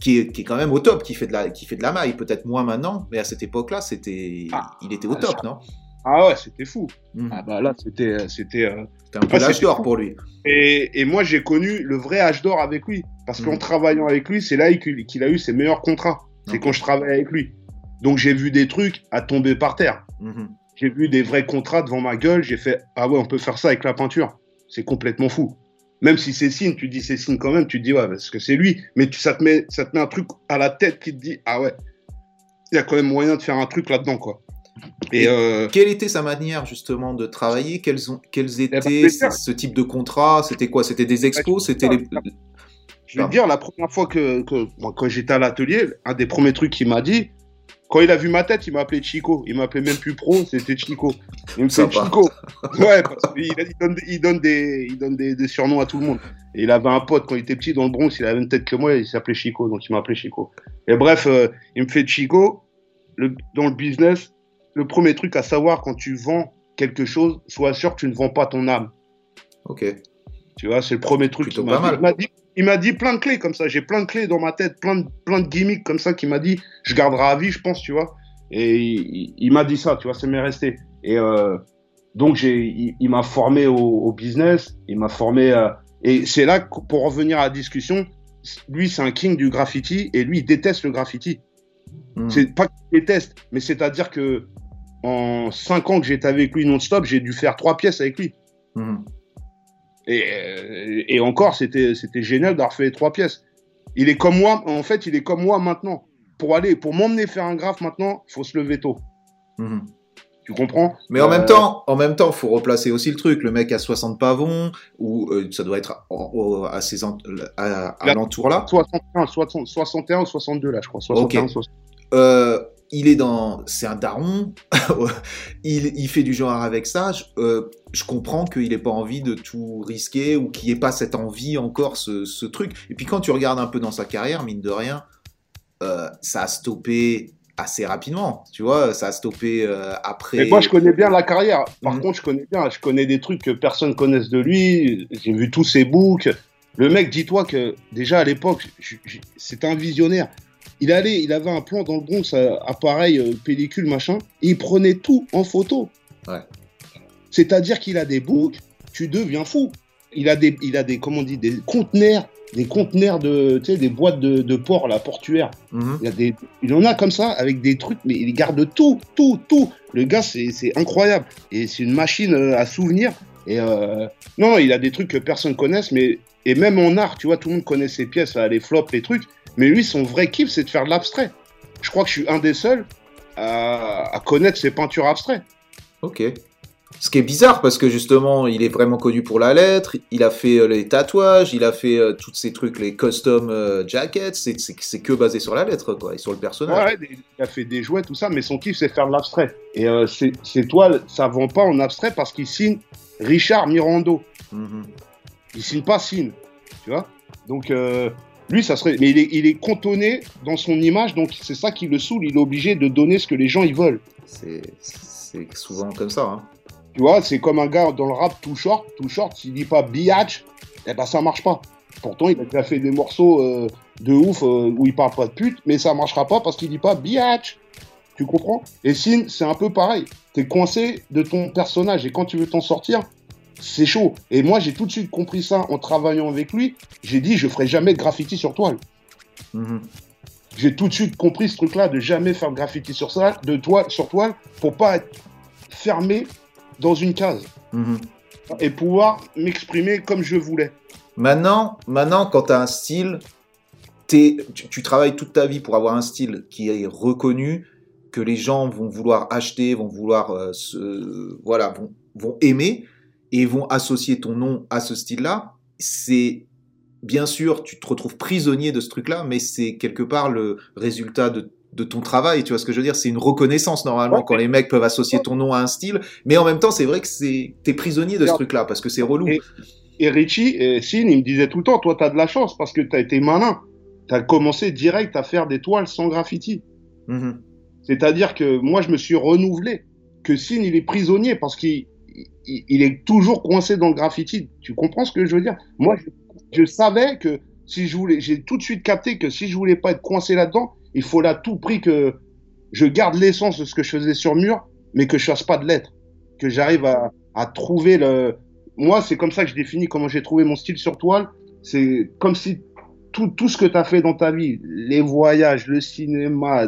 qui est, qui est quand même au top, qui fait de la, qui fait de la maille. Peut-être moins maintenant, mais à cette époque-là, c'était, Ah, il était au top, non? Ah ouais, c'était fou. Mhm. Ah bah là, c'était, c'était. euh, C'était un peu ah, l'âge d'or pour lui. Et, et moi, j'ai connu le vrai âge d'or avec lui. Parce qu'en Mhm. travaillant avec lui, c'est là qu'il a eu ses meilleurs contrats. C'est quand je travaillais avec lui. Donc j'ai vu des trucs à tomber par terre. Mhm. J'ai vu des vrais contrats devant ma gueule. J'ai fait Ah ouais, on peut faire ça avec la peinture. C'est complètement fou. Même si c'est signe, tu dis c'est signe quand même, tu dis ouais, parce que c'est lui. Mais tu, ça, te met, ça te met un truc à la tête qui te dit Ah ouais, il y a quand même moyen de faire un truc là-dedans, quoi. Et, Et- euh, Quelle était sa manière justement de travailler? Quels, ont, quels étaient ben, ce, ce type de contrat? C'était quoi? C'était des expos? C'était les... Je vais te dire, la première fois que, que moi, quand j'étais à l'atelier, un des premiers trucs qu'il m'a dit, quand il a vu ma tête, il m'a appelé Chico. Il m'appelait même plus pro, c'était Chico. Il me fait. Chico. Ouais, parce qu'il il donne, des- il donne, des, il donne des, des surnoms à tout le monde. Et il avait un pote quand il était petit dans le Bronx, il avait la même tête que moi, il s'appelait Chico, donc il m'a appelé Chico. Et bref, euh, il me fait Chico. Le, dans le business, le premier truc à savoir quand tu vends quelque chose, sois sûr que tu ne vends pas ton âme. Ok. Tu vois, c'est le premier truc qu'il m'a dit. Il m'a dit. Plein de clés comme ça. J'ai plein de clés dans ma tête, plein de, plein de gimmicks comme ça qu'il m'a dit. Je garderai à vie, je pense, tu vois. Et il, il m'a dit ça, tu vois, ça m'est resté. Et euh, donc, j'ai, il, il m'a formé au, au business. Il m'a formé. euh, et c'est là, pour revenir à la discussion, lui, c'est un king du graffiti et lui, il déteste le graffiti. Mhm. C'est pas qu'il déteste, mais c'est-à-dire que en cinq ans que j'étais avec lui non-stop, j'ai dû faire trois pièces avec lui. Mhm. Et, euh, et encore, c'était génial d'avoir fait les trois pièces. Il est comme moi, en fait, il est comme moi maintenant. Pour aller, pour m'emmener faire un graphe maintenant, il faut se lever tôt. Mhm. Tu comprends? Mais en Euh, même temps, en même temps, faut replacer aussi le truc. Le mec a 60 pavons, ou euh, ça doit être à en- à, à l'entour là. 61, 60, 61 ou 62 là, je crois. 61, Ok. 60. Euh, il est dans, c'est un daron. il, il fait du genre avec ça. Je, euh, je comprends qu'il n'ait pas envie de tout risquer ou qu'il n'y ait pas cette envie encore, ce, ce truc. Et puis quand tu regardes un peu dans sa carrière, mine de rien, euh, ça a stoppé assez rapidement. Tu vois, ça a stoppé euh, après. Mais moi, je connais bien la carrière. Par Mhm. contre, je connais bien. Je connais des trucs que personne connaisse de lui. J'ai vu tous ses books. Le mec, dis-toi que déjà à l'époque, c'était un visionnaire. Il allait, il avait un plan dans le Bronx, appareil, euh, pellicule, machin, et il prenait tout en photo. Ouais. C'est-à-dire qu'il a des books, tu deviens fou. Il a des, il a des, comment on dit, des conteneurs, des conteneurs de, tu sais, des boîtes de, de port, la portuaire. Mhm. Il, y a des, il en a comme ça, avec des trucs, mais il garde tout, tout, tout. Le gars, c'est incroyable. Et c'est une machine euh, à souvenirs. Et euh, non, il a des trucs que personne connaisse, mais et même en art, tu vois, tout le monde connaît ses pièces, là, les flops, les trucs. Mais lui, son vrai kiff, c'est de faire de l'abstrait. Je crois que je suis un des seuls à, à connaître ses peintures abstraites. Ok. Ce qui est bizarre parce que justement, il est vraiment connu pour la lettre. Il a fait euh, les tatouages, il a fait euh, tous ces trucs, les custom euh, jackets. C'est- que basé sur la lettre, quoi, et sur le personnage. Ouais, il a fait des jouets, tout ça, mais son kiff, c'est faire de l'abstrait. Et euh, c'est c'est toi, ça vend pas en abstrait parce qu'il signe Richard Mirando. Mhm. il signe pas signe, tu vois. Donc lui, ça serait, mais il est, il est cantonné dans son image, donc c'est ça qui le saoule. Il est obligé de donner ce que les gens ils veulent. C'est c'est souvent comme ça. Hein. Tu vois, c'est comme un gars dans le rap tout short, tout short, s'il dit pas biatch, eh ben ça marche pas. Pourtant, il a déjà fait des morceaux euh, de ouf euh, où il parle pas de pute, mais ça marchera pas parce qu'il dit pas biatch. Tu comprends? Et Sin, c'est un peu pareil. T'es coincé de ton personnage et quand tu veux t'en sortir, c'est chaud. Et moi, j'ai tout de suite compris ça en travaillant avec lui. J'ai dit, je ferai jamais de graffiti sur toile. Mhm. J'ai tout de suite compris ce truc-là de jamais faire de graffiti sur ça, de toile, sur toile, pour pas être fermé dans une case Mhm. et pouvoir m'exprimer comme je voulais. Maintenant, maintenant, quand tu as un style, tu, tu travailles toute ta vie pour avoir un style qui est reconnu, que les gens vont vouloir acheter, vont vouloir, euh, se- voilà, vont, vont aimer et vont associer ton nom à ce style-là. C'est bien sûr, tu te retrouves prisonnier de ce truc-là, mais c'est quelque part le résultat de, de ton travail. Tu vois ce que je veux dire? C'est une reconnaissance normalement Ouais. quand les mecs peuvent associer ton nom à un style, mais en même temps, c'est vrai que c'est t'es prisonnier de ce truc-là parce que c'est relou. Et- Et Richie, et Sin, il me disait tout le temps, toi, t'as de la chance parce que t'as été malin. T'as commencé direct à faire des toiles sans graffiti. Mhm. C'est-à-dire que moi, je me suis renouvelé. Que Sin, il est prisonnier parce qu'il il, est toujours coincé dans le graffiti. Tu comprends ce que je veux dire? Moi, je, savais que si je voulais, j'ai tout de suite capté que si je voulais pas être coincé là-dedans, il faut à tout prix que je garde l'essence de ce que je faisais sur mur, mais que je fasse pas de lettres. Que j'arrive à, trouver le. Moi, c'est comme ça que je définis comment j'ai trouvé mon style sur toile. C'est comme si tout, ce que tu as fait dans ta vie, les voyages, le cinéma,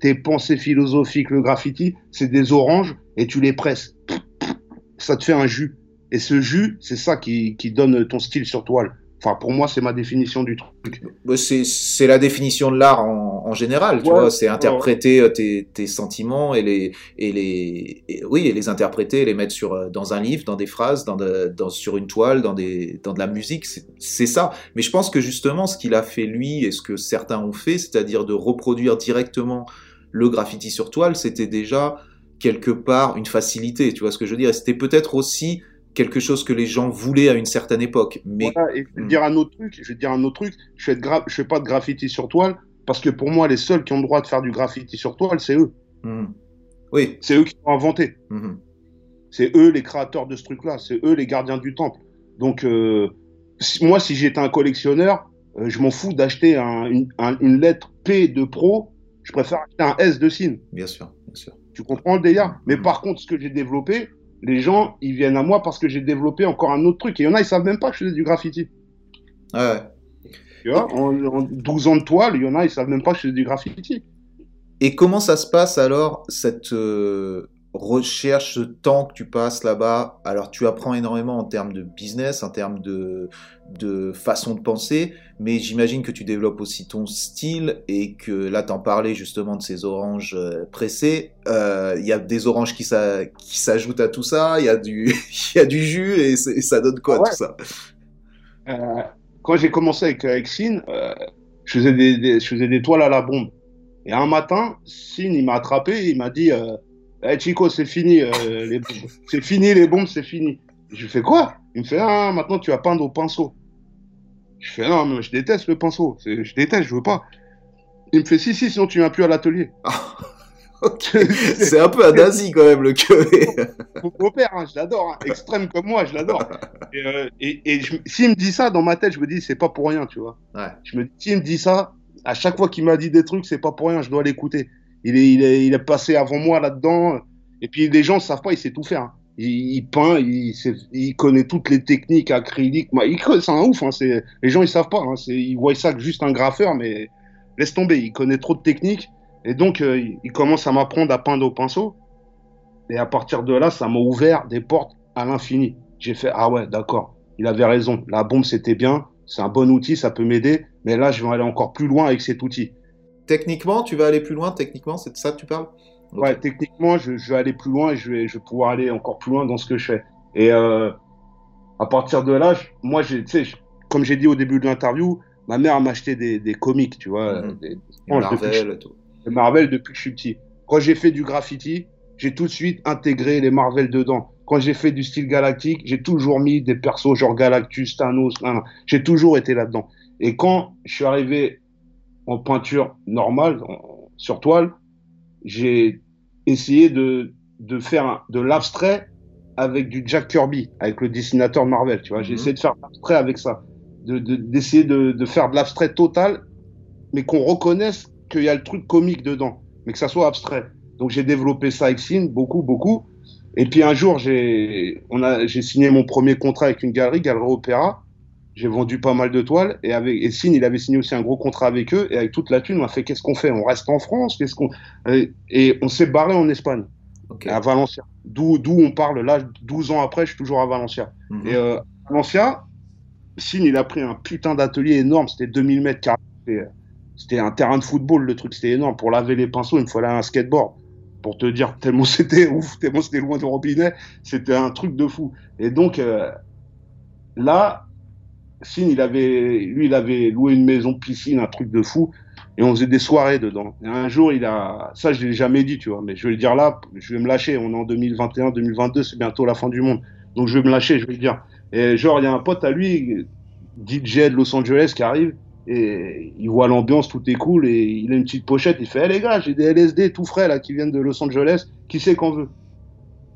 tes pensées philosophiques, le graffiti, c'est des oranges et tu les presses. Ça te fait un jus. Et ce jus, c'est ça qui, qui donne ton style sur toile. Enfin, pour moi, c'est ma définition du truc. Bah, C'est la définition de l'art en, en général, tu vois, c'est interpréter euh, tes, tes sentiments et les et les et- oui et les interpréter, les mettre sur euh, dans un livre, dans des phrases, dans, de- dans sur une toile, dans des dans de la musique, c'est ça. Mais je pense que justement ce qu'il a fait lui et ce que certains ont fait, c'est-à-dire de reproduire directement le graffiti sur toile, c'était déjà quelque part une facilité, tu vois ce que je veux dire? C'était peut-être aussi quelque chose que les gens voulaient à une certaine époque, mais Voilà, et je vais dire un autre truc, je vais dire un autre truc, je fais, de gra- je fais pas de graffiti sur toile, parce que pour moi, les seuls qui ont le droit de faire du graffiti sur toile, c'est eux. Mhm. oui. C'est eux qui l'ont inventé. Mhm. C'est eux les créateurs de ce truc-là. C'est eux les gardiens du temple. Donc, euh, si- moi, si j'étais un collectionneur, euh, je m'en fous d'acheter un- une, un- une lettre P de pro. Je préfère acheter un S de signe. Bien sûr, bien sûr. Tu comprends le délire Mais Mhm. par contre, ce que j'ai développé, les gens, ils viennent à moi parce que j'ai développé encore un autre truc. Et il y en a, ils savent même pas que je faisais du graffiti. Ouais. Tu vois en, en 12 ans de toile, il y en a, ils savent même pas que je faisais du graffiti. Et comment ça se passe alors, cette euh, recherche, ce temps que tu passes là-bas Alors, tu apprends énormément en termes de business, en termes de, de façon de penser, mais j'imagine que tu développes aussi ton style et que là, t'en parlais justement de ces oranges euh, pressées. Euh, Il y a des oranges qui s'a- qui s'ajoutent à tout ça, il y, a du- il y a du jus et, ça donne quoi Ah ouais. tout ça? Euh, quand j'ai commencé avec, avec Sin, euh, je, faisais des, des- je faisais des toiles à la bombe. Et un matin, Sin, il m'a attrapé et il m'a dit euh, Eh, Chico, c'est fini, euh, les bombes. C'est fini, les bombes, c'est fini. Je fais quoi? Il me fait Ah, maintenant tu vas peindre au pinceau. Je fais Non, mais je déteste le pinceau. Je déteste, je veux pas. Il me fait Si, si, sinon tu viens plus à l'atelier. Ok. C'est un peu un nazi quand même le que. Mon beau-père, hein, je l'adore, hein. extrême comme moi, je l'adore. Et, euh, et, s'il me dit ça, dans ma tête, je me dis, c'est pas pour rien, tu vois. Ouais. Je me dis, s'il me dit ça, à chaque fois qu'il m'a dit des trucs, c'est pas pour rien, je dois l'écouter. Il est, passé avant moi là-dedans. Et puis les gens ne savent pas, il sait tout faire. Il, peint, il, connaît toutes les techniques acryliques. C'est un ouf. Hein, les gens, ils savent pas. Hein, ils voient ça que juste un graffeur, mais laisse tomber. Il connaît trop de techniques. Et donc, euh, il commence à m'apprendre à peindre au pinceau. Et à partir de là, ça m'a ouvert des portes à l'infini. J'ai fait, ah ouais, d'accord. Il avait raison. La bombe, c'était bien. C'est un bon outil, ça peut m'aider. Mais là, je vais aller encore plus loin avec cet outil. Techniquement, tu vas aller plus loin, techniquement, c'est de ça que tu parles? Ok. Ouais, techniquement, je, je vais aller plus loin et je vais, je vais pouvoir aller encore plus loin dans ce que je fais. Et euh, à partir de là, je- moi, tu sais, comme j'ai dit au début de l'interview, ma mère m'a acheté des, des comics, tu vois, Mhm. des, Marvel et tout. de Marvel depuis que je suis petit. Quand j'ai fait du graffiti, j'ai tout de suite intégré les Marvel dedans. Quand j'ai fait du style galactique, j'ai toujours mis des persos genre Galactus, Thanos, j'ai toujours été là-dedans. Et quand je suis arrivé en peinture normale, en- sur toile, j'ai essayé de, de faire un- de l'abstrait avec du Jack Kirby, avec le dessinateur de Marvel, tu vois. J'ai Mhm. essayé de faire de l'abstrait avec ça. De, de- d'essayer de, de faire de l'abstrait total, mais qu'on reconnaisse qu'il y a le truc comique dedans, mais que ça soit abstrait. Donc j'ai développé ça avec Sin, beaucoup, beaucoup. Et puis un jour, j'ai signé mon premier contrat avec une galerie, Galerie Opéra. J'ai vendu pas mal de toiles et avec et Sin, il avait signé aussi un gros contrat avec eux et avec toute la thune, on a fait qu'est-ce qu'on fait? On reste en France, qu'est-ce qu'on et on s'est barré en Espagne, à Valencia. D'où d'où on parle là, 12 ans après, je suis toujours à Valencia. Mhm. Et euh, Valencia, Sin, il a pris un putain d'atelier énorme, c'était 2000 mètres carrés. C'était- C'était un terrain de football, le truc, c'était énorme. Pour laver les pinceaux, il me fallait un skateboard. Pour te dire, tellement c'était ouf, tellement c'était loin du robinet, c'était un truc de fou. Et donc, euh, là, Sin, il avait, lui, il avait loué une maison piscine, un truc de fou, et on faisait des soirées dedans. Et un jour, il a, ça, je l'ai jamais dit, tu vois, mais je vais le dire là, je vais me lâcher. On est en 2021, 2022, c'est bientôt la fin du monde. Donc, je vais me lâcher, je vais le dire. Et genre, il y a un pote à lui, DJ de Los Angeles, qui arrive, et il voit l'ambiance, tout est cool, et il a une petite pochette, il fait, Eh les gars, j'ai des LSD tout frais, là, qui viennent de Los Angeles, qui sait qu'on veut?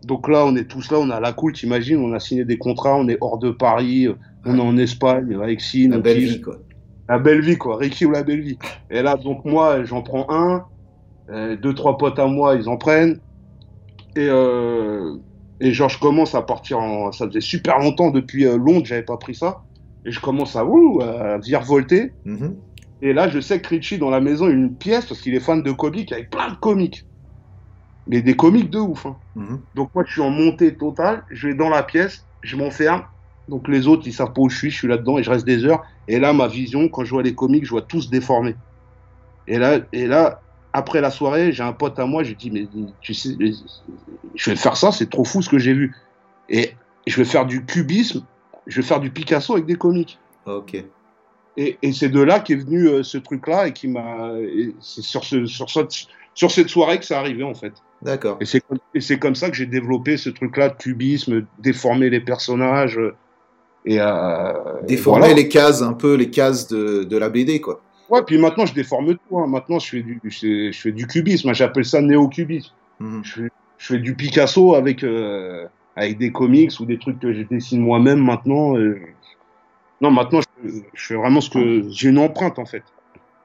Donc là, on est tous là, on a la cool, t'imagines, on a signé des contrats, on est hors de Paris, on est en Espagne, avec Sin, La belle vie, quoi. La belle vie, quoi. Ricky ou la belle vie. Et là, donc, moi, j'en prends un. euh, deux, trois potes à moi, ils en prennent. Et, euh, et genre, je commence à partir en. Ça faisait super longtemps, depuis euh, Londres, j'avais pas pris ça. Et je commence à, ouh, à virevolter. Mhm. Et là, je sais que Richie, dans la maison, il a une pièce, parce qu'il est fan de comics, avec plein de comics. Mais des comics de ouf, hein. Mhm. Donc moi, je suis en montée totale, je vais dans la pièce, je m'enferme. Donc les autres, ils savent pas où je suis, je suis là-dedans et je reste des heures. Et là, ma vision, quand je vois les comics, je vois tous déformés. Et là, et là après la soirée, j'ai un pote à moi, je lui dis, mais tu sais, je vais faire ça, c'est trop fou ce que j'ai vu. Et je vais faire du cubisme, je vais faire du Picasso avec des comics. Ok. Et, et c'est de là qu'est venu euh, ce truc-là et qui m'a. C'est sur, ce, sur, cette, sur cette soirée que ça arrivé en fait. D'accord. Et c'est comme, ça que j'ai développé ce truc-là de cubisme, déformer les personnages. euh, Et euh, Déformer voilà. les cases, un peu les cases de, de la BD, quoi. Ouais, puis maintenant je déforme tout. hein. Maintenant je fais du, je je fais du cubisme. J'appelle ça néo-cubisme. Mhm. Je fais, je fais du Picasso avec, euh, avec des comics ou des trucs que je dessine moi-même maintenant. euh. Non, maintenant je, je fais vraiment ce que. J'ai une empreinte en fait.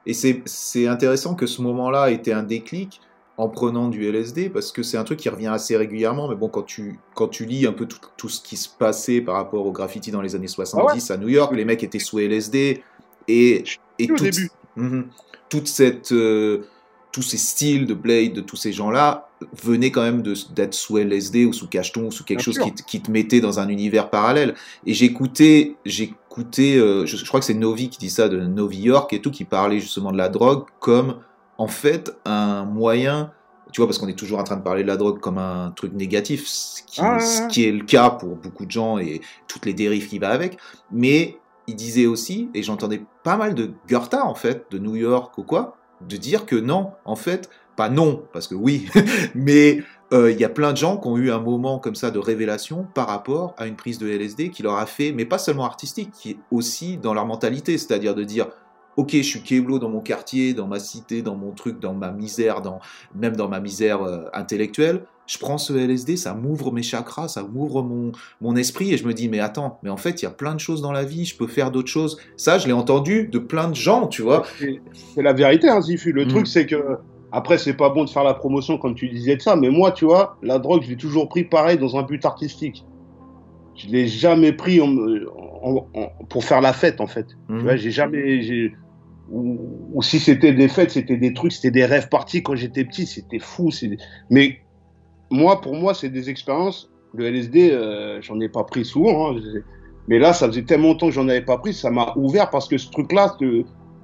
Et c'est c'est intéressant que ce moment-là ait été un déclic en prenant du LSD, parce que c'est un truc qui revient assez régulièrement, mais bon, quand tu, quand tu lis un peu tout, tout ce qui se passait par rapport au graffiti dans les années 70 à New York, les mecs étaient sous LSD, et, et Au toute- début. Mhm. toute cette, euh, tous ces styles de Blade, de tous ces gens-là, venaient quand même de- d'être sous LSD ou sous cacheton ou sous quelque Bien chose qui, te- qui te mettait dans un univers parallèle. Et j'écoutais, j'écoutais, euh, je, je crois que c'est Novi qui dit ça, de Novi York et tout, qui parlait justement de la drogue comme, en fait, un moyen, tu vois, parce qu'on est toujours en train de parler de la drogue comme un truc négatif, ce qui, Ah, ce qui est le cas pour beaucoup de gens et toutes les dérives qui va avec, mais il disait aussi, et j'entendais pas mal de Goethe en fait, de New York ou quoi, de dire que non, en fait, pas non, parce que oui, mais euh, il y a plein de gens qui ont eu un moment comme ça de révélation par rapport à une prise de LSD qui leur a fait, mais pas seulement artistique, qui est aussi dans leur mentalité, c'est-à-dire de dire, ok, je suis Keblo dans mon quartier, dans ma cité, dans mon truc, dans ma misère, dans, même dans ma misère euh, intellectuelle, je prends ce LSD, ça m'ouvre mes chakras, ça m'ouvre mon, mon esprit et je me dis mais attends, mais en fait il y a plein de choses dans la vie, je peux faire d'autres choses. Ça, je l'ai entendu de plein de gens, tu vois. C'est c'est la vérité, hein, Zifu. Le Mm. truc, c'est que après, c'est pas bon de faire la promotion comme tu disais de ça, mais moi, tu vois, la drogue, je l'ai toujours pris pareil dans un but artistique. Je l'ai jamais pris en- en- en- pour faire la fête, en fait. Tu vois, j'ai jamais. Ou, ou si c'était des fêtes, c'était des trucs, c'était des rêves partis quand j'étais petit, c'était fou. Mais moi, pour moi, c'est des expériences. Le LSD, euh, j'en ai pas pris souvent. hein. Mais là, ça faisait tellement longtemps que j'en avais pas pris, ça m'a ouvert parce que ce truc-là,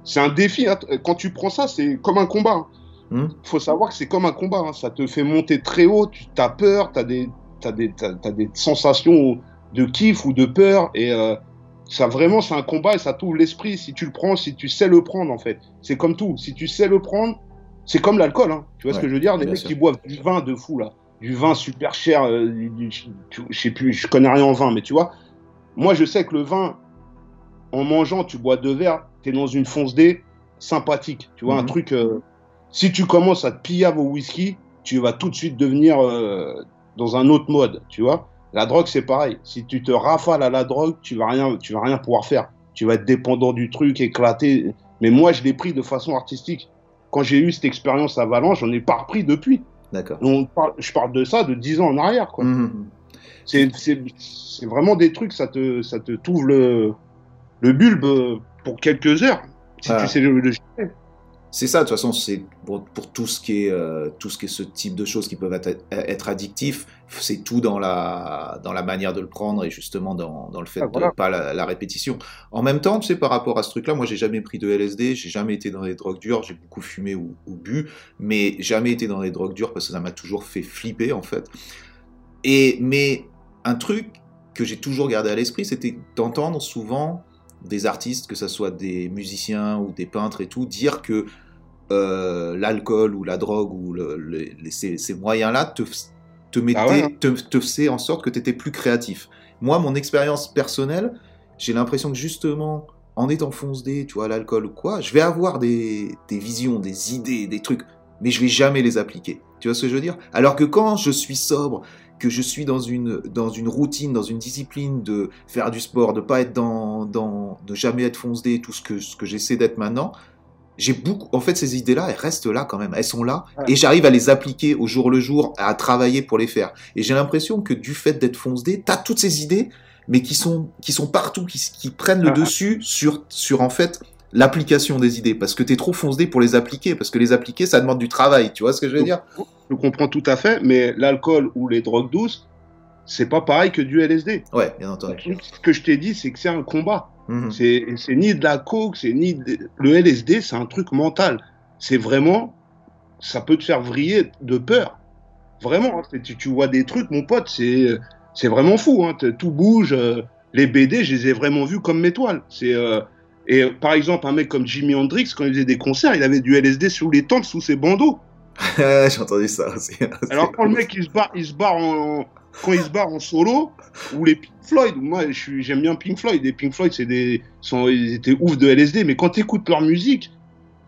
c'est un défi. hein. Quand tu prends ça, c'est comme un combat. hein. Hmm. faut savoir que c'est comme un combat. Ça te fait monter très haut, tu as peur, tu as des sensations de kiff ou de peur. Et euh, ça, vraiment, c'est un combat et ça t'ouvre l'esprit si tu le prends, si tu sais le prendre, en fait. C'est comme tout. Si tu sais le prendre, c'est comme l'alcool. Hein. Tu vois ce que je veux dire? Les bien mecs qui boivent du vin de fou, là. Du vin super cher. euh, du- du- tu- je sais plus, je connais rien en vin, mais tu vois, moi, je sais que le vin, en mangeant, tu bois deux verres, tu es dans une fonce D sympathique. Tu vois, un Mhm. truc. euh, si tu commences à te pillave au whisky, tu vas tout de suite devenir euh, dans un autre mode. Tu vois, la drogue, c'est pareil. Si tu te rafales à la drogue, tu vas rien, tu vas rien pouvoir faire. Tu vas être dépendant du truc, éclaté. Mais moi, je l'ai pris de façon artistique. Quand j'ai eu cette expérience à Valence, j'en ai pas repris depuis. D'accord. Parle- je parle de ça de 10 ans en arrière, quoi. Mhm. C'est- vraiment des trucs, ça te, ça te t'ouvre le, le bulbe pour quelques heures. Si Ah. tu sais le, le gérer. C'est ça, de toute façon, c'est pour, pour tout ce qui est euh, tout ce qui est ce type de choses qui peuvent être, être addictifs, c'est tout dans la dans la manière de le prendre et justement dans, dans le fait Ah, voilà. de pas la, la répétition. En même temps, tu sais, par rapport à ce truc-là, moi, j'ai jamais pris de LSD, j'ai jamais été dans les drogues dures, j'ai beaucoup fumé ou, ou bu, mais jamais été dans les drogues dures parce que ça m'a toujours fait flipper en fait. Et mais un truc que j'ai toujours gardé à l'esprit, c'était d'entendre souvent des artistes, que ce soit des musiciens ou des peintres et tout, dire que euh, l'alcool ou la drogue ou le- le- les- ces, ces moyens-là te, te mettaient, Ah ouais, hein. te, te faisaient en sorte que tu étais plus créatif. Moi, mon expérience personnelle, j'ai l'impression que justement, en étant fonce-dé, tu vois, l'alcool ou quoi, je vais avoir des, des visions, des idées, des trucs, mais je vais jamais les appliquer. Tu vois ce que je veux dire? Alors que quand je suis sobre, que je suis dans une, dans une routine, dans une discipline de faire du sport, de pas être dans, dans de jamais être fonce-dé, tout ce que, ce que j'essaie d'être maintenant, j'ai beaucoup, en fait, ces idées-là, elles restent là quand même, elles sont là, Ouais. et j'arrive à les appliquer au jour le jour, à travailler pour les faire. Et j'ai l'impression que du fait d'être fonce-dé, t'as toutes ces idées, mais qui sont, qui sont partout, qui, qui prennent le Ah. dessus sur, sur en fait, l'application des idées, parce que t'es trop fonce-dé pour les appliquer, parce que les appliquer, ça demande du travail, tu vois ce que je veux dire? Je comprends tout à fait, mais l'alcool ou les drogues douces, c'est pas pareil que du LSD. Ouais, bien entendu. Ce que je t'ai dit, c'est que c'est un combat. Mhm. C'est c'est ni de la coke, c'est ni de- le LSD, c'est un truc mental. C'est vraiment, ça peut te faire vriller de peur. Vraiment, hein, tu, tu vois des trucs, mon pote, c'est c'est vraiment fou. Hein, tout bouge. euh, les BD, je les ai vraiment vus comme mes toiles. C'est euh, et par exemple un mec comme Jimi Hendrix, quand il faisait des concerts, il avait du LSD sous les tempes, sous ses bandeaux. J'ai entendu ça aussi. Alors quand le mec il se barre, il se barre en quand il se barre en solo ou les Pink Floyd, moi j'aime bien Pink Floyd. Les Pink Floyd c'est des sont ils étaient ouf de LSD, mais quand tu écoutes leur musique,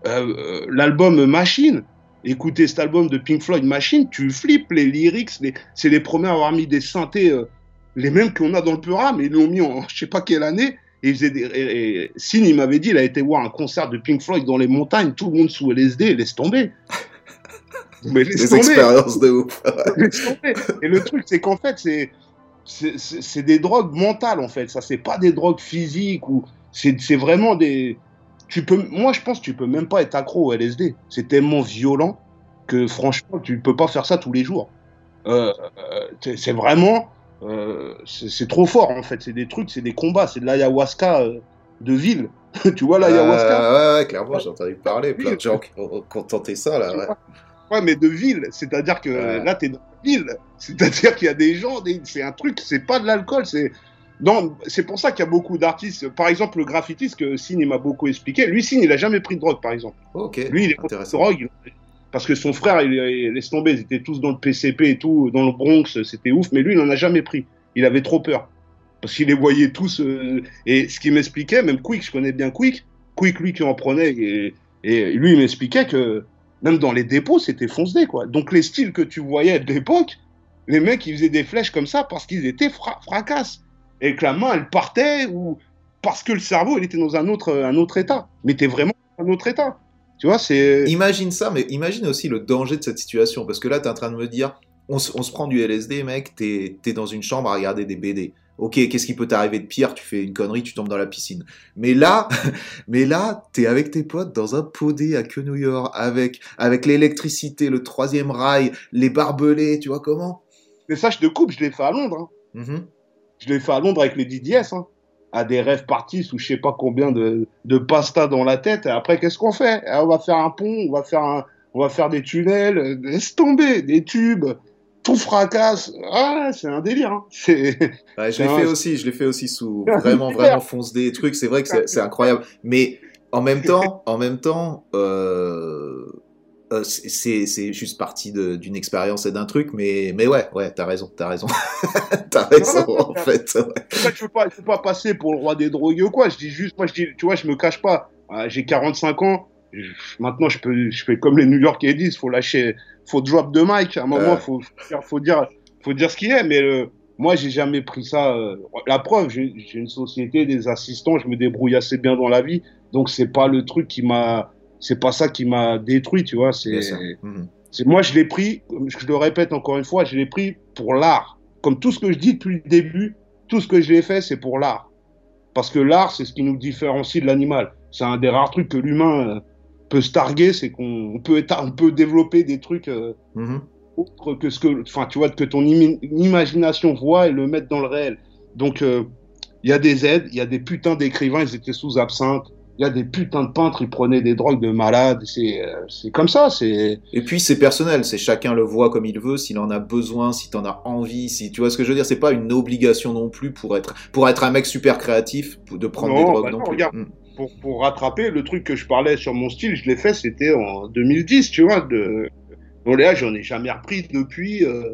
euh, euh, l'album Machine, écouter cet album de Pink Floyd Machine, tu flippes les lyrics, les, c'est les premiers à avoir mis des synthés, euh, les mêmes qu'on a dans le Pura, mais ils l'ont mis en je sais pas quelle année. Et, il faisait des, et, et Sin, il m'avait dit, il a été voir un concert de Pink Floyd dans les montagnes, tout le monde sous LSD, laisse tomber. Mais laisse Des tomber. expériences de ouf. Laisse tomber. Et le truc, c'est qu'en fait, c'est c'est- des drogues mentales, en fait. Ça, c'est pas des drogues physiques ou c'est vraiment des. Tu peux, moi, je pense que tu peux même pas être accro au LSD. C'est tellement violent que franchement, tu peux pas faire ça tous les jours. Euh, euh, c'est vraiment, euh, c'est trop fort en fait. C'est des trucs, c'est des combats, c'est de l'ayahuasca euh, de ville. tu vois l'ayahuasca Euh, ouais, ouais, clairement, j'ai entendu parler. Plein de gens qui ont, tenté ça, là. Ouais. Ouais, mais de ville, c'est-à-dire que là, t'es dans la ville. C'est-à-dire qu'il y a des gens, des- c'est un truc, c'est pas de l'alcool, c'est. Non, c'est pour ça qu'il y a beaucoup d'artistes. Par exemple, le graffitiste que il m'a beaucoup expliqué. Lui, Sin, il a jamais pris de drogue, par exemple. Ok, Lui, il est contre drogue. il- Parce que son frère, il, il laisse tomber, ils étaient tous dans le PCP et tout, dans le Bronx, c'était ouf, mais lui, il en a jamais pris. Il avait trop peur. Parce qu'il les voyait tous. euh, et ce qu'il m'expliquait, même Quick, je connais bien Quick, Quick, lui, qui en prenait, et, lui, il m'expliquait que même dans les dépôts, c'était foncé, quoi. Donc, les styles que tu voyais de l'époque, les mecs, ils faisaient des flèches comme ça parce qu'ils étaient fra fracasses. Et que la main, elle partait, ou parce que le cerveau, il était dans un autre, un autre état. Mais t'es vraiment dans un autre état. Tu vois, c'est. Imagine ça, mais imagine aussi le danger de cette situation. Parce que là, t'es en train de me dire, on, se- on se prend du LSD, mec, t'es es dans une chambre à regarder des BD. Ok, qu'est-ce qui peut t'arriver de pire? Tu fais une connerie, tu tombes dans la piscine. Mais là, mais là, t'es avec tes potes dans un podé à que New York, avec, avec l'électricité, le troisième rail, les barbelés, tu vois comment? Mais ça, je te coupe, je l'ai fait à Londres. hein. Mhm. Je l'ai fait à Londres avec les DDS. Hein. À des rêves partis sous je sais pas combien de, de pasta dans la tête. Et après, qu'est-ce qu'on fait? Ah, On va faire un pont, on va faire, un, on va faire des tunnels, euh, laisse tomber, des tubes, tout fracasse. Ah, c'est un délire. Hein. Ouais, je l'ai un- fait aussi, je l'ai fait aussi sous vraiment, vraiment fonce des trucs. C'est vrai que c'est c'est incroyable. Mais en même temps, en même temps, euh, euh, c'est- juste partie de- d'une expérience et d'un truc. Mais, mais ouais, ouais, t'as raison, t'as raison. t'as raison, en fait. ouais. Je veux pas, je veux pas passer pour le roi des drogués ou quoi. Je dis juste, moi, je dis, tu vois, je me cache pas. Ah, J'ai 45 ans. Je- maintenant, je peux, je fais comme les New Yorkais disent, faut lâcher, faut drop de mic. À un moment, Ouais. faut, faut dire, faut dire, faut dire ce qu'il est. Mais euh, moi, j'ai jamais pris ça. euh, la preuve, j'ai j'ai une société, des assistants, je me débrouille assez bien dans la vie. Donc, c'est pas le truc qui m'a, c'est pas ça qui m'a détruit, tu vois. C'est. Mhm. C'est moi, je l'ai pris, je le répète encore une fois, je l'ai pris pour l'art. Comme tout ce que je dis depuis le début, tout ce que j'ai fait, c'est pour l'art. Parce que l'art, c'est ce qui nous différencie de l'animal. C'est un des rares trucs que l'humain euh, peut se targuer, c'est qu'on peut, on peut développer des trucs euh, Mhm. autres que ce que, enfin, tu vois, que ton imagination voit et le mettre dans le réel. Donc, euh, il y a des aides, il y a des putains d'écrivains, ils étaient sous absinthe. Il y a des putains de peintres, ils prenaient des drogues de malades. C'est, euh, c'est comme ça. C'est, Et puis c'est personnel, c'est chacun le voit comme il veut, s'il en a besoin, si t'en as envie, si tu vois ce que je veux dire, c'est pas une obligation non plus pour être pour être un mec super créatif de prendre Non, des drogues bah non, non, plus. regarde. Mm. pour, pour rattraper le truc que je parlais sur mon style, je l'ai fait, c'était en 2010, tu vois. De... Bon, là, j'en ai jamais repris depuis. euh,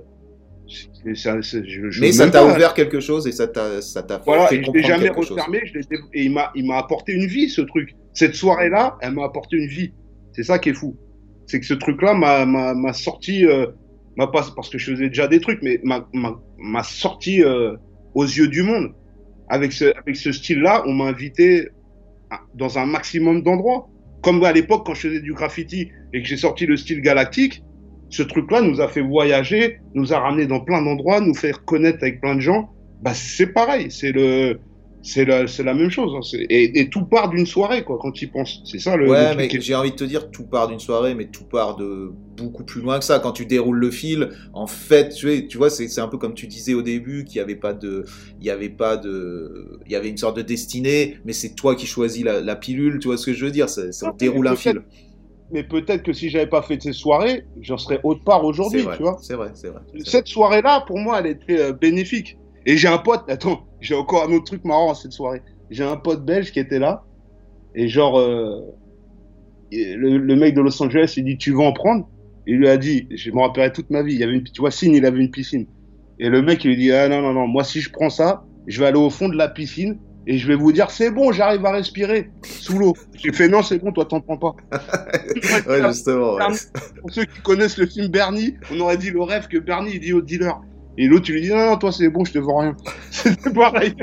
ça- c'est- je- je Mais ça t'a ouvert quelque chose et ça t'a ça t'a Voilà, fait et je l'ai jamais refermé, je l'ai dé- et il m'a, il m'a apporté une vie, ce truc. Cette soirée-là, elle m'a apporté une vie. C'est ça qui est fou. C'est que ce truc-là m'a, m'a, m'a sorti, euh, m'a pas, parce que je faisais déjà des trucs, mais m'a, m'a, m'a sorti euh, aux yeux du monde. Avec ce, avec ce style-là, on m'a invité à- dans un maximum d'endroits. Comme à l'époque, quand je faisais du graffiti et que j'ai sorti le style galactique, ce truc-là nous a fait voyager, nous a ramené dans plein d'endroits, nous faire connaître avec plein de gens. Bah, c'est pareil, c'est le, c'est la, c'est la même chose. hein. Et, et tout part d'une soirée, quoi, quand tu y penses. C'est ça le, Ouais, mais j'ai envie de te dire, tout part d'une soirée, mais tout part de beaucoup plus loin que ça. Quand tu déroules le fil, en fait, tu, vois, c'est un peu comme tu disais au début, qu'il n'y avait pas de, il y avait pas de, il y avait une sorte de destinée, mais c'est toi qui choisis la, la pilule. Tu vois ce que je veux dire? Mais déroule un fil. Mais peut-être que si j'avais pas fait ces soirées, j'en serais autre part aujourd'hui, tu vois. c'est vrai, c'est vrai. Cette soirée-là, pour moi, elle était euh, bénéfique. Et j'ai un pote, attends, j'ai encore un autre truc marrant à cette soirée. J'ai un pote belge qui était là. Et genre, euh, le, le mec de Los Angeles, il dit, tu veux en prendre? Il lui a dit, je me rappellerai toute ma vie, il y avait une, tu vois, Signe, il avait une piscine. Et le mec, il lui dit, ah non, non, non, moi, si je prends ça, je vais aller au fond de la piscine et je vais vous dire, c'est bon, j'arrive à respirer sous l'eau. J'ai fait, non, c'est bon, toi, t'en prends pas. Ouais, justement. ouais. Pour ceux qui connaissent le film Bernie, on aurait dit le rêve que Bernie il dit au dealer. Et l'autre, il lui dit non, non, toi c'est bon, je te vends rien. C'est pareil.